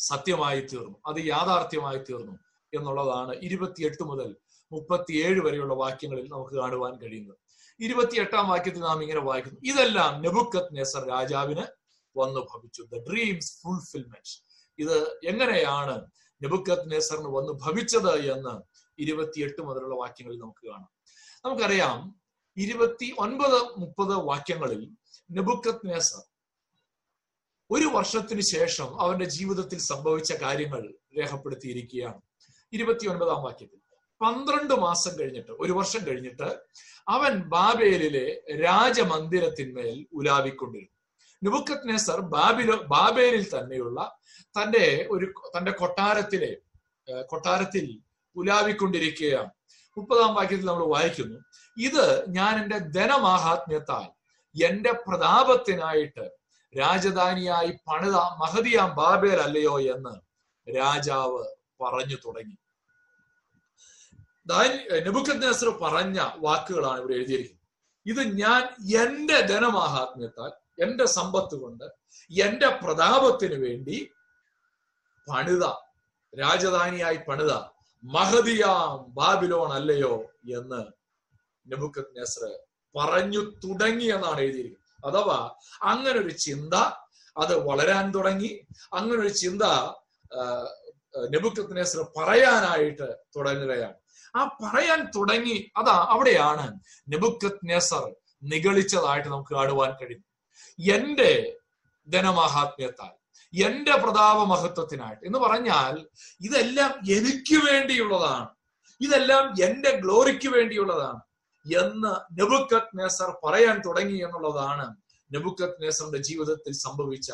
സത്യമായി തീർന്നു അത് യാഥാർത്ഥ്യമായി തീർന്നു എന്നുള്ളതാണ് ഇരുപത്തിയെട്ട് മുതൽ മുപ്പത്തിയേഴ് വരെയുള്ള വാക്യങ്ങളിൽ നമുക്ക് കാണുവാൻ കഴിയുന്നത്. ഇരുപത്തിയെട്ടാം വാക്യത്തിൽ നാം ഇങ്ങനെ വായിക്കുന്നു. ഇതെല്ലാം നെബുക്കത് നെസർ രാജാവിന് വന്നു ഭവിച്ചു. ദ ഡ്രീംസ് ഫുൾഫിൽമെന്റ് ഇത് എങ്ങനെയാണ് നെബുക്കത് നെസറിന് വന്നു ഭവിച്ചത് എന്ന് ഇരുപത്തിയെട്ട് മുതലുള്ള വാക്യങ്ങളിൽ നമുക്ക് കാണാം. നമുക്കറിയാം ഇരുപത്തി ഒൻപത് മുപ്പത് വാക്യങ്ങളിൽ നെബുക്കത് നെസർ ഒരു വർഷത്തിന് ശേഷം അവന്റെ ജീവിതത്തിൽ സംഭവിച്ച കാര്യങ്ങൾ രേഖപ്പെടുത്തിയിരിക്കുകയാണ്. ഇരുപത്തി ഒൻപതാം വാക്യത്തിൽ. പന്ത്രണ്ട് മാസം കഴിഞ്ഞിട്ട് ഒരു വർഷം കഴിഞ്ഞിട്ട് അവൻ ബാബേലിലെ രാജമന്ദിരത്തിന്മേൽ ഉലാവിക്കൊണ്ടിരുന്നു. നുബുക്കത് നെസർ ബാബിലോ ബാബേലിൽ തന്നെയുള്ള തന്റെ ഒരു തന്റെ കൊട്ടാരത്തിലെ കൊട്ടാരത്തിൽ ഉലാവിക്കൊണ്ടിരിക്കുകയാണ്. മുപ്പതാം വാക്യത്തിൽ നമ്മൾ വായിക്കുന്നു ഇത് ഞാൻ എന്റെ ധനമാഹാത്മ്യത്താൽ എന്റെ പ്രതാപത്തിനായിട്ട് രാജധാനിയായി പണിത മഹതിയാം ബാബേൽ അല്ലയോ എന്ന് രാജാവ് പറഞ്ഞു തുടങ്ങി. നെബുക്കദ്നേസർ പറഞ്ഞ വാക്കുകളാണ് ഇവിടെ എഴുതിയിരിക്കുന്നത്. ഇത് ഞാൻ എന്റെ ധനമാഹാത്മ്യത്താൽ എന്റെ സമ്പത്ത് കൊണ്ട് എന്റെ പ്രതാപത്തിന് വേണ്ടി പണിത രാജധാനിയായി പണിത മഹതിയാം ബാബിലോൺ അല്ലയോ എന്ന് നെബുക്കത് പറഞ്ഞു തുടങ്ങി എന്നാണ് എഴുതിയിരിക്കുന്നത്. അഥവാ ഒരു ചിന്ത അത് വളരാൻ തുടങ്ങി അങ്ങനെ ഒരു ചിന്ത നെബുക്കത്തിനേസർ പറയാനായിട്ട് തുടങ്ങുകയാണ്. ആ പറയാൻ തുടങ്ങി അതാ അവിടെയാണ് നെബുക്കത്നേസർ നിഗളിച്ചതായിട്ട് നമുക്ക് കാണുവാൻ കഴിയും. എന്റെ ധനമാഹാത്മ്യത്താൽ എന്റെ പ്രതാപ മഹത്വത്തിനായിട്ട് എന്ന് പറഞ്ഞാൽ ഇതെല്ലാം എനിക്ക് വേണ്ടിയുള്ളതാണ്. ഇതെല്ലാം എന്റെ ഗ്ലോറിക്ക് വേണ്ടിയുള്ളതാണ്. എന്ന് നെബുക്കത് നേസർ പറയാൻ തുടങ്ങി എന്നുള്ളതാണ് നെബുക്കത് നേസറിന്റെ ജീവിതത്തിൽ സംഭവിച്ച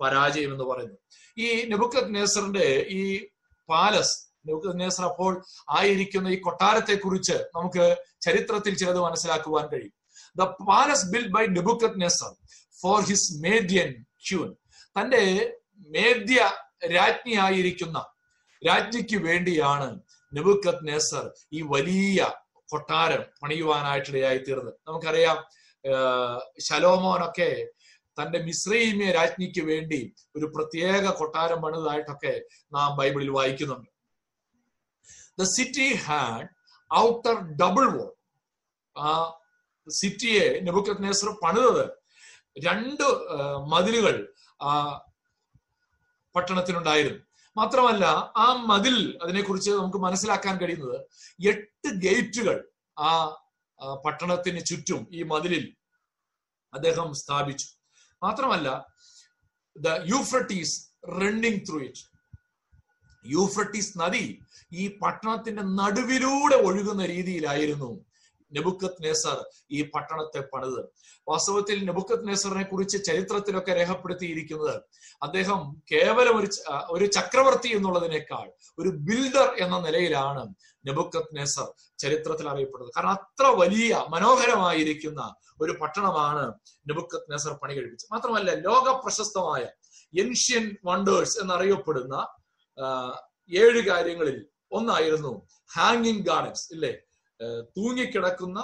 പരാജയം എന്ന് പറയുന്നത്. ഈ നെബുക്കത് നേസറിന്റെ ഈ പാലസ് നെബുക്കത് നേസർ അപ്പോൾ ആയിരിക്കുന്ന ഈ കൊട്ടാരത്തെ കുറിച്ച് നമുക്ക് ചരിത്രത്തിൽ ചിലത് മനസ്സിലാക്കുവാൻ കഴിയും. The palace build by Nebuchadnezzar for his Median queen തന്റെ മേദ്യ രാജ്ഞിയായിരിക്കുന്ന രാജ്ഞിക്ക് വേണ്ടിയാണ് നെബുക്കത് നേസർ ഈ വലിയ കൊട്ടാരം പണിയുവാനായിട്ടിടയായി തീർന്നത്. നമുക്കറിയാം ശലോമോനൊക്കെ തന്റെ മിശ്രീമ്യ രാജ്ഞിക്ക് വേണ്ടി ഒരു പ്രത്യേക കൊട്ടാരം പണിതായിട്ടൊക്കെ നാം ബൈബിളിൽ വായിക്കുന്നുണ്ട്. The city had outer double wall ആ സിറ്റിയെ നെബുക്കത് നെസർ പണിതത് രണ്ട് മതിലുകൾ പട്ടണത്തിനുണ്ടായിരുന്നു മാത്രമല്ല ആ മതിൽ അതിനെക്കുറിച്ച് നമുക്ക് മനസ്സിലാക്കാൻ കഴിയുന്നത് എട്ട് ഗേറ്റുകൾ ആ പട്ടണത്തിന് ചുറ്റും ഈ മതിലിൽ അദ്ദേഹം സ്ഥാപിച്ചു. മാത്രമല്ല the Euphrates running through it. Euphrates നദി ഈ പട്ടണത്തിന്റെ നടുവിലൂടെ ഒഴുകുന്ന രീതിയിലായിരുന്നു നെബുക്കത്ത് നേസർ ഈ പട്ടണത്തെ പണിത്. വാസ്തവത്തിൽ നെബുക്കത്ത് നേസറിനെ കുറിച്ച് ചരിത്രത്തിലൊക്കെ രേഖപ്പെടുത്തിയിരിക്കുന്നത് അദ്ദേഹം കേവലം ഒരു ഒരു ചക്രവർത്തി എന്നുള്ളതിനേക്കാൾ ഒരു ബിൽഡർ എന്ന നിലയിലാണ് നെബുക്കത്ത് നെസർ ചരിത്രത്തിൽ അറിയപ്പെടുന്നത്. കാരണം അത്ര വലിയ മനോഹരമായിരിക്കുന്ന ഒരു പട്ടണമാണ് നെബുക്കത്ത് നെസർ പണി കഴിപ്പിച്ചത്. മാത്രമല്ല ലോക പ്രശസ്തമായ ഏൻഷ്യൻ വണ്ടേഴ്സ് എന്നറിയപ്പെടുന്ന ഏഴ് കാര്യങ്ങളിൽ ഒന്നായിരുന്നു ഹാങ്ങിങ് ഗാർഡൻസ് ഇല്ലേ? തൂങ്ങിക്കിടക്കുന്ന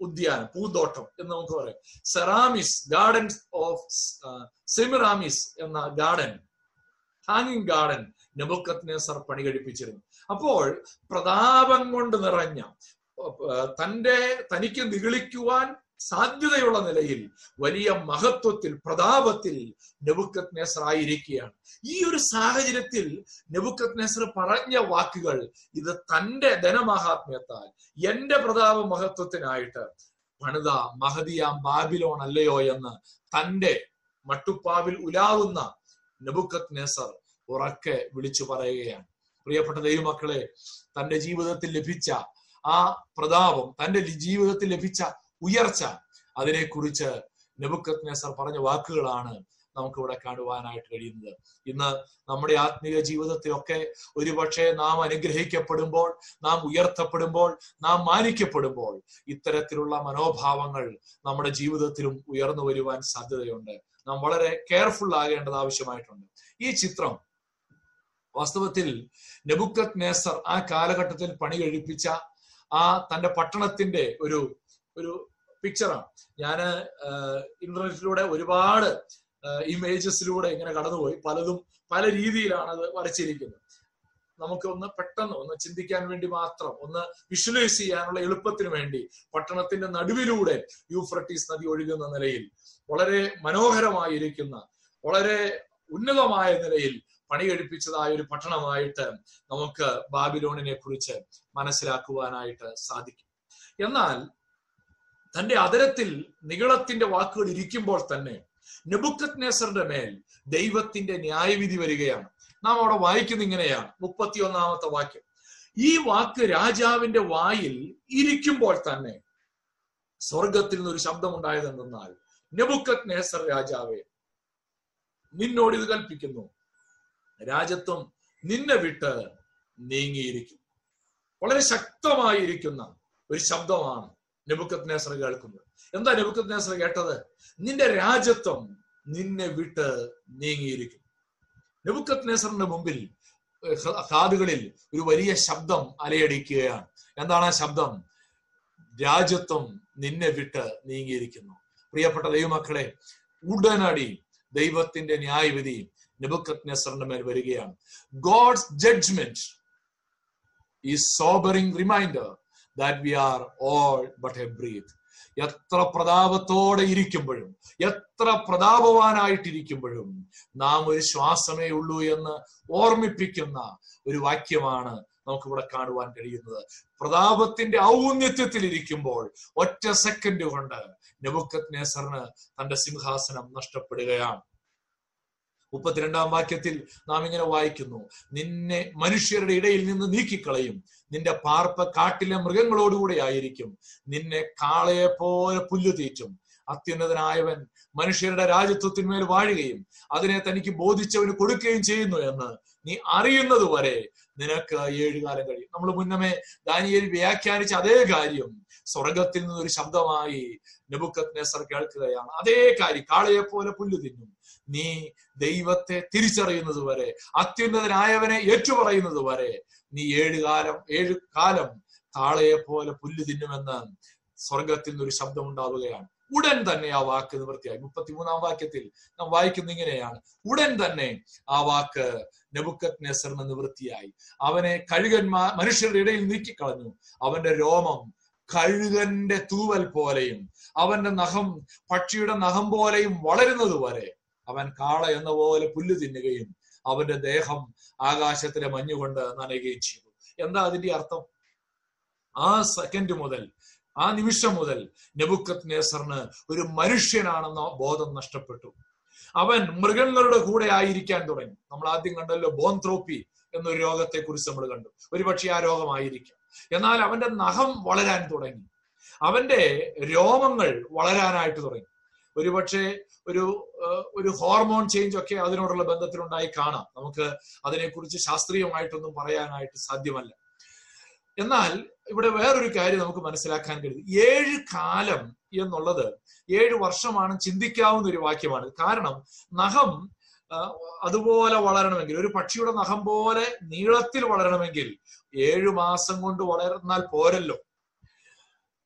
ഉദ്യാനം പൂന്തോട്ടം എന്ന് നമുക്ക് പറയാം. സെറാമിസ് ഗാർഡൻസ് ഓഫ് സെമിറാമിസ് എന്ന ഗാർഡൻ ഹാങ്ങിങ് ഗാർഡൻ നബുക്കത്തിനെ സർ പണി കഴിപ്പിച്ചിരുന്നു അപ്പോൾ പ്രതാപം കൊണ്ട് നിറഞ്ഞ തന്റെ തനിക്ക് നിഗളിക്കുവാൻ സാധ്യതയുള്ള നിലയിൽ വലിയ മഹത്വത്തിൽ പ്രതാപത്തിൽ നെബുക്കത് നെസർ ആയിരിക്കുകയാണ്. ഈ ഒരു സാഹചര്യത്തിൽ നെബുക്കത് നെസർ പറഞ്ഞ വാക്കുകൾ ഇത് തന്റെ ധനമഹാത്മ്യത്താൽ എന്റെ പ്രതാപ മഹത്വത്തിനായിട്ട് പണിത മഹദിയാം ബാബിലോൺ അല്ലയോ എന്ന് തന്റെ മട്ടുപ്പാവിൽ ഉലാവുന്ന നെബുക്കത് നെസർ ഉറക്കെ വിളിച്ചു പറയുകയാണ്. പ്രിയപ്പെട്ട ദൈവമക്കളെ തന്റെ ജീവിതത്തിൽ ലഭിച്ച ആ പ്രതാപം തന്റെ ജീവിതത്തിൽ ലഭിച്ച ഉയർച്ച. അതിനെക്കുറിച്ച് നെബുക്കത് നെസർ പറഞ്ഞ വാക്കുകളാണ് നമുക്കിവിടെ കാണുവാനായിട്ട് കഴിയുന്നത്. ഇന്ന് നമ്മുടെ ആത്മീയ ജീവിതത്തിലൊക്കെ ഒരുപക്ഷെ നാം അനുഗ്രഹിക്കപ്പെടുമ്പോൾ നാം ഉയർത്തപ്പെടുമ്പോൾ നാം മാനിക്കപ്പെടുമ്പോൾ ഇത്തരത്തിലുള്ള മനോഭാവങ്ങൾ നമ്മുടെ ജീവിതത്തിലും ഉയർന്നു വരുവാൻ സാധ്യതയുണ്ട്. നാം വളരെ കെയർഫുൾ ആകേണ്ടത് ആവശ്യമായിട്ടുണ്ട്. ഈ ചിത്രം വാസ്തവത്തിൽ നെബുക്കത് നേസർ ആ കാലഘട്ടത്തിൽ പണി കഴിപ്പിച്ച ആ തന്റെ പട്ടണത്തിന്റെ ഒരു ഒരു പിക്ചറാണ് ഞാൻ ഇന്റർനെറ്റിലൂടെ ഒരുപാട് ഇമേജസിലൂടെ ഇങ്ങനെ കടന്നുപോയി. പലതും പല രീതിയിലാണ് അത് വരച്ചിരിക്കുന്നത്. നമുക്ക് ഒന്ന് പെട്ടെന്ന് ഒന്ന് ചിന്തിക്കാൻ വേണ്ടി മാത്രം ഒന്ന് വിഷ്വലൈസ് ചെയ്യാനുള്ള എളുപ്പത്തിന് വേണ്ടി പട്ടണത്തിന്റെ നടുവിലൂടെ യൂഫ്രട്ടീസ് നദി ഒഴുകുന്ന നിലയിൽ വളരെ മനോഹരമായിരിക്കുന്ന വളരെ ഉന്നതമായ നിലയിൽ പണി കഴിപ്പിച്ചതായ ഒരു പട്ടണമായിട്ട് നമുക്ക് ബാബിലോണിനെ കുറിച്ച് മനസ്സിലാക്കുവാനായിട്ട് സാധിക്കും. എന്നാൽ തന്റെ അതരത്തിൽ നികളത്തിന്റെ വാക്കുകൾ ഇരിക്കുമ്പോൾ തന്നെ നെബുക്കത് മേൽ ദൈവത്തിന്റെ ന്യായവിധി വരികയാണ്. നാം അവിടെ വായിക്കുന്ന ഇങ്ങനെയാണ്. മുപ്പത്തി ഒന്നാമത്തെ വാക്യം. ഈ വാക്ക് രാജാവിന്റെ വായിൽ ഇരിക്കുമ്പോൾ തന്നെ സ്വർഗത്തിൽ നിന്ന് ഒരു ശബ്ദം ഉണ്ടായതെന്നാൽ നെബുക്കത് നേസർ രാജാവേ നിന്നോട് ഇത് കൽപ്പിക്കുന്നു. രാജ്യത്വം നിന്നെ വിട്ട് നീങ്ങിയിരിക്കും വളരെ ശക്തമായിരിക്കുന്ന ഒരു ശബ്ദമാണ് നെബുക്കത് നേസർ കേൾക്കുന്നത് എന്താ നെബുക്കത് നേസർ കേട്ടത്? നിന്റെ രാജ്യത്വം നിന്നെ വിട്ട് നീങ്ങിയിരിക്കും നെബുക്കത് നേസറിന്റെ മുമ്പിൽ കാതുകളിൽ ഒരു വലിയ ശബ്ദം അലയടിക്കുകയാണ്. എന്താണ് ആ ശബ്ദം? രാജ്യത്വം നിന്നെ വിട്ട് നീങ്ങിയിരിക്കുന്നു. പ്രിയപ്പെട്ട ദൈവമക്കളെ ഉടനടി ദൈവത്തിന്റെ ന്യായവിധി നെബുക്കത് നെസറിന്റെ മേൽ വരികയാണ്. ഗോഡ്സ് ജഡ്ജ്മെന്റ് ഈ sobering reminder that we are all but a breath എത്ര പ്രതാപത്തോടെ ഇരിക്കുമ്പോഴും എത്ര പ്രതാപവാനായിട്ടിരിക്കുമ്പോഴും നാം ഒരു ശ്വാസമേ ഉള്ളൂ എന്ന് ഓർമ്മിപ്പിക്കുന്ന ഒരു വാക്യമാണ് നമുക്കിവിടെ കാണുവാൻ കഴിയുന്നത്. പ്രതാപത്തിന്റെ ഔന്നത്യത്തിൽ ഇരിക്കുമ്പോൾ ഒറ്റ സെക്കൻഡ് കൊണ്ട് നെബുക്കത് നേസറിന് തന്റെ സിംഹാസനം നഷ്ടപ്പെടുകയാണ്. മുപ്പത്തിരണ്ടാം വാക്യത്തിൽ നാം ഇങ്ങനെ വായിക്കുന്നു. നിന്നെ മനുഷ്യരുടെ ഇടയിൽ നിന്ന് നീക്കിക്കളയും. നിന്റെ പാർപ്പ കാട്ടിലെ മൃഗങ്ങളോടുകൂടെ ആയിരിക്കും. നിന്നെ കാളയെ പോലെ പുല്ലു തീറ്റും. അത്യുന്നതനായവൻ മനുഷ്യരുടെ രാജ്യത്വത്തിന്മേൽ വാഴുകയും അതിനെ തനിക്ക് ബോധിച്ചവന് കൊടുക്കുകയും ചെയ്യുന്നു എന്ന് നീ അറിയുന്നത് വരെ നിനക്ക് ഏഴുകാലം കഴിയും. നമ്മൾ മുന്നമേ ദാനിയൽ വ്യാഖ്യാനിച്ച അതേ കാര്യം സ്വർഗത്തിൽ നിന്നൊരു ശബ്ദമായി നെബുക്കത് നെസർ കേൾക്കുകയാണ്. അതേ കാര്യം കാളയെ പോലെ പുല്ലു തിന്നും. നീ ദൈവത്തെ തിരിച്ചറിയുന്നത് വരെ അത്യുന്നതനായവനെ ഏറ്റുപറയുന്നത് വരെ നീ ഏഴ് കാലം ഏഴ് കാലം കാളയെ പോലെ പുല്ല് തിന്നുമെന്ന് സ്വർഗത്തിൽ നിന്നൊരു ശബ്ദം ഉണ്ടാവുകയാണ്. ഉടൻ തന്നെ ആ വാക്ക് നിവൃത്തിയായി മുപ്പത്തിമൂന്നാം വാക്യത്തിൽ നാം വായിക്കുന്ന ഇങ്ങനെയാണ്. ഉടൻ തന്നെ ആ വാക്ക് നെബുക്കത് നെസറിന് നിവൃത്തിയായി അവനെ കഴുകന്മാർ മനുഷ്യരുടെ ഇടയിൽ നീക്കിക്കളഞ്ഞു. അവന്റെ രോമം കഴുകന്റെ തൂവൽ പോലെയും അവന്റെ നഖം പക്ഷിയുടെ നഖം പോലെയും വളരുന്നത് വരെ അവൻ കാള എന്ന പോലെ പുല്ല് തിന്നുകയും അവന്റെ ദേഹം ആകാശത്തിലെ മഞ്ഞുകൊണ്ട് നനയുകയും ചെയ്തു. എന്താ അതിന്റെ അർത്ഥം? ആ സെക്കൻഡ് മുതൽ ആ നിമിഷം മുതൽ നെബുക്കത് നേസറിന് ഒരു മനുഷ്യനാണെന്ന ബോധം നഷ്ടപ്പെട്ടു. അവൻ മൃഗങ്ങളുടെ കൂടെ ആയിരിക്കാൻ തുടങ്ങി. നമ്മൾ ആദ്യം കണ്ടല്ലോ ബോൺത്രോപ്പി എന്നൊരു രോഗത്തെ കുറിച്ച് നമ്മൾ കണ്ടു. ഒരുപക്ഷെ ആ രോഗമായിരിക്കാം. എന്നാൽ അവന്റെ നഖം വളരാൻ തുടങ്ങി. അവന്റെ രോമങ്ങൾ വളരാനായിട്ട് തുടങ്ങി. ഒരുപക്ഷെ ഒരു ഒരു ഹോർമോൺ ചേഞ്ച് ഒക്കെ അതിനോടുള്ള ബന്ധത്തിലുണ്ടായി കാണാം. നമുക്ക് അതിനെക്കുറിച്ച് ശാസ്ത്രീയമായിട്ടൊന്നും പറയാനായിട്ട് സാധ്യമല്ല. എന്നാൽ ഇവിടെ വേറൊരു കാര്യം നമുക്ക് മനസ്സിലാക്കാൻ കഴിയും. ഏഴ് കാലം എന്നുള്ളത് ഏഴ് വർഷമാണ് ചിന്തിക്കാവുന്ന ഒരു വാക്യമാണ്. കാരണം നഖം അതുപോലെ വളരണമെങ്കിൽ ഒരു പക്ഷിയുടെ നഖം പോലെ നീളത്തിൽ വളരണമെങ്കിൽ ഏഴു മാസം കൊണ്ട് വളർന്നാൽ പോരല്ലോ.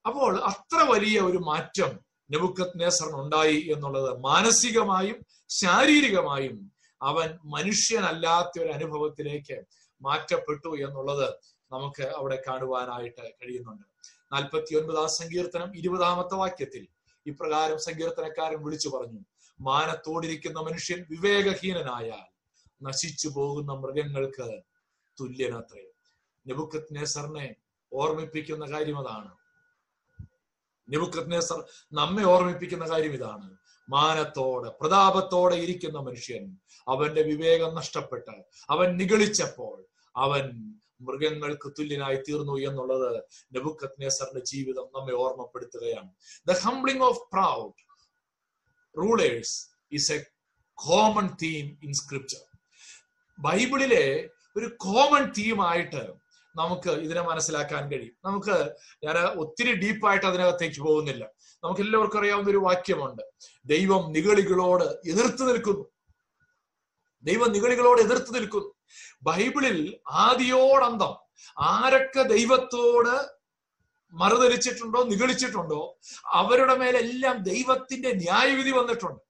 അപ്പോൾ അത്ര വലിയ ഒരു മാറ്റം നെബുക്കത് ഉണ്ടായി എന്നുള്ളത് മാനസികമായും ശാരീരികമായും അവൻ മനുഷ്യനല്ലാത്ത ഒരു അനുഭവത്തിലേക്ക് മാറ്റപ്പെട്ടു എന്നുള്ളത് നമുക്ക് അവിടെ കാണുവാനായിട്ട് കഴിയുന്നുണ്ട്. നാൽപ്പത്തി ഒൻപതാം സങ്കീർത്തനം ഇരുപതാമത്തെ വാക്യത്തിൽ ഇപ്രകാരം സങ്കീർത്തനക്കാരൻ വിളിച്ചു പറഞ്ഞു മാനത്തോടിരിക്കുന്ന മനുഷ്യൻ വിവേകഹീനനായാൽ നശിച്ചു പോകുന്ന മൃഗങ്ങൾക്ക് തുല്യനത്രേ. നെബുക്കത് നെസറിനെ ഓർമ്മിപ്പിക്കുന്ന കാര്യം അതാണ്. നെബുക്കത് നെസർ നമ്മെ ഓർമ്മിപ്പിക്കുന്ന കാര്യം ഇതാണ്. മാനത്തോടെ പ്രതാപത്തോടെ ഇരിക്കുന്ന മനുഷ്യൻ അവന്റെ വിവേകം നഷ്ടപ്പെട്ട് അവൻ നിഗളിച്ചപ്പോൾ അവൻ മൃഗങ്ങൾക്ക് തുല്യനായി തീർന്നു എന്നുള്ളത് നെബുക്കത്നേസറിന്റെ ജീവിതം നമ്മെ ഓർമ്മപ്പെടുത്തുകയാണ്. The humbling of proud rulers is a common theme in scripture ബൈബിളിലെ ഒരു കോമൺ തീമായിട്ട് നമുക്ക് ഇതിനെ മനസ്സിലാക്കാൻ കഴിയും. നമുക്ക് ഞാൻ ഒത്തിരി ഡീപ്പായിട്ട് അതിനകത്തേക്ക് പോകുന്നില്ല. നമുക്ക് എല്ലാവർക്കും അറിയാവുന്ന ഒരു വാക്യമുണ്ട്. ദൈവം നിഗളികളോട് എതിർത്ത് നിൽക്കുന്നു. ദൈവം നിഗളികളോട് എതിർത്ത് നിൽക്കുന്നു. ബൈബിളിൽ ആദിയോടന്തം ആരൊക്കെ ദൈവത്തോട് മറുതലിച്ചിട്ടുണ്ടോ നിഗളിച്ചിട്ടുണ്ടോ അവരുടെ മേലെല്ലാം ദൈവത്തിന്റെ ന്യായവിധി വന്നിട്ടുണ്ട്.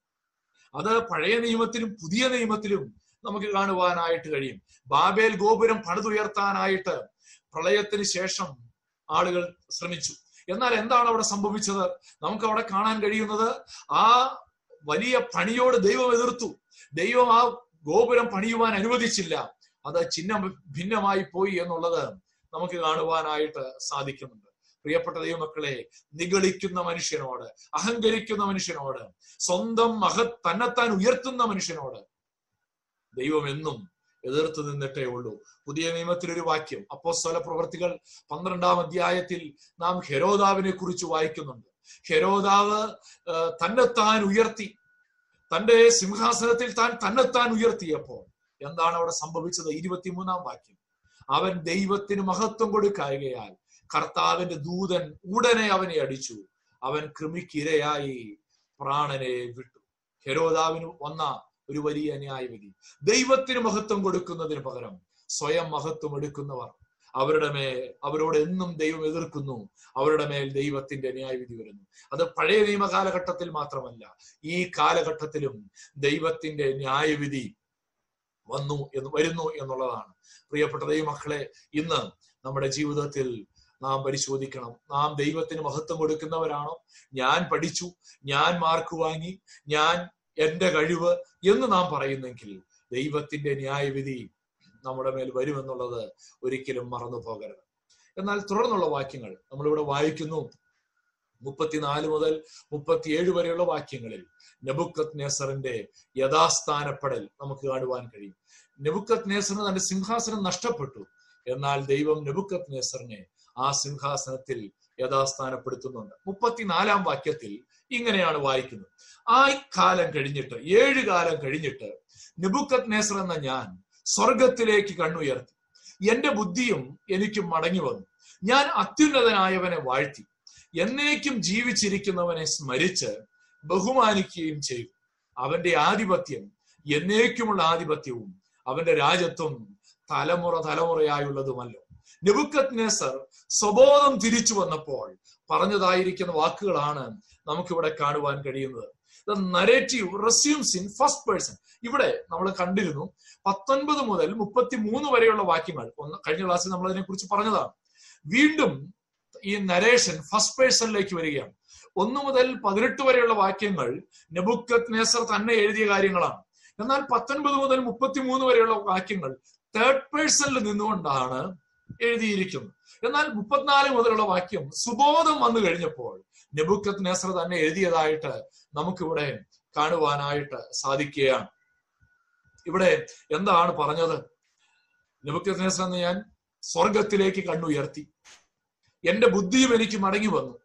അത് പഴയ നിയമത്തിലും പുതിയ നിയമത്തിലും നമുക്ക് കാണുവാനായിട്ട് കഴിയും. ബാബേൽ ഗോപുരം പണിതുയർത്താനായിട്ട് പ്രളയത്തിന് ശേഷം ആളുകൾ ശ്രമിച്ചു. എന്നാൽ എന്താണ് അവിടെ സംഭവിച്ചത്? നമുക്ക് അവിടെ കാണാൻ കഴിയുന്നത് ആ വലിയ പണിയോട് ദൈവം എതിർത്തു. ദൈവം ആ ഗോപുരം പണിയുവാൻ അനുവദിച്ചില്ല. അത് ചിഹ്നം ഭിന്നമായി പോയി എന്നുള്ളത് നമുക്ക് കാണുവാനായിട്ട് സാധിക്കുന്നുണ്ട്. പ്രിയപ്പെട്ട ദൈവമക്കളെ നിഗളിക്കുന്ന മനുഷ്യനോട് അഹങ്കരിക്കുന്ന മനുഷ്യനോട് സ്വന്തം മഹത് തന്നെത്താൻ ഉയർത്തുന്ന മനുഷ്യനോട് ദൈവം എന്നും എതിർത്ത് നിന്നിട്ടേ ഉള്ളൂ. പുതിയ നിയമത്തിലൊരു വാക്യം. അപ്പോസ്തല പ്രവർത്തികൾ പന്ത്രണ്ടാം അധ്യായത്തിൽ നാം ഹെരോദാവിനെ കുറിച്ച് വായിക്കുന്നുണ്ട്. ഹെരോദാവ് തന്നെത്താൻ ഉയർത്തി. തന്റെ സിംഹാസനത്തിൽ താൻ തന്നെത്താൻ ഉയർത്തിയപ്പോൾ എന്താണ് അവിടെ സംഭവിച്ചത്? ഇരുപത്തിമൂന്നാം വാക്യം. അവൻ ദൈവത്തിന് മഹത്വം കൊടുക്കായകയാൽ കർത്താവിന്റെ ദൂതൻ ഉടനെ അവനെ അടിച്ചു. അവൻ കൃമിക്കിരയായി പ്രാണനെ വിട്ടു. ഹെരോദാവിന് വന്ന ഒരു വലിയ ന്യായവിധി. ദൈവത്തിന് മഹത്വം കൊടുക്കുന്നതിന് പകരം സ്വയം മഹത്വം എടുക്കുന്നവർ അവരുടെ മേൽ അവരോട് എന്നും ദൈവം എതിർക്കുന്നു. അവരുടെ മേൽ ദൈവത്തിന്റെ ന്യായവിധി വരുന്നു. അത് പഴയ നിയമ കാലഘട്ടത്തിൽ മാത്രമല്ല ഈ കാലഘട്ടത്തിലും ദൈവത്തിന്റെ ന്യായവിധി വന്നു എന്ന് വരുന്നു എന്നുള്ളതാണ്. പ്രിയപ്പെട്ട ദൈവമക്കളെ ഇന്ന് നമ്മുടെ ജീവിതത്തിൽ നാം പരിശോധിക്കണം. നാം ദൈവത്തിന് മഹത്വം കൊടുക്കുന്നവരാണോ? ഞാൻ പഠിച്ചു ഞാൻ മാർക്ക് വാങ്ങി ഞാൻ എന്റെ കഴിവ് എന്ന് നാം പറയുന്നെങ്കിൽ ദൈവത്തിന്റെ ന്യായവിധി നമ്മുടെ മേൽ വരുമെന്നുള്ളത് ഒരിക്കലും മറന്നു പോകരുത്. എന്നാൽ തുടർന്നുള്ള വാക്യങ്ങൾ നമ്മളിവിടെ വായിക്കുന്നു. മുപ്പത്തിനാല് മുതൽ മുപ്പത്തിയേഴ് വരെയുള്ള വാക്യങ്ങളിൽ നെബുക്കത് നേസറിന്റെ യഥാസ്ഥാനപ്പെടൽ നമുക്ക് കാണുവാൻ കഴിയും. നെബുക്കത് നേസറിന് തന്റെ സിംഹാസനം നഷ്ടപ്പെട്ടു. എന്നാൽ ദൈവം നെബുക്കത് നേസറിനെ ആ സിംഹാസനത്തിൽ യഥാസ്ഥാനപ്പെടുത്തുന്നുണ്ട്. മുപ്പത്തിനാലാം വാക്യത്തിൽ ഇങ്ങനെയാണ് വായിക്കുന്നത്. ആ കാലം കഴിഞ്ഞിട്ട് ഏഴ് കാലം കഴിഞ്ഞിട്ട് നെബുക്കത് നേസർ എന്ന ഞാൻ സ്വർഗത്തിലേക്ക് കണ്ണുയർത്തി. എന്റെ ബുദ്ധിയും എനിക്ക് മടങ്ങി വന്നു. ഞാൻ അത്യുന്നതനായവനെ വാഴ്ത്തി. എന്നേക്കും ജീവിച്ചിരിക്കുന്നവനെ സ്മരിച്ച് ബഹുമാനിക്കുകയും ചെയ്തു. അവന്റെ ആധിപത്യം എന്നേക്കുമുള്ള ആധിപത്യവും അവന്റെ രാജ്യത്വം തലമുറ തലമുറയായുള്ളതുമല്ലോ. നെബുക്കത് നെസർ സ്വബോധം തിരിച്ചു വന്നപ്പോൾ പറഞ്ഞതായിരിക്കുന്ന വാക്കുകളാണ് നമുക്കിവിടെ കാണുവാൻ കഴിയുന്നത്. The narrative resumes in first person ഇവിടെ നമ്മൾ കണ്ടിരുന്നു പത്തൊൻപത് മുതൽ മുപ്പത്തി മൂന്ന് വരെയുള്ള വാക്യങ്ങൾ. ഒന്ന് കഴിഞ്ഞ ക്ലാസ്സിൽ നമ്മൾ അതിനെ കുറിച്ച് പറഞ്ഞതാണ്. വീണ്ടും ഈ നരേഷൻ ഫസ്റ്റ് പേഴ്സണിലേക്ക് വരികയാണ്. ഒന്ന് മുതൽ പതിനെട്ട് വരെയുള്ള വാക്യങ്ങൾ നെബുക്കത് നേസർ തന്നെ എഴുതിയ കാര്യങ്ങളാണ്. എന്നാൽ പത്തൊൻപത് മുതൽ മുപ്പത്തി മൂന്ന് വരെയുള്ള വാക്യങ്ങൾ തേർഡ് പേഴ്സണിൽ നിന്നുകൊണ്ടാണ് എഴുതിയിരിക്കുന്നത്. എന്നാൽ മുപ്പത്തിനാല് മുതലുള്ള വാക്യം സുബോധം വന്നു കഴിഞ്ഞപ്പോൾ നെബുക്കത്ത് നെസർ തന്നെ എഴുതിയതായിട്ട് നമുക്കിവിടെ കാണുവാനായിട്ട് സാധിക്കുകയാണ്. ഇവിടെ എന്താണ് പറഞ്ഞത്? നെബുക്കത്ത് നെസർ എന്ന് ഞാൻ സ്വർഗത്തിലേക്ക് കണ്ണുയർത്തി. എന്റെ ബുദ്ധിയും എനിക്ക് മടങ്ങി വന്നു.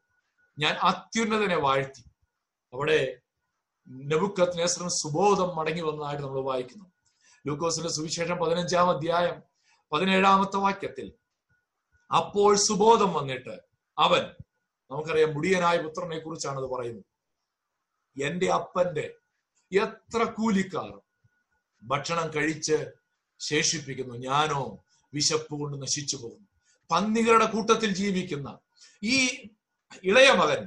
ഞാൻ അത്യുന്നതനെ വാഴ്ത്തി. അവിടെ നെബുക്കത്ത് നേസറിന് സുബോധം മടങ്ങി വന്നതായിട്ട് നമ്മൾ വായിക്കുന്നു. ലൂക്കോസിന്റെ സുവിശേഷം പതിനഞ്ചാം അധ്യായം പതിനേഴാമത്തെ വാക്യത്തിൽ അപ്പോൾ സുബോധം വന്നിട്ട് അവൻ നമുക്കറിയാം മുടിയനായ പുത്രനെ കുറിച്ചാണ് അത് പറയുന്നത് എന്റെ അപ്പന്റെ എത്ര കൂലിക്കാർ ഭക്ഷണം കഴിച്ച് ശേഷിപ്പിക്കുന്നു ഞാനോ വിശപ്പ് കൊണ്ട് നശിച്ചു പോകുന്നു. പന്നികളുടെ കൂട്ടത്തിൽ ജീവിക്കുന്ന ഈ ഇളയ മകൻ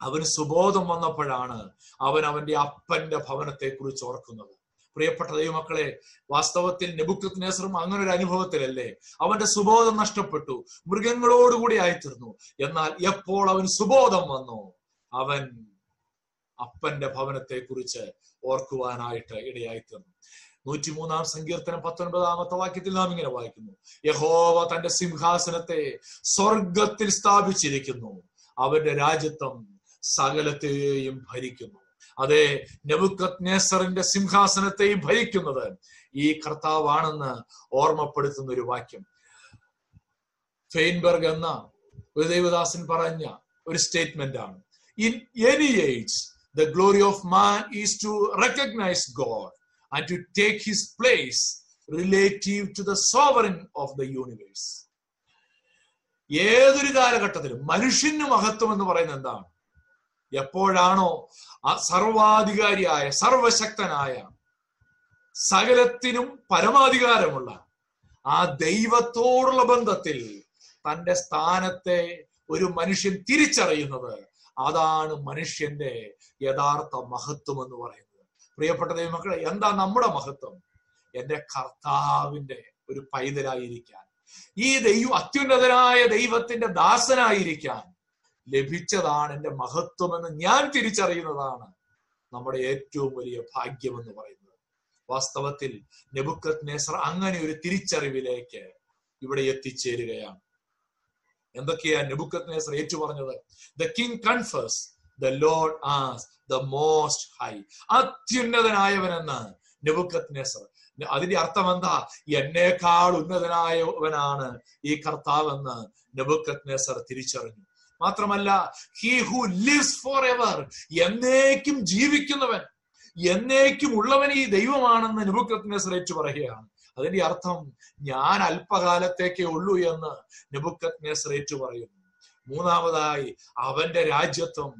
അവന് സുബോധം വന്നപ്പോഴാണ് അവൻ അവന്റെ അപ്പന്റെ ഭവനത്തെ കുറിച്ച് ഓർക്കുന്നത്. പ്രിയപ്പെട്ട ദൈവമക്കളെ വാസ്തവത്തിൽ നെബുക്കത്ത് നേസറും അങ്ങനെ ഒരു അനുഭവത്തിലല്ലേ? അവന്റെ സുബോധം നഷ്ടപ്പെട്ടു മൃഗങ്ങളോടുകൂടി ആയിത്തീർന്നു. എന്നാൽ എപ്പോൾ അവൻ സുബോധം വന്നു? അവൻ അപ്പന്റെ ഭവനത്തെ കുറിച്ച് ഓർക്കുവാനായിട്ട് ഇടയായിത്തീർന്നു. നൂറ്റിമൂന്നാം സങ്കീർത്തനം പത്തൊൻപതാമത്തെ വാക്യത്തിൽ നാം ഇങ്ങനെ വായിക്കുന്നു. യഹോവ തന്റെ സിംഹാസനത്തെ സ്വർഗത്തിൽ സ്ഥാപിച്ചിരിക്കുന്നു. അവന്റെ രാജ്യത്വം സകലത്തെയും ഭരിക്കുന്നു. അതെ നെബുക്കത് നേസറിന്റെ സിംഹാസനത്തെയും ഭരിക്കുന്നത് ഈ കർത്താവാണെന്ന് ഓർമ്മപ്പെടുത്തുന്ന ഒരു വാക്യം. ഫെയിൻബർഗ് എന്ന ഒരു ദൈവദാസൻ പറഞ്ഞ ഒരു സ്റ്റേറ്റ്മെന്റ് ആണ്. In any age the glory of man is to recognise God and to take his place relative to the sovereign of the universe ഏതൊരു കാലഘട്ടത്തിലും മനുഷ്യന് മഹത്വം എന്ന് പറയുന്നത് എന്താണ്? എപ്പോഴാണോ ആ സർവാധികാരിയായ സർവശക്തനായ സകലത്തിനും പരമാധികാരമുള്ള ആ ദൈവത്തോടുള്ള ബന്ധത്തിൽ തന്റെ സ്ഥാനത്തെ ഒരു മനുഷ്യൻ തിരിച്ചറിയുന്നത് അതാണ് മനുഷ്യന്റെ യഥാർത്ഥ മഹത്വം എന്ന് പറയുന്നത്. പ്രിയപ്പെട്ട ദൈവമക്കളെ എന്താ നമ്മുടെ മഹത്വം? എന്റെ കർത്താവിന്റെ ഒരു പൈതലായിരിക്കാൻ. ഈ ദൈവം അത്യുന്നതനായ ദൈവത്തിന്റെ ദാസനായിരിക്കാൻ. ലഭിച്ചതാണ് എന്റെ മഹത്വമെന്ന് ഞാൻ തിരിച്ചറിയുന്നതാണ് നമ്മുടെ ഏറ്റവും വലിയ ഭാഗ്യം എന്ന് പറയുന്നത്. വാസ്തവത്തിൽ നെബുക്കത് നേസർ അങ്ങനെ ഒരു തിരിച്ചറിവിലേക്ക് ഇവിടെ എത്തിച്ചേരുകയാണ്. എന്തൊക്കെയാ നെബുക്കത് നേസർ ഏറ്റു പറഞ്ഞത് the king confesses the Lord as the Most High അത്യുന്നതനായവനെന്ന് Nebuchadnezzar അതിന്റെ അർത്ഥം എന്താ എന്നേക്കാൾ ഉന്നതനായവനാണ് ഈ കർത്താവെന്ന് നെബുക്കത് നേസർ തിരിച്ചറിഞ്ഞു. മാത്രമല്ല he who lives forever എന്നേക്കും ജീവിക്കുന്നവൻ എന്നേക്കും ഉള്ളവൻ ഈ ദൈവമാണെന്ന് നെബുക്കത്തിനെസർ ഏറ്റു പറയുകയാണ്. അതിന്റെ അർത്ഥം ഞാൻ അല്പകാലത്തേക്കേ ഉള്ളൂ എന്ന് നെബുക്കത്തിനെസർ ഏറ്റു പറയുന്നു. മൂന്നാമതായി അവന്റെ രാജ്യത്വം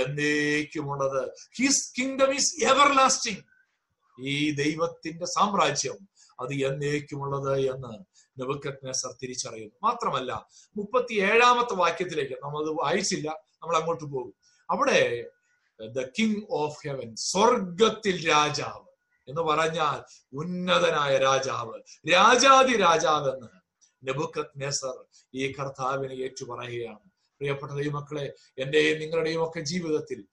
എന്നേക്കുമുള്ളത്. His kingdom is everlasting ഈ ദൈവത്തിന്റെ സാമ്രാജ്യം അത് എന്നേക്കുമുള്ളത് എന്ന് നെബുക്കത്നേസർ തിരിച്ചറിയുന്നു. മാത്രമല്ല മുപ്പത്തി ഏഴാമത്തെ വാക്യത്തിലേക്ക് നമ്മൾ അത് വായിച്ചില്ല നമ്മൾ അങ്ങോട്ട് പോകും. അവിടെ ദ കിങ് ഓഫ് ഹെവൻ സ്വർഗത്തിൽ രാജാവ് എന്ന് പറഞ്ഞാൽ ഉന്നതനായ രാജാവ്. രാജാതി രാജാവ് എന്ന് നെബുക്കത് നെസർ ഈ കർത്താവിനെ ഏറ്റുപറയുകയാണ്. പ്രിയപ്പെട്ട ദൈവമക്കളെ എന്റെയും നിങ്ങളുടെയും ഒക്കെ ജീവിതത്തിൽ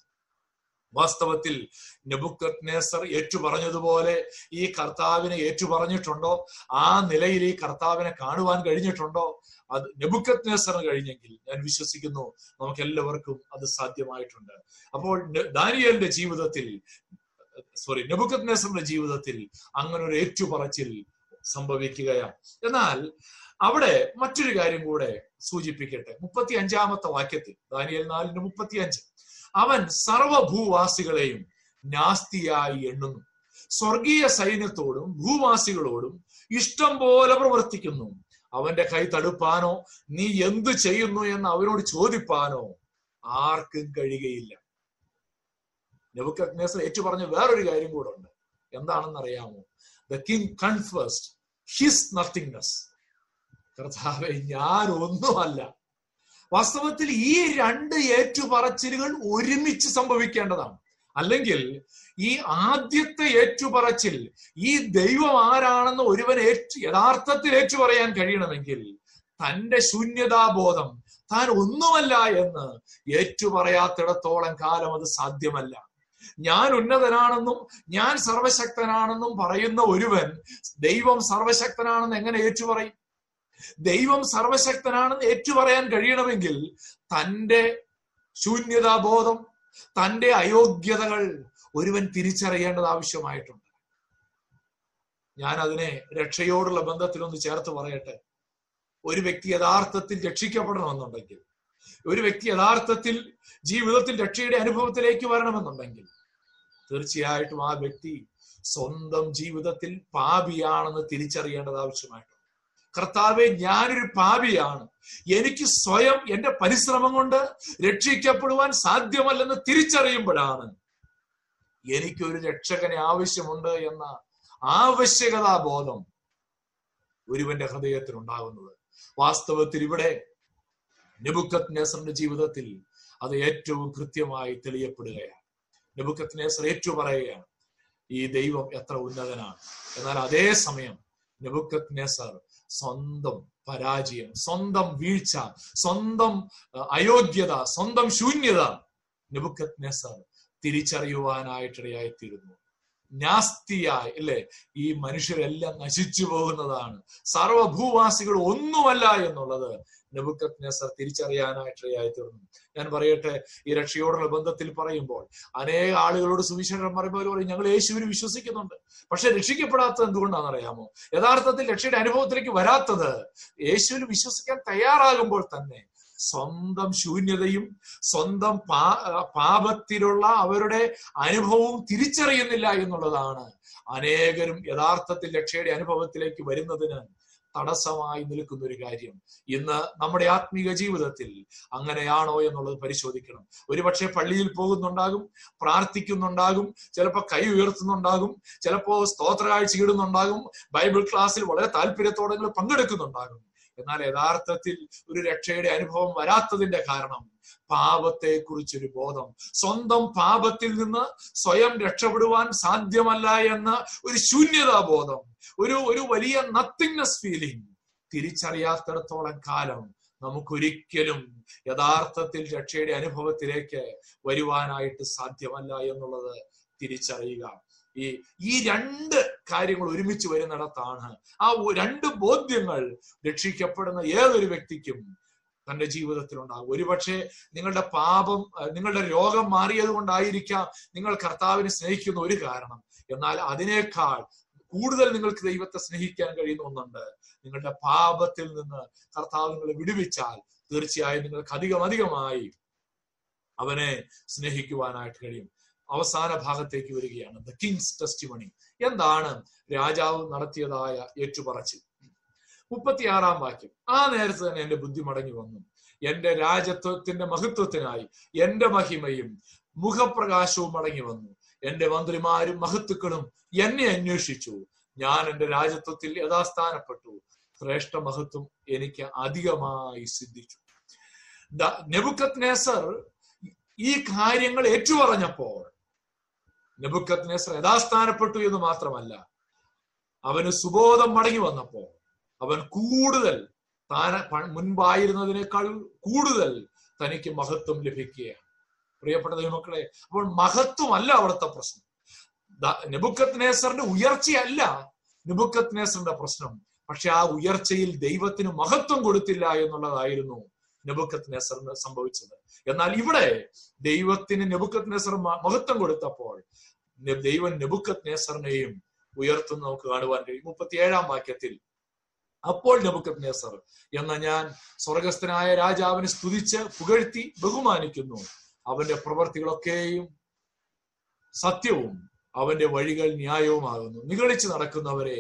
വാസ്തവത്തിൽ നെബുക്കത് നേസർ ഏറ്റു പറഞ്ഞതുപോലെ ഈ കർത്താവിനെ ഏറ്റുപറഞ്ഞിട്ടുണ്ടോ? ആ നിലയിൽ ഈ കർത്താവിനെ കാണുവാൻ കഴിഞ്ഞിട്ടുണ്ടോ? അത് നെബുക്കത് കഴിഞ്ഞെങ്കിൽ ഞാൻ വിശ്വസിക്കുന്നു നമുക്ക് എല്ലാവർക്കും അത് സാധ്യമായിട്ടുണ്ട്. അപ്പോൾ ദാനിയലിന്റെ ജീവിതത്തിൽ സോറി നെബുക്കത് നേസറിന്റെ ജീവിതത്തിൽ അങ്ങനെ ഒരു ഏറ്റുപറച്ചിൽ സംഭവിക്കുകയാണ്. എന്നാൽ അവിടെ മറ്റൊരു കാര്യം കൂടെ സൂചിപ്പിക്കട്ടെ. മുപ്പത്തി അഞ്ചാമത്തെ വാക്യത്തിൽ ദാനിയൽ നാലിന്റെ മുപ്പത്തി അഞ്ച് അവൻ സർവഭൂവാസികളെയും നാസ്തിയായി എണ്ണുന്നു. സ്വർഗീയ സൈന്യത്തോടും ഭൂവാസികളോടും ഇഷ്ടം പോലെ പ്രവർത്തിക്കുന്നു. അവന്റെ കൈ തടുപ്പാനോ നീ എന്തു ചെയ്യുന്നു? എന്ന് അവരോട് ചോദിപ്പാനോ ആർക്കും കഴിയുകയില്ല. നെബുക്കഗ്നേസർ ഏറ്റു പറഞ്ഞ വേറൊരു കാര്യം കൂടെ ഉണ്ട്. എന്താണെന്ന് അറിയാമോ the king confessed his nothingness കർത്താവെ ഞാൻ ഒന്നുമല്ല വാസ്തവത്തിൽ ഈ രണ്ട് ഏറ്റുപറച്ചിലുകൾ ഒരുമിച്ച് സംഭവിക്കേണ്ടതാണ്. അല്ലെങ്കിൽ ഈ ആദ്യത്തെ ഏറ്റുപറച്ചിൽ ഈ ദൈവം ആരാണെന്ന് ഒരുവൻ ഏറ്റു യഥാർത്ഥത്തിൽ ഏറ്റുപറയാൻ കഴിയണമെങ്കിൽ തന്റെ ശൂന്യതാബോധം താൻ ഒന്നുമല്ല എന്ന് ഏറ്റുപറയാത്തിടത്തോളം കാലം അത് സാധ്യമല്ല. ഞാൻ ഉന്നതനാണെന്നും ഞാൻ സർവശക്തനാണെന്നും പറയുന്ന ഒരുവൻ ദൈവം സർവശക്തനാണെന്ന് എങ്ങനെ ഏറ്റുപറയും? ദൈവം സർവശക്തനാണെന്ന് ഏറ്റുപറയാൻ കഴിയണമെങ്കിൽ തന്റെ ശൂന്യതാബോധം തന്റെ അയോഗ്യതകൾ ഒരുവൻ തിരിച്ചറിയേണ്ടത് ആവശ്യമായിട്ടുണ്ട്. ഞാൻ അതിനെ രക്ഷയോടുള്ള ബന്ധത്തിൽ ഒന്ന് ചേർത്ത് പറയട്ടെ. ഒരു വ്യക്തി യഥാർത്ഥത്തിൽ രക്ഷിക്കപ്പെടണമെന്നുണ്ടെങ്കിൽ ഒരു വ്യക്തി യഥാർത്ഥത്തിൽ ജീവിതത്തിൽ രക്ഷയുടെ അനുഭവത്തിലേക്ക് വരണമെന്നുണ്ടെങ്കിൽ തീർച്ചയായിട്ടും ആ വ്യക്തി സ്വന്തം ജീവിതത്തിൽ പാപിയാണെന്ന് തിരിച്ചറിയേണ്ടത് ആവശ്യമായിട്ടുണ്ട്. കർത്താവെ ഞാനൊരു പാപിയാണ്. എനിക്ക് സ്വയം എന്റെ പരിശ്രമം കൊണ്ട് രക്ഷിക്കപ്പെടുവാൻ സാധ്യമല്ലെന്ന് തിരിച്ചറിയുമ്പോഴാണ് എനിക്കൊരു രക്ഷകനെ ആവശ്യമുണ്ട് എന്ന ആവശ്യകതാബോധം ഒരുവന്റെ ഹൃദയത്തിൽ ഉണ്ടാകുന്നത് വാസ്തവത്തിൽ ഇവിടെ നെബുക്കത് നെസറിന്റെ ജീവിതത്തിൽ അത് ഏറ്റവും കൃത്യമായി തെളിയപ്പെടുകയാണ്. നെബുക്കത് നെസർ ഏറ്റു പറയുകയാണ് ഈ ദൈവം എത്ര ഉന്നതനാണ്. എന്നാൽ അതേ സമയം നെബുക്കത് നേസർ സ്വന്തം പരാജയം സ്വന്തം വീഴ്ച സ്വന്തം അയോഗ്യത സ്വന്തം ശൂന്യത നെബുക്കത് നെസർ തിരിച്ചറിയുവാനായിട്ടിടയായിത്തീരുന്നു. നാസ്തിയായി അല്ലെ? ഈ മനുഷ്യരെല്ലാം നശിച്ചു പോകുന്നതാണ്. സർവഭൂവാസികൾ ഒന്നുമല്ല എന്നുള്ളത് നബുക്കത് നസർ തിരിച്ചറിയാനായിട്ടിടയായി തീർന്നു. ഞാൻ പറയട്ടെ ഈ രക്ഷയോടുള്ള ബന്ധത്തിൽ പറയുമ്പോൾ അനേക ആളുകളോട് സുവിശേഷം പറയുമ്പോൾ പറയും ഞങ്ങൾ യേശുവിന് വിശ്വസിക്കുന്നുണ്ട്. പക്ഷെ രക്ഷിക്കപ്പെടാത്തത് എന്തുകൊണ്ടാണെന്ന് അറിയാമോ യഥാർത്ഥത്തിൽ രക്ഷയുടെ അനുഭവത്തിലേക്ക് വരാത്തത് യേശുവിന് വിശ്വസിക്കാൻ തയ്യാറാകുമ്പോൾ തന്നെ സ്വന്തം ശൂന്യതയും സ്വന്തം പാപത്തിലുള്ള അവരുടെ അനുഭവവും തിരിച്ചറിയുന്നില്ല എന്നുള്ളതാണ്. അനേകരും യഥാർത്ഥത്തിൽ രക്ഷയുടെ അനുഭവത്തിലേക്ക് വരുന്നതിന് തടസ്സമായി നിൽക്കുന്ന ഒരു കാര്യം. ഇന്ന് നമ്മുടെ ആത്മീക ജീവിതത്തിൽ അങ്ങനെയാണോ എന്നുള്ളത് പരിശോധിക്കണം. ഒരുപക്ഷെ പള്ളിയിൽ പോകുന്നുണ്ടാകും പ്രാർത്ഥിക്കുന്നുണ്ടാകും ചിലപ്പോൾ കൈ ഉയർത്തുന്നുണ്ടാകും ചിലപ്പോൾ സ്തോത്ര കാഴ്ച ഇടുന്നുണ്ടാകും ബൈബിൾ ക്ലാസ്സിൽ വളരെ താല്പര്യത്തോടെ പങ്കെടുക്കുന്നുണ്ടാകും. എന്നാൽ യഥാർത്ഥത്തിൽ ഒരു രക്ഷയുടെ അനുഭവം വരാത്തതിന്റെ കാരണം പാപത്തെ കുറിച്ചൊരു ബോധം. സ്വന്തം പാപത്തിൽ നിന്ന് സ്വയം രക്ഷപ്പെടുവാൻ സാധ്യമല്ല എന്ന ഒരു ശൂന്യതാ ബോധം. ഒരു ഒരു വലിയ നത്തിങ്നെസ് ഫീലിംഗ് തിരിച്ചറിയാത്തിടത്തോളം കാലം നമുക്കൊരിക്കലും യഥാർത്ഥത്തിൽ രക്ഷയുടെ അനുഭവത്തിലേക്ക് വരുവാനായിട്ട് സാധ്യമല്ല എന്നുള്ളത് തിരിച്ചറിയുക. ഈ ഈ രണ്ട് കാര്യങ്ങൾ ഒരുമിച്ച് വരുന്നിടത്താണ് ആ രണ്ട് ബോധ്യങ്ങൾ രക്ഷിക്കപ്പെടുന്ന ഏതൊരു വ്യക്തിക്കും തന്റെ ജീവിതത്തിൽ ഉണ്ടാകും ഒരുപക്ഷെ നിങ്ങളുടെ പാപം നിങ്ങളുടെ രോഗം മാറിയത് കൊണ്ടായിരിക്കാം നിങ്ങൾ കർത്താവിനെ സ്നേഹിക്കുന്ന ഒരു കാരണം. എന്നാൽ അതിനേക്കാൾ കൂടുതൽ നിങ്ങൾക്ക് ദൈവത്തെ സ്നേഹിക്കാൻ കഴിയുന്ന ഒന്നുണ്ട്. നിങ്ങളുടെ പാപത്തിൽ നിന്ന് കർത്താവ് നിങ്ങളെ വിടുവിച്ചാൽ തീർച്ചയായും നിങ്ങൾക്ക് അധികം അധികമായി അവനെ സ്നേഹിക്കുവാനായിട്ട് കഴിയും. അവസാന ഭാഗത്തേക്ക് വരികയാണ്. ദ കിങ്സ് ടെസ്റ്റിമണി എന്താണ് രാജാവ് നടത്തിയതായ ഏറ്റുപറച്ചിൽ? മുപ്പത്തിയാറാം വാക്യം. ആ നേരത്ത് തന്നെ എന്റെ ബുദ്ധി മടങ്ങി വന്നു. എന്റെ രാജത്വത്തിന്റെ മഹത്വത്തിനായി എന്റെ മഹിമയും മുഖപ്രകാശവും മടങ്ങി വന്നു. എന്റെ മന്ത്രിമാരും മഹത്തുക്കളും എന്നെ അന്വേഷിച്ചു. ഞാൻ എന്റെ രാജത്വത്തിൽ യഥാസ്ഥാനപ്പെട്ടു. ശ്രേഷ്ഠ മഹത്വം എനിക്ക് അധികമായി സിദ്ധിച്ചു. നെബുക്കത് നേസർ ഈ കാര്യങ്ങൾ ഏറ്റുപറഞ്ഞപ്പോൾ നെബുക്കത് നേസർ യഥാസ്ഥാനപ്പെട്ടു എന്ന് മാത്രമല്ല അവന് സുബോധം മടങ്ങി വന്നപ്പോ അവൻ കൂടുതൽ താൻ മുൻപായിരുന്നതിനേക്കാൾ കൂടുതൽ തനിക്ക് മഹത്വം ലഭിക്കുകയാണ്. പ്രിയപ്പെട്ട ദൈവമക്കളെ അപ്പോൾ മഹത്വമല്ല അവിടുത്തെ പ്രശ്നം. നെബുക്കത്ത് നേസറിന്റെ ഉയർച്ചയല്ല നെബുക്കത്ത് നേസറിന്റെ പ്രശ്നം. പക്ഷെ ആ ഉയർച്ചയിൽ ദൈവത്തിന് മഹത്വം കൊടുത്തില്ല എന്നുള്ളതായിരുന്നു നെബുക്കത്ത് നെസറിന് സംഭവിച്ചത്. എന്നാൽ ഇവിടെ ദൈവത്തിന് നെബുക്കത്ത് നെസർ മഹത്വം കൊടുത്തപ്പോൾ ദൈവം നെബുക്കത്ത് നെസറിനെയും ഉയർത്തുന്ന നമുക്ക് കാണുവാൻ കഴിയും. മുപ്പത്തിയേഴാം വാക്യത്തിൽ അപ്പോൾ നെബുക്കത്ത് നെസർ എന്ന ഞാൻ സ്വർഗസ്ഥനായ രാജാവിനെ സ്തുതിച്ച് പുകഴ്ത്തി ബഹുമാനിക്കുന്നു. അവന്റെ പ്രവർത്തികളൊക്കെയും സത്യവും അവന്റെ വഴികൾ ന്യായവുമാകുന്നു. നിഗളിച്ച് നടക്കുന്നവരെ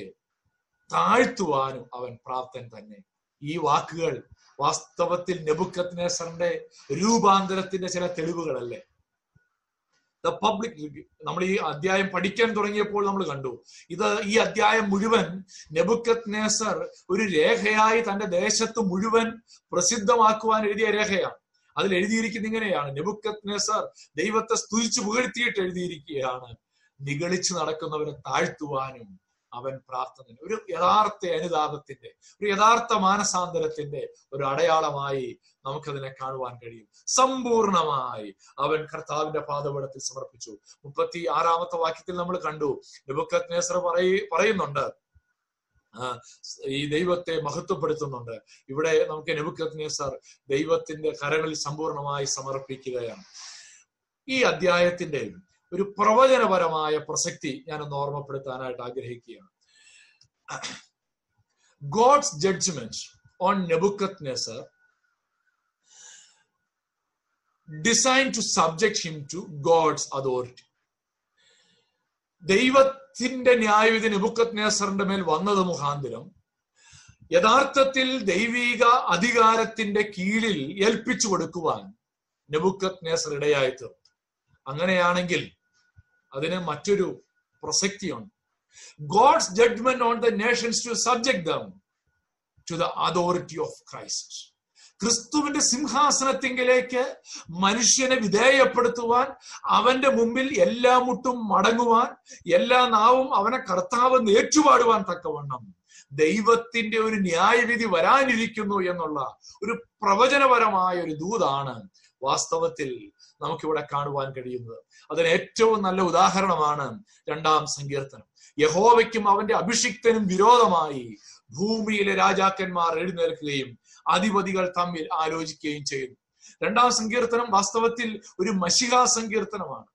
താഴ്ത്തുവാനും അവൻ പ്രാപ്തൻ തന്നെ. ഈ വാക്കുകൾ വാസ്തവത്തിൽ നെബുക്കത്നേസറിന്റെ രൂപാന്തരത്തിന്റെ ചില തെളിവുകളല്ലേ? ദ പബ്ലിക് നമ്മൾ ഈ അധ്യായം പഠിക്കാൻ തുടങ്ങിയപ്പോൾ നമ്മൾ കണ്ടു. ഇത് ഈ അധ്യായം മുഴുവൻ നെബുക്കത് നേസർ ഒരു രേഖയായി തന്റെ ദേശത്ത് മുഴുവൻ പ്രസിദ്ധമാക്കുവാൻ എഴുതിയ രേഖയാണ്. അതിൽ എഴുതിയിരിക്കുന്ന ഇങ്ങനെയാണ്. നെബുക്കത് നേസർ ദൈവത്തെ സ്തുതിച്ചു പുകഴ്ത്തിയിട്ട് എഴുതിയിരിക്കുകയാണ്. നിഗളിച്ചു നടക്കുന്നവരെ താഴ്ത്തുവാനും അവൻ പ്രാർത്ഥന ഒരു യഥാർത്ഥ അനുതാപത്തിന്റെ ഒരു യഥാർത്ഥ മാനസാന്തരത്തിന്റെ ഒരു അടയാളമായി നമുക്കതിനെ കാണുവാൻ കഴിയും. സമ്പൂർണമായി അവൻ കർത്താവിന്റെ പാദപടത്തിൽ സമർപ്പിച്ചു. മുപ്പത്തി ആറാമത്തെ വാക്യത്തിൽ നമ്മൾ കണ്ടു. നെബുക്കത് നേസർ പറയ പറയുന്നുണ്ട്. ഈ ദൈവത്തെ മഹത്വപ്പെടുത്തുന്നുണ്ട്. ഇവിടെ നമുക്ക് നെബുക്കത്നേസർ ദൈവത്തിന്റെ കരങ്ങളിൽ സമ്പൂർണമായി സമർപ്പിക്കുകയാണ്. ഈ അധ്യായത്തിന്റെ ഒരു പ്രവചനപരമായ പ്രസക്തി ഞാനൊന്ന് ഓർമ്മപ്പെടുത്താനായിട്ട് ആഗ്രഹിക്കുകയാണ്. God's judgement on Nebuchadnezzar design to subject him to God's authority ദൈവത്തിന്റെ ന്യായവിധി നെബുക്കത് നെസറിന്റെ മേൽ വന്നത് മുഖാന്തരം യഥാർത്ഥത്തിൽ ദൈവിക അധികാരത്തിന്റെ കീഴിൽ ഏൽപ്പിച്ചു കൊടുക്കുവാൻ നെബുക്കത് നെസർ ഇടയായി തീർന്നു. അങ്ങനെയാണെങ്കിൽ അതിന് മറ്റൊരു പ്രസക്തിയുണ്ട് God's judgement on the nations to subject them to the authority of Christ ക്രിസ്തുവിന്റെ സിംഹാസനത്തിങ്കിലേക്ക് മനുഷ്യനെ വിധേയപ്പെടുത്തുവാൻ അവന്റെ മുമ്പിൽ എല്ലാ മുട്ടും മടങ്ങുവാൻ എല്ലാ നാവും അവനെ കർത്താവ് ഏറ്റുപാടുവാൻ തക്കവണ്ണം ദൈവത്തിന്റെ ഒരു ന്യായവിധി വരാനിരിക്കുന്നു എന്നുള്ള ഒരു പ്രവചനപരമായ ഒരു ദൂതാണ് വാസ്തവത്തിൽ നമുക്കിവിടെ കാണുവാൻ കഴിയുന്നത്. അതിന് ഏറ്റവും നല്ല ഉദാഹരണമാണ് രണ്ടാം സങ്കീർത്തനം. യഹോവയ്ക്കും അവന്റെ അഭിഷിക്തനും വിരോധമായി ഭൂമിയിലെ രാജാക്കന്മാർ എഴുന്നേൽക്കുകയും അധിപതികൾ തമ്മിൽ ആലോചിക്കുകയും ചെയ്യുന്നു. രണ്ടാം സങ്കീർത്തനം വാസ്തവത്തിൽ ഒരു മഷിക സങ്കീർത്തനമാണ്.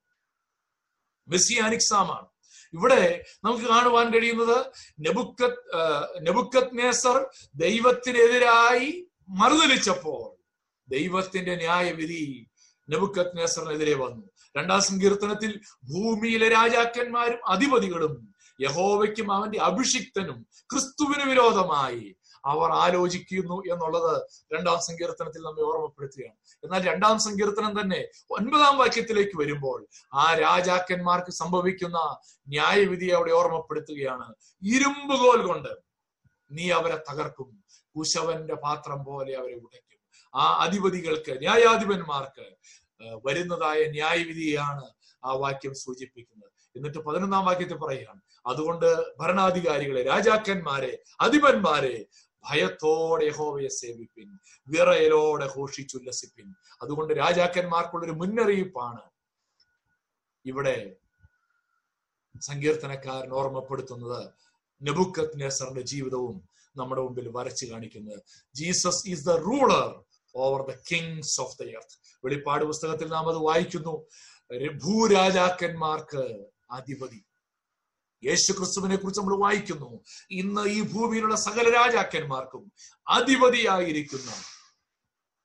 മെസ്സിയാനിക്സാമാണ് ഇവിടെ നമുക്ക് കാണുവാൻ കഴിയുന്നത് നെബുക്കത് നെബുക്കത് നേസർ ദൈവത്തിനെതിരായി മറുതലിച്ചപ്പോൾ ദൈവത്തിന്റെ ന്യായവിധി നബുക്കത് വന്നു. രണ്ടാം സങ്കീർത്തനത്തിൽ ഭൂമിയിലെ രാജാക്കന്മാരും അധിപതികളും യഹോവയ്ക്കും അവന്റെ അഭിഷിക്തനും ക്രിസ്തുവിന് വിരോധമായി അവർ ആലോചിക്കുന്നു എന്നുള്ളത് രണ്ടാം സങ്കീർത്തനത്തിൽ നമ്മെ ഓർമ്മപ്പെടുത്തുകയാണ്. എന്നാൽ രണ്ടാം സങ്കീർത്തനം തന്നെ ഒൻപതാം വാക്യത്തിലേക്ക് വരുമ്പോൾ ആ രാജാക്കന്മാർക്ക് സംഭവിക്കുന്ന ന്യായവിധിയെ അവിടെ ഓർമ്മപ്പെടുത്തുകയാണ്. ഇരുമ്പുകോൽ കൊണ്ട് നീ അവരെ തകർക്കും. കുശവന്റെ പാത്രം പോലെ അവരെ ഉടയ്ക്കും. ആ അധിപതികൾക്ക് ന്യായാധിപന്മാർക്ക് വരുന്നതായ ന്യായവിധിയാണ് ആ വാക്യം സൂചിപ്പിക്കുന്നത്. എന്നിട്ട് പതിനൊന്നാം വാക്യത്തിൽ പറയുകയാണ് അതുകൊണ്ട് ഭരണാധികാരികളെ രാജാക്കന്മാരെ അധിപന്മാരെ ഭയത്തോടെ യഹോവയെ സേവിപ്പിൻ വിറയലോടെ ഘോഷിച്ചുല്ലസിപ്പിൻ. അതുകൊണ്ട് രാജാക്കന്മാർക്കുള്ളൊരു മുന്നറിയിപ്പാണ് ഇവിടെ സങ്കീർത്തനക്കാരൻ ഓർമ്മപ്പെടുത്തുന്നത്. നെബുക്കത് നെസറിന്റെ ജീവിതവും നമ്മുടെ മുമ്പിൽ വരച്ചു കാണിക്കുന്നത്. Jesus is the ruler over the kings of the earth വെളിപ്പാട് പുസ്തകത്തിൽ നാം അത് വായിക്കുന്നു. ഭൂരാജാക്കന്മാർക്ക് അധിപതി. യേശു ക്രിസ്തുവിനെ കുറിച്ച് നമ്മൾ വായിക്കുന്നു. ഇന്ന് ഈ ഭൂമിയിലുള്ള സകല രാജാക്കന്മാർക്കും അധിപതിയായിരിക്കുന്ന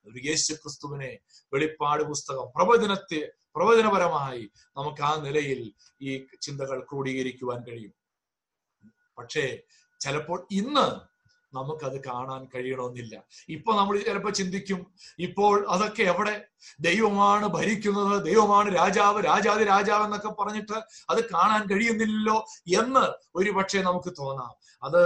ഒരു യേശു ക്രിസ്തുവിനെ വെളിപ്പാട് പുസ്തകം പ്രവചനത്തെ പ്രവചനപരമായി നമുക്ക് ആ നിലയിൽ ഈ ചിന്തകൾ ക്രോഡീകരിക്കുവാൻ കഴിയും. പക്ഷേ ചിലപ്പോൾ ഇന്ന് നമുക്കത് കാണാൻ കഴിയണമെന്നില്ല. ഇപ്പൊ നമ്മൾ ചിലപ്പോൾ ചിന്തിക്കും ഇപ്പോൾ അതൊക്കെ എവിടെ? ദൈവമാണ് ഭരിക്കുന്നത് ദൈവമാണ് രാജാവ് രാജാതി രാജാവ് എന്നൊക്കെ പറഞ്ഞിട്ട് അത് കാണാൻ കഴിയുന്നില്ലല്ലോ എന്ന് ഒരു പക്ഷേ നമുക്ക് തോന്നാം. അത്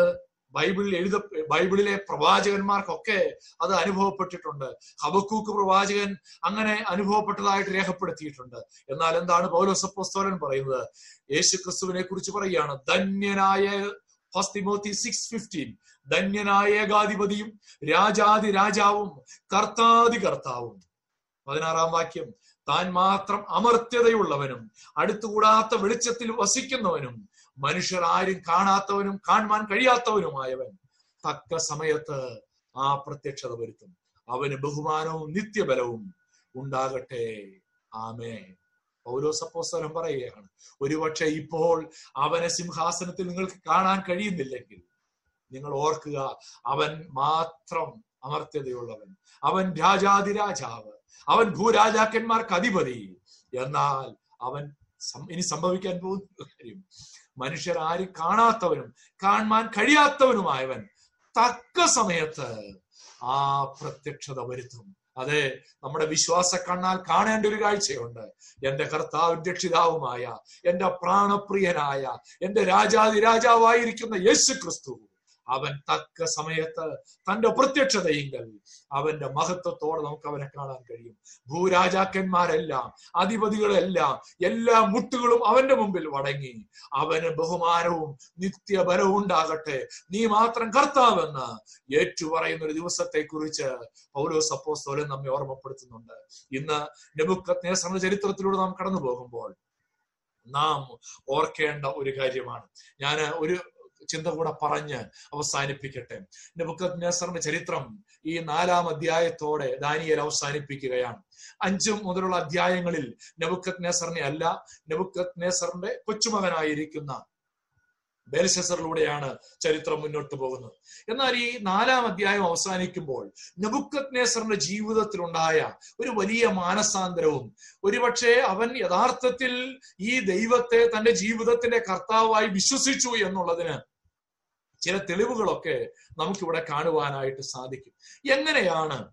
ബൈബിളിൽ എഴുത ബൈബിളിലെ പ്രവാചകന്മാർക്കൊക്കെ അത് അനുഭവപ്പെട്ടിട്ടുണ്ട്. ഹബക്കൂക്ക് പ്രവാചകൻ അങ്ങനെ അനുഭവപ്പെട്ടതായിട്ട് രേഖപ്പെടുത്തിയിട്ടുണ്ട്. എന്നാൽ എന്താണ് പൗലോസപ്പോസ്തോലൻ പറയുന്നത്? യേശു ക്രിസ്തുവിനെ കുറിച്ച് പറയുകയാണ്. ധന്യനായ ഫസ്റ്റ് തിമോത്തി സിക്സ് ഫിഫ്റ്റീൻ ധന്യനായ ഏകാധിപതിയും രാജാതി രാജാവും കർത്താതി കർത്താവും. പതിനാറാം വാക്യം താൻ മാത്രം അമർത്യതയുള്ളവനും അടുത്തുകൂടാത്ത വെളിച്ചത്തിൽ വസിക്കുന്നവനും മനുഷ്യർ ആരും കാണാത്തവനും കാണുവാൻ കഴിയാത്തവനുമായവൻ. തക്ക സമയത്ത് ആ പ്രത്യക്ഷത വരുത്തും. അവന് ബഹുമാനവും നിത്യബലവും ഉണ്ടാകട്ടെ. ആമേ പൗരോസപ്പോസ്തലം പറയുകയാണ് ഒരുപക്ഷെ ഇപ്പോൾ അവനെ സിംഹാസനത്തിൽ നിങ്ങൾക്ക് കാണാൻ കഴിയുന്നില്ലെങ്കിൽ നിങ്ങൾ ഓർക്കുക അവൻ മാത്രം അമർത്യതയുള്ളവൻ. അവൻ രാജാതിരാജാവ് അവൻ ഭൂരാജാക്കന്മാർക്ക് അധിപതി. എന്നാൽ അവൻ ഇനി സംഭവിക്കാൻ പോകുന്ന കാര്യം. മനുഷ്യർ ആരും കാണാത്തവനും കാണാൻ കഴിയാത്തവനുമായവൻ തക്ക സമയത്ത് ആ പ്രത്യക്ഷത വരുത്തും. അതെ നമ്മുടെ വിശ്വാസ കണ്ണാൽ കാണേണ്ട ഒരു കാഴ്ചയുണ്ട്. എന്റെ കർത്താവ് രക്ഷിതാവുമായ എന്റെ പ്രാണപ്രിയനായ എന്റെ രാജാതിരാജാവായിരിക്കുന്ന യേശു ക്രിസ്തു അവൻ തക്ക സമയത്ത് തന്റെ പ്രത്യക്ഷതയെങ്കിൽ അവന്റെ മഹത്വത്തോടെ നമുക്ക് അവനെ കാണാൻ കഴിയും. ഭൂരാജാക്കന്മാരെല്ലാം അധിപതികളെല്ലാം എല്ലാ മുട്ടുകളും അവന്റെ മുമ്പിൽ വടങ്ങി. അവന് ബഹുമാനവും നിത്യബലവും ഉണ്ടാകട്ടെ. നീ മാത്രം കർത്താവെന്ന് ഏറ്റുപറയുന്ന ഒരു ദിവസത്തെ കുറിച്ച് പൗലോസ് അപ്പോസ്തോലൻ നമ്മെ ഓർമ്മപ്പെടുത്തുന്നുണ്ട്. ഇന്ന് നെബുക്കത് നേസറിന്റെ ചരിത്രത്തിലൂടെ നാം കടന്നു പോകുമ്പോൾ നാം ഓർക്കേണ്ട ഒരു കാര്യമാണ്. ഞാൻ ഒരു ചിന്ത കൂടെ പറഞ്ഞ് അവസാനിപ്പിക്കട്ടെ. നെബുക്കത് നെസറിന്റെ ചരിത്രം ഈ നാലാം അധ്യായത്തോടെ ദാനിയൽ അവസാനിപ്പിക്കുകയാണ്. അഞ്ചും മുതലുള്ള അധ്യായങ്ങളിൽ നെബുക്കത് നെസറിനെ അല്ല നെബുക്കത് നെസറിന്റെ കൊച്ചുമകനായിരിക്കുന്ന ബേൽസറിലൂടെയാണ് ചരിത്രം മുന്നോട്ട് പോകുന്നത്. എന്നാൽ ഈ നാലാം അധ്യായം അവസാനിക്കുമ്പോൾ നെബുക്കത് നേസറിന്റെ ജീവിതത്തിലുണ്ടായ ഒരു വലിയ മാനസാന്തരവും ഒരുപക്ഷെ അവൻ യഥാർത്ഥത്തിൽ ഈ ദൈവത്തെ തന്റെ ജീവിതത്തിന്റെ കർത്താവായി വിശ്വസിച്ചു എന്നുള്ളതിന് ചില തെളിവുകളൊക്കെ നമുക്കിവിടെ കാണുവാനായിട്ട് സാധിക്കും. എങ്ങനെയാണ്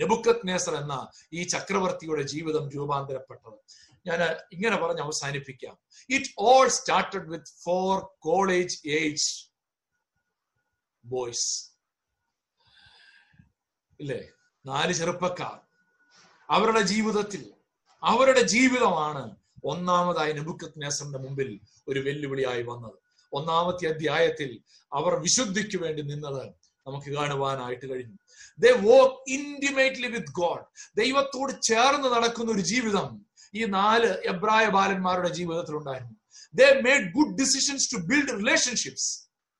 നെബുക്കത് നേസർ എന്ന ഈ ചക്രവർത്തിയുടെ ജീവിതം രൂപാന്തരപ്പെട്ടത്? ഞാൻ ഇങ്ങനെ പറഞ്ഞ് അവസാനിപ്പിക്കാം. It all started with four college age boys ഇല്ലേ? നാല് ചെറുപ്പക്കാർ. അവരുടെ ജീവിതത്തിൽ അവരുടെ ജീവിതമാണ് ഒന്നാമതായി നെബുക്കത് നേസറിന്റെ മുമ്പിൽ ഒരു വെല്ലുവിളിയായി വന്നത്. ഒന്നാമത്തെ അധ്യായത്തിൽ അവർ വിശുദ്ധിക്ക് വേണ്ടി നിന്നത് നമുക്ക് കാണുവാനായിട്ട് കഴിഞ്ഞു. They walk intimately with God ദൈവത്തോട് ചേർന്ന് നടക്കുന്ന ഒരു ജീവിതം ഈ നാല് എബ്രായ ബാലന്മാരുടെ ജീവിതത്തിൽ ഉണ്ടായിരുന്നു they made good decisions to build relationships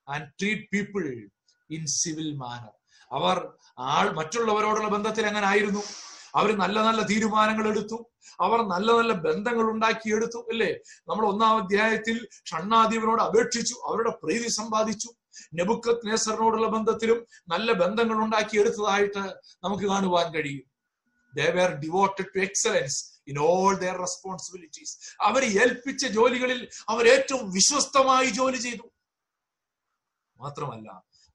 and treat people in civil manner അവർ ആൾ മറ്റുള്ളവരോടുള്ള ബന്ധത്തിൽ എങ്ങനെ ആയിരുന്നു? അവർ നല്ല നല്ല തീരുമാനങ്ങൾ എടുത്തു അവർ നല്ല നല്ല ബന്ധങ്ങൾ ഉണ്ടാക്കിയെടുത്തു അല്ലേ? നമ്മൾ ഒന്നാം അധ്യായത്തിൽ ഷണ്ണാദീപനോട് അപേക്ഷിച്ചു അവരുടെ പ്രീതി സമ്പാദിച്ചു. നെബുക്കത് നേസറിനോടുള്ള ബന്ധത്തിലും നല്ല ബന്ധങ്ങൾ ഉണ്ടാക്കിയെടുത്തതായിട്ട് നമുക്ക് കാണുവാൻ കഴിയും. They were devoted to excellence in all their responsibilities അവർ ഏൽപ്പിച്ച ജോലികളിൽ അവർ ഏറ്റവും വിശ്വസ്തമായി ജോലി ചെയ്തു. മാത്രമല്ല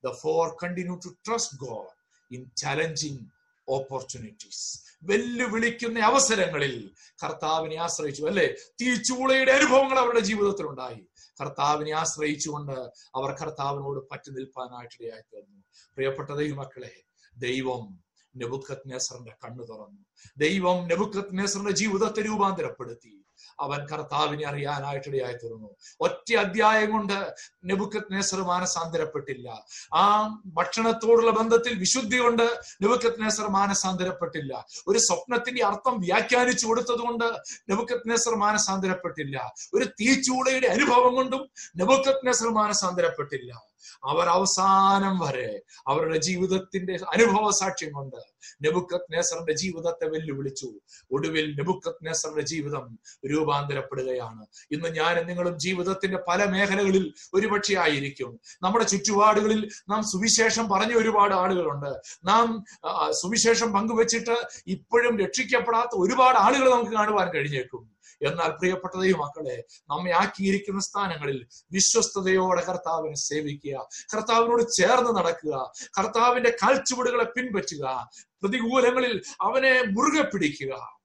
the four continue to trust God in challenging opportunities വെല്ലുവിളിക്കുന്ന അവസരങ്ങളിൽ കർത്താവിനെ ആശ്രയിച്ചു അല്ലെ? തീച്ചൂളയുടെ അനുഭവങ്ങൾ അവരുടെ ജീവിതത്തിൽ ഉണ്ടായി. കർത്താവിനെ ആശ്രയിച്ചുകൊണ്ട് അവർ കർത്താവിനോട് പറ്റി നിൽപ്പാനായിട്ടിടയായി തീർന്നു. പ്രിയപ്പെട്ട ദൈവമക്കളെ ദൈവം നെബുക്കത് നെസറിന്റെ കണ്ണു തുറന്നു. ദൈവം നെബുക്കത് നെസറിന്റെ ജീവിതത്തെ രൂപാന്തരപ്പെടുത്തി. അവൻ കർത്താവിനെ അറിയാനായിട്ടിടയായി തീർന്നു ഒറ്റ അധ്യായം കൊണ്ട് നെബുക്കത് നെസർ മാനസാന്തരപ്പെട്ടില്ല. ആ ഭക്ഷണത്തോടുള്ള ബന്ധത്തിൽ വിശുദ്ധി കൊണ്ട് നെബുക്കത് നെസർ മാനസാന്തരപ്പെട്ടില്ല. ഒരു സ്വപ്നത്തിന്റെ അർത്ഥം വ്യാഖ്യാനിച്ചു കൊടുത്തത് കൊണ്ട് നെബുക്കത് നെസർ മാനസാന്തരപ്പെട്ടില്ല. ഒരു തീച്ചൂളയുടെ അനുഭവം കൊണ്ടും നെബുക്കത് നെസർ മാനസാന്തരപ്പെട്ടില്ല. അവർ അവസാനം വരെ അവരുടെ ജീവിതത്തിന്റെ അനുഭവ സാക്ഷ്യം കൊണ്ട് നെബുക്കത് ജീവിതത്തെ വെല്ലുവിളിച്ചു. ഒടുവിൽ നെബുക്കത് ജീവിതം രൂപാന്തരപ്പെടുകയാണ്. ഇന്ന് ഞാൻ നിങ്ങളും ജീവിതത്തിന്റെ പല മേഖലകളിൽ ഒരുപക്ഷെ ആയിരിക്കും. നമ്മുടെ ചുറ്റുപാടുകളിൽ നാം സുവിശേഷം പറഞ്ഞ ഒരുപാട് ആളുകളുണ്ട്. നാം സുവിശേഷം പങ്കുവച്ചിട്ട് ഇപ്പോഴും രക്ഷിക്കപ്പെടാത്ത ഒരുപാട് ആളുകൾ നമുക്ക് കാണുവാൻ കഴിഞ്ഞേക്കും. എന്നാൽ പ്രിയപ്പെട്ട ദൈവമക്കളെ നമ്മെ ആക്കിയിരിക്കുന്ന സ്ഥാനങ്ങളിൽ വിശ്വസ്തയോടെ കർത്താവിനെ സേവിക്കുക കർത്താവിനോട് ചേർന്ന് നടക്കുക കർത്താവിന്റെ കാൽച്ചുവടുകളെ പിൻപറ്റുക പ്രതികൂലങ്ങളിൽ അവനെ മുറുകെ പിടിക്കുക.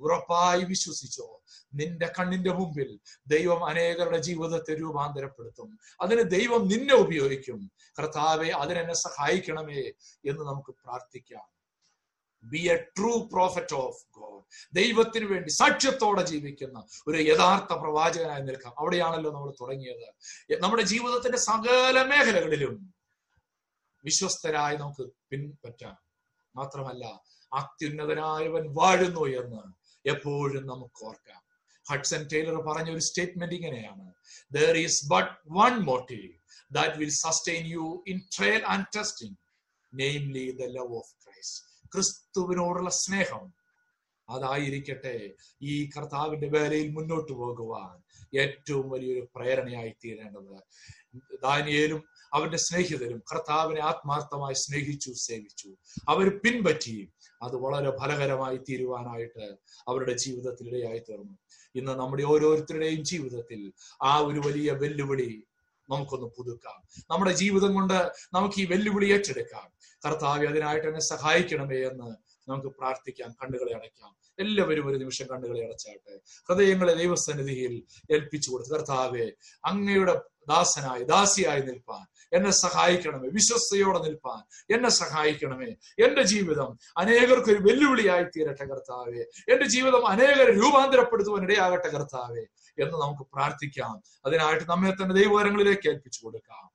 ഉറപ്പായി വിശ്വസിച്ചോ നിന്റെ കണ്ണിന്റെ മുമ്പിൽ ദൈവം അനേകരുടെ ജീവിതത്തെ രൂപാന്തരപ്പെടുത്തും. അതിന് ദൈവം നിന്നെ ഉപയോഗിക്കും. കർത്താവെ അതിനെന്നെ സഹായിക്കണമേ എന്ന് നമുക്ക് പ്രാർത്ഥിക്കാം. Be a true prophet of God ദൈവത്തിന് വേണ്ടി സാക്ഷ്യത്തോടെ ജീവിക്കുന്ന ഒരു യഥാർത്ഥ പ്രവാചകനായി നിൽക്കാം. അവിടെയാണല്ലോ നമ്മൾ തുടങ്ങിയത്. നമ്മുടെ ജീവിതത്തിന്റെ സകല മേഖലകളിലും വിശ്വസ്തരായി നമുക്ക് പിൻപറ്റാം. മാത്രമല്ല അത്യുന്നതനായവൻ വാഴുന്നു എന്ന് എപ്പോഴും നമുക്ക് ഓർക്കാം. ഹഡ്സൺ ടൈലർ പറഞ്ഞ ഒരു സ്റ്റേറ്റ്മെന്റ് ഇങ്ങനെയാണ്. There is but one motive that will sustain you in trial and testing namely the love of ക്രിസ്തുവിനോടുള്ള സ്നേഹം. അതായിരിക്കട്ടെ ഈ കർത്താവിന്റെ വേലയിൽ മുന്നോട്ട് പോകുവാൻ ഏറ്റവും വലിയൊരു പ്രേരണയായി തീരേണ്ടത് ദാനിയേലും അവന്റെ സ്നേഹിതരും കർത്താവിനെ ആത്മാർത്ഥമായി സ്നേഹിച്ചു സേവിച്ചു. അവർ പിൻപറ്റി അത് വളരെ ഫലകരമായി തീരുവാനായിട്ട് അവരുടെ ജീവിതത്തിനിടയായി തീർന്നു ഇന്ന് നമ്മുടെ ഓരോരുത്തരുടെയും ജീവിതത്തിൽ ആ ഒരു വലിയ വെല്ലുവിളി നമുക്കൊന്ന് പുതുക്കാം. നമ്മുടെ ജീവിതം കൊണ്ട് നമുക്ക് ഈ വെല്ലുവിളി ഏറ്റെടുക്കാം. കർത്താവ് അതിനായിട്ട് എന്നെ സഹായിക്കണമേ എന്ന് നമുക്ക് പ്രാർത്ഥിക്കാം. കണ്ണുകളെ അടയ്ക്കാം. എല്ലാവരും ഒരു നിമിഷം കണ്ണുകളെ അടച്ചാട്ടെ ഹൃദയങ്ങളെ ദൈവസന്നിധിയിൽ ഏൽപ്പിച്ചു കൊടുത്തു കർത്താവെ അങ്ങയുടെ ദാസനായി ദാസിയായി നിൽപ്പാൻ എന്നെ സഹായിക്കണമേ. വിശ്വസ്തയോടെ നിൽപ്പാൻ എന്നെ സഹായിക്കണമേ. എന്റെ ജീവിതം അനേകർക്ക് ഒരു വെല്ലുവിളിയായി തീരട്ടെ കർത്താവേ. എന്റെ ജീവിതം അനേകരെ രൂപാന്തരപ്പെടുത്തുവാൻ ഇടയാകട്ടെ കർത്താവേ എന്ന് നമുക്ക് പ്രാർത്ഥിക്കാം. അതിനായിട്ട് നമ്മെ തന്നെ ദൈവകരങ്ങളിലേക്ക് ഏൽപ്പിച്ചു കൊടുക്കാം.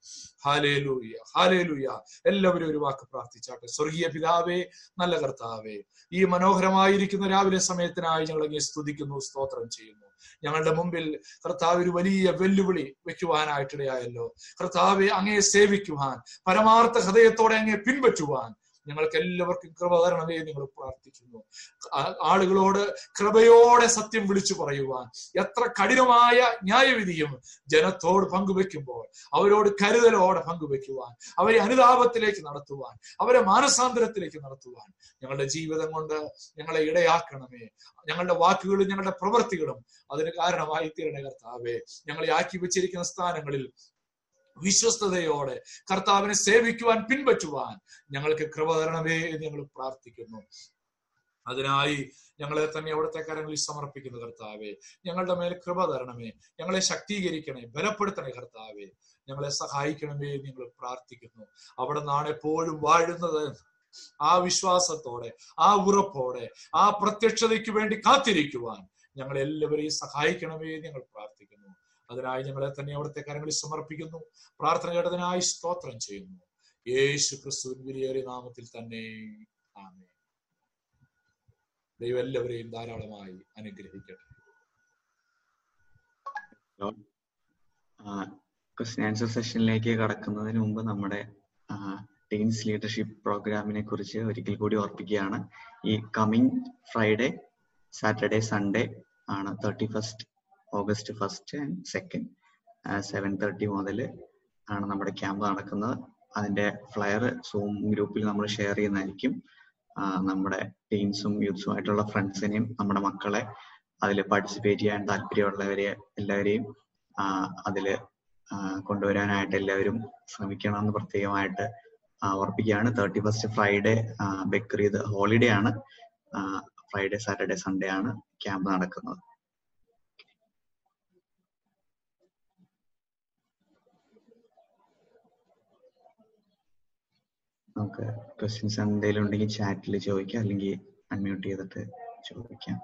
ഹാലേലൂയ ഹാലേലൂയ എല്ലാവരും ഒരു വാക്ക് പ്രാർത്ഥിച്ചാട്ടെ. സ്വർഗീയ പിതാവേ നല്ല കർത്താവേ ഈ മനോഹരമായിരിക്കുന്ന രാവിലെ സമയത്തിനായി ഞങ്ങൾ സ്തുതിക്കുന്നു സ്തോത്രം ചെയ്യുന്നു. ഞങ്ങളുടെ മുമ്പിൽ കർത്താവ് ഒരു വലിയ വെല്ലുവിളി വെക്കുവാനായിട്ടിടയായല്ലോ കർത്താവെ അങ്ങയെ സേവിക്കുവാൻ പരമാർത്ഥ ഹൃദയത്തോടെ അങ്ങയെ പിൻപറ്റുവാൻ ഞങ്ങൾക്ക് എല്ലാവർക്കും കൃപ തരണമേ നിങ്ങൾ പ്രാർത്ഥിക്കുന്നു. ആളുകളോട് കൃപയോടെ സത്യം വിളിച്ചു പറയുവാൻ എത്ര കഠിനമായ ന്യായവിധിയും ജനത്തോട് പങ്കുവെക്കുമ്പോൾ അവരോട് കരുതലോടെ പങ്കുവെക്കുവാൻ അവരെ അനുതാപത്തിലേക്ക് നടത്തുവാൻ അവരെ മാനസാന്തരത്തിലേക്ക് നടത്തുവാൻ ഞങ്ങളുടെ ജീവിതം കൊണ്ട് ഞങ്ങളെ ഇടയാക്കണമേ. ഞങ്ങളുടെ വാക്കുകളും ഞങ്ങളുടെ പ്രവൃത്തികളും അതിന് കാരണമായി തീരണ കർത്താവേ. ഞങ്ങളെ ആക്കി വെച്ചിരിക്കുന്ന സ്ഥാനങ്ങളിൽ വിശ്വസ്തയോടെ കർത്താവിനെ സേവിക്കുവാൻ പിൻപറ്റുവാൻ ഞങ്ങൾക്ക് കൃപ തരണമേ എന്ന് ഞങ്ങൾ പ്രാർത്ഥിക്കുന്നു. അതിനായി ഞങ്ങളെ തന്നെ അവിടുത്തെ കരങ്ങളിൽ സമർപ്പിക്കുന്നു കർത്താവെ. ഞങ്ങളുടെ മേൽ കൃപ തരണമേ. ഞങ്ങളെ ശക്തീകരിക്കണേ ബലപ്പെടുത്തണേ കർത്താവെ. ഞങ്ങളെ സഹായിക്കണമേ എന്ന് ഞങ്ങൾ പ്രാർത്ഥിക്കുന്നു. അവിടെ നിന്നാണ് എപ്പോഴും വാഴുന്നത് ആ വിശ്വാസത്തോടെ ആ ഉറപ്പോടെ ആ പ്രത്യക്ഷതയ്ക്ക് വേണ്ടി കാത്തിരിക്കുവാൻ ഞങ്ങളെല്ലാവരെയും സഹായിക്കണമേ എന്ന് ഞങ്ങൾ പ്രാർത്ഥിക്കുന്നു. അതിനായി ഞങ്ങളെ തന്നെ അവിടുത്തെ കരങ്ങളിൽ സമർപ്പിക്കുന്നു. പ്രാർത്ഥന കേട്ടതിനായി സ്തോത്രം ചെയ്യുന്നു. യേശു ക്രിസ്തുവിൻ വിലയേറിയ നാമത്തിൽ തന്നെ ആമേ ദൈവം എല്ലാവരെയും ധാരാളമായി അനുഗ്രഹിക്കട്ടെ. ക്വസ്റ്റ്യൻ ആൻസർ സെഷനിലേക്ക് കടക്കുന്നതിന് മുമ്പ് നമ്മുടെ ടീംസ് ലീഡർഷിപ്പ് പ്രോഗ്രാമിനെ കുറിച്ച് ഒരിക്കൽ കൂടി ഓർപ്പിക്കുകയാണ്. ഈ കമ്മിങ് ഫ്രൈഡേ സാറ്റർഡേ സൺഡേ ആണ് thirty first August first and second seven thirty മുതൽ ആണ് നമ്മുടെ ക്യാമ്പ് നടക്കുന്നത്. അതിന്റെ ഫ്ലയർ സൂം ഗ്രൂപ്പിൽ നമ്മൾ ഷെയർ ചെയ്യുന്നതായിരിക്കും. നമ്മുടെ ടീംസും യൂത്ത്സും ആയിട്ടുള്ള ഫ്രണ്ട്സിനെയും നമ്മുടെ മക്കളെ അതിൽ പാർട്ടിസിപ്പേറ്റ് ചെയ്യാൻ താല്പര്യമുള്ളവരെ എല്ലാവരെയും അതിൽ കൊണ്ടുവരാനായിട്ട് എല്ലാവരും ശ്രമിക്കണമെന്ന് പ്രത്യേകമായിട്ട് ഓർപ്പിക്കുകയാണ് thirty first Friday Bakrid holiday ആണ്. ഫ്രൈഡേ സാറ്റർഡേ സൺഡേ ആണ് ക്യാമ്പ് നടക്കുന്നത്. നമുക്ക് ക്വസ്റ്റ്യൻസ് എന്തെങ്കിലും ഉണ്ടെങ്കിൽ ചാറ്റിൽ ചോദിക്കാം അല്ലെങ്കിൽ അൺമ്യൂട്ട് ചെയ്തിട്ട് ചോദിക്കാം.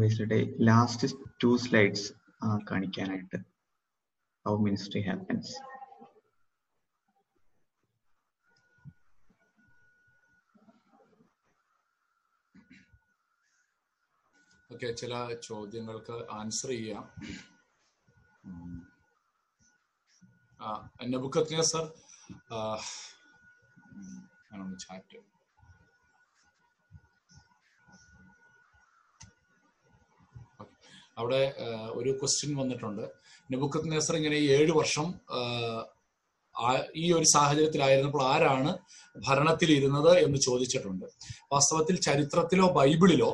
ബേസിലെ ലാസ്റ്റ് ടു സ്ലൈഡ്സ് കാണിക്കാനായിട്ട്. ഹൗ മിനിസ്ട്രി ഹാപ്പൻസ് ഓക്കെ ചില ചോദ്യങ്ങൾക്ക് ആൻസർ ചെയ്യാം. നബുക്കത്തിയ സർ ചാറ്റ് അവിടെ ഒരു ക്വസ്റ്റ്യൻ വന്നിട്ടുണ്ട്. നെബുക്കത്ത് നെസർ ഇങ്ങനെ ഏഴ് വർഷം ഈ ഒരു സാഹചര്യത്തിലായിരുന്നപ്പോൾ ആരാണ് ഭരണത്തിൽ ഇരുന്നത് എന്ന് ചോദിച്ചിട്ടുണ്ട്. വാസ്തവത്തിൽ ചരിത്രത്തിലോ ബൈബിളിലോ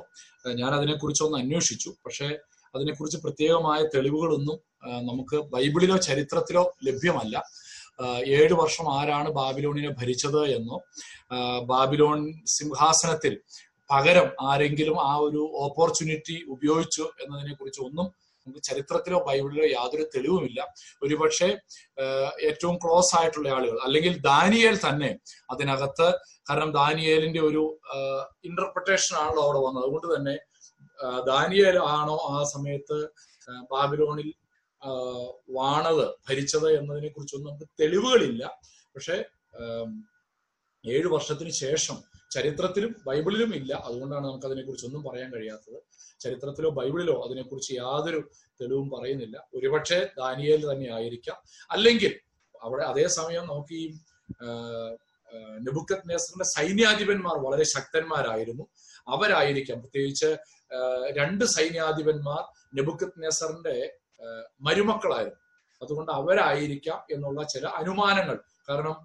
ഞാൻ അതിനെക്കുറിച്ച് ഒന്ന് അന്വേഷിച്ചു. പക്ഷേ അതിനെക്കുറിച്ച് പ്രത്യേകമായ തെളിവുകളൊന്നും നമുക്ക് ബൈബിളിലോ ചരിത്രത്തിലോ ലഭ്യമല്ല. ഏഴ് വർഷം ആരാണ് ബാബിലോണിനെ ഭരിച്ചത് എന്നോ ബാബിലോൺ സിംഹാസനത്തിൽ പകരം ആരെങ്കിലും ആ ഒരു ഓപ്പർച്യൂണിറ്റി ഉപയോഗിച്ചു എന്നതിനെ കുറിച്ച് ഒന്നും നമുക്ക് ചരിത്രത്തിലോ ബൈബിളിലോ യാതൊരു തെളിവുമില്ല. ഒരുപക്ഷെ ഏറ്റവും ക്ലോസ് ആയിട്ടുള്ള ആളുകൾ അല്ലെങ്കിൽ ദാനിയേൽ തന്നെ അതിനകത്ത് കാരണം ദാനിയേലിന്റെ ഒരു ഇന്റർപ്രിട്ടേഷൻ ആണല്ലോ അവിടെ വന്നത്. അതുകൊണ്ട് തന്നെ ദാനിയേൽ ആണോ ആ സമയത്ത് ബാബിലോണിൽ വാണത് ഭരിച്ചത് എന്നതിനെ കുറിച്ചൊന്നും നമുക്ക് തെളിവുകളില്ല. പക്ഷെ ഏഴു വർഷത്തിന് ശേഷം ചരിത്രത്തിലും ബൈബിളിലും ഇല്ല. അതുകൊണ്ടാണ് നമുക്ക് അതിനെക്കുറിച്ച് ഒന്നും പറയാൻ കഴിയാത്തത്. ചരിത്രത്തിലോ ബൈബിളിലോ അതിനെക്കുറിച്ച് യാതൊരു തെളിവും പറയുന്നില്ല. ഒരുപക്ഷെ ദാനിയേൽ തന്നെ ആയിരിക്കാം. അല്ലെങ്കിൽ അവിടെ അതേസമയം നമുക്ക് ഈ നെബുക്കത് നേസറിന്റെ സൈന്യാധിപന്മാർ വളരെ ശക്തന്മാരായിരുന്നു. അവരായിരിക്കാം പ്രത്യേകിച്ച് രണ്ട് സൈന്യാധിപന്മാർ നെബുക്കത് നേസറിന്റെ മരുമക്കളായിരുന്നു. അതുകൊണ്ട് അവരായിരിക്കാം എന്നുള്ള ചില അനുമാനങ്ങൾ. കാരണം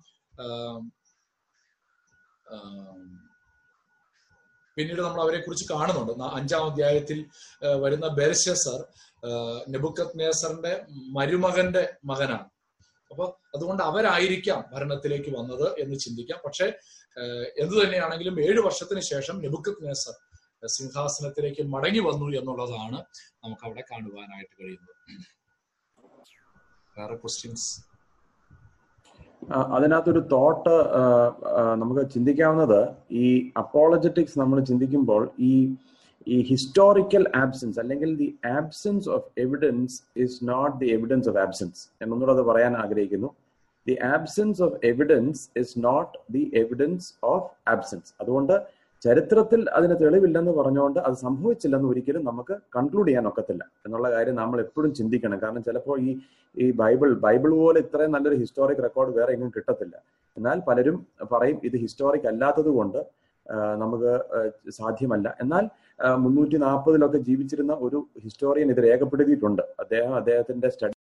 പിന്നീട് നമ്മൾ അവരെ കുറിച്ച് കാണുന്നുണ്ട്. അഞ്ചാം അധ്യായത്തിൽ വരുന്ന ബെർഷസർ നെബുക്കത് നേസറിന്റെ മരുമകന്റെ മകനാണ്. അപ്പൊ അതുകൊണ്ട് അവരായിരിക്കാം ഭരണത്തിലേക്ക് വന്നത് എന്ന് ചിന്തിക്കാം. പക്ഷെ എന്തു തന്നെയാണെങ്കിലും ഏഴു വർഷത്തിന് ശേഷം നെബുക്കത് നേസർ സിംഹാസനത്തിലേക്ക് മടങ്ങി വന്നു എന്നുള്ളതാണ് നമുക്ക് അവിടെ കാണുവാനായിട്ട് കഴിയുന്നത്. വേറെ ക്വസ്റ്റ്യൻസ് അതിനകത്തൊരു തോട്ട് നമുക്ക് ചിന്തിക്കാവുന്നത് ഈ അപ്പോളജറ്റിക്സ് നമ്മൾ ചിന്തിക്കുമ്പോൾ ഈ ഈ ഹിസ്റ്റോറിക്കൽ ആബ്സെൻസ് അല്ലെങ്കിൽ the absence of evidence is not the evidence of absence എന്നൊന്നുകൂടെ അത് പറയാൻ ആഗ്രഹിക്കുന്നു. The absence of evidence is not the evidence of absence അതുകൊണ്ട് ചരിത്രത്തിൽ അതിന് തെളിവില്ലെന്ന് പറഞ്ഞുകൊണ്ട് അത് സംഭവിച്ചില്ലെന്ന് ഒരിക്കലും നമുക്ക് കൺക്ലൂഡ് ചെയ്യാൻ ഒക്കത്തില്ല. എന്നുള്ള കാര്യം നമ്മൾ എപ്പോഴും ചിന്തിക്കണം. കാരണം ചിലപ്പോൾ ഈ ഈ ബൈബിൾ ബൈബിൾ പോലെ ഇത്രയും നല്ലൊരു ഹിസ്റ്റോറിക് റെക്കോർഡ് വേറെ എങ്ങും കിട്ടത്തില്ല. എന്നാൽ പലരും പറയും ഇത് ഹിസ്റ്റോറിക് അല്ലാത്തത് കൊണ്ട് നമുക്ക് സാധ്യമല്ല. എന്നാൽ മുന്നൂറ്റി നാൽപ്പതിലൊക്കെ ജീവിച്ചിരുന്ന ഒരു ഹിസ്റ്റോറിയൻ ഇത് രേഖപ്പെടുത്തിയിട്ടുണ്ട്. അദ്ദേഹം അദ്ദേഹത്തിന്റെ സ്റ്റഡി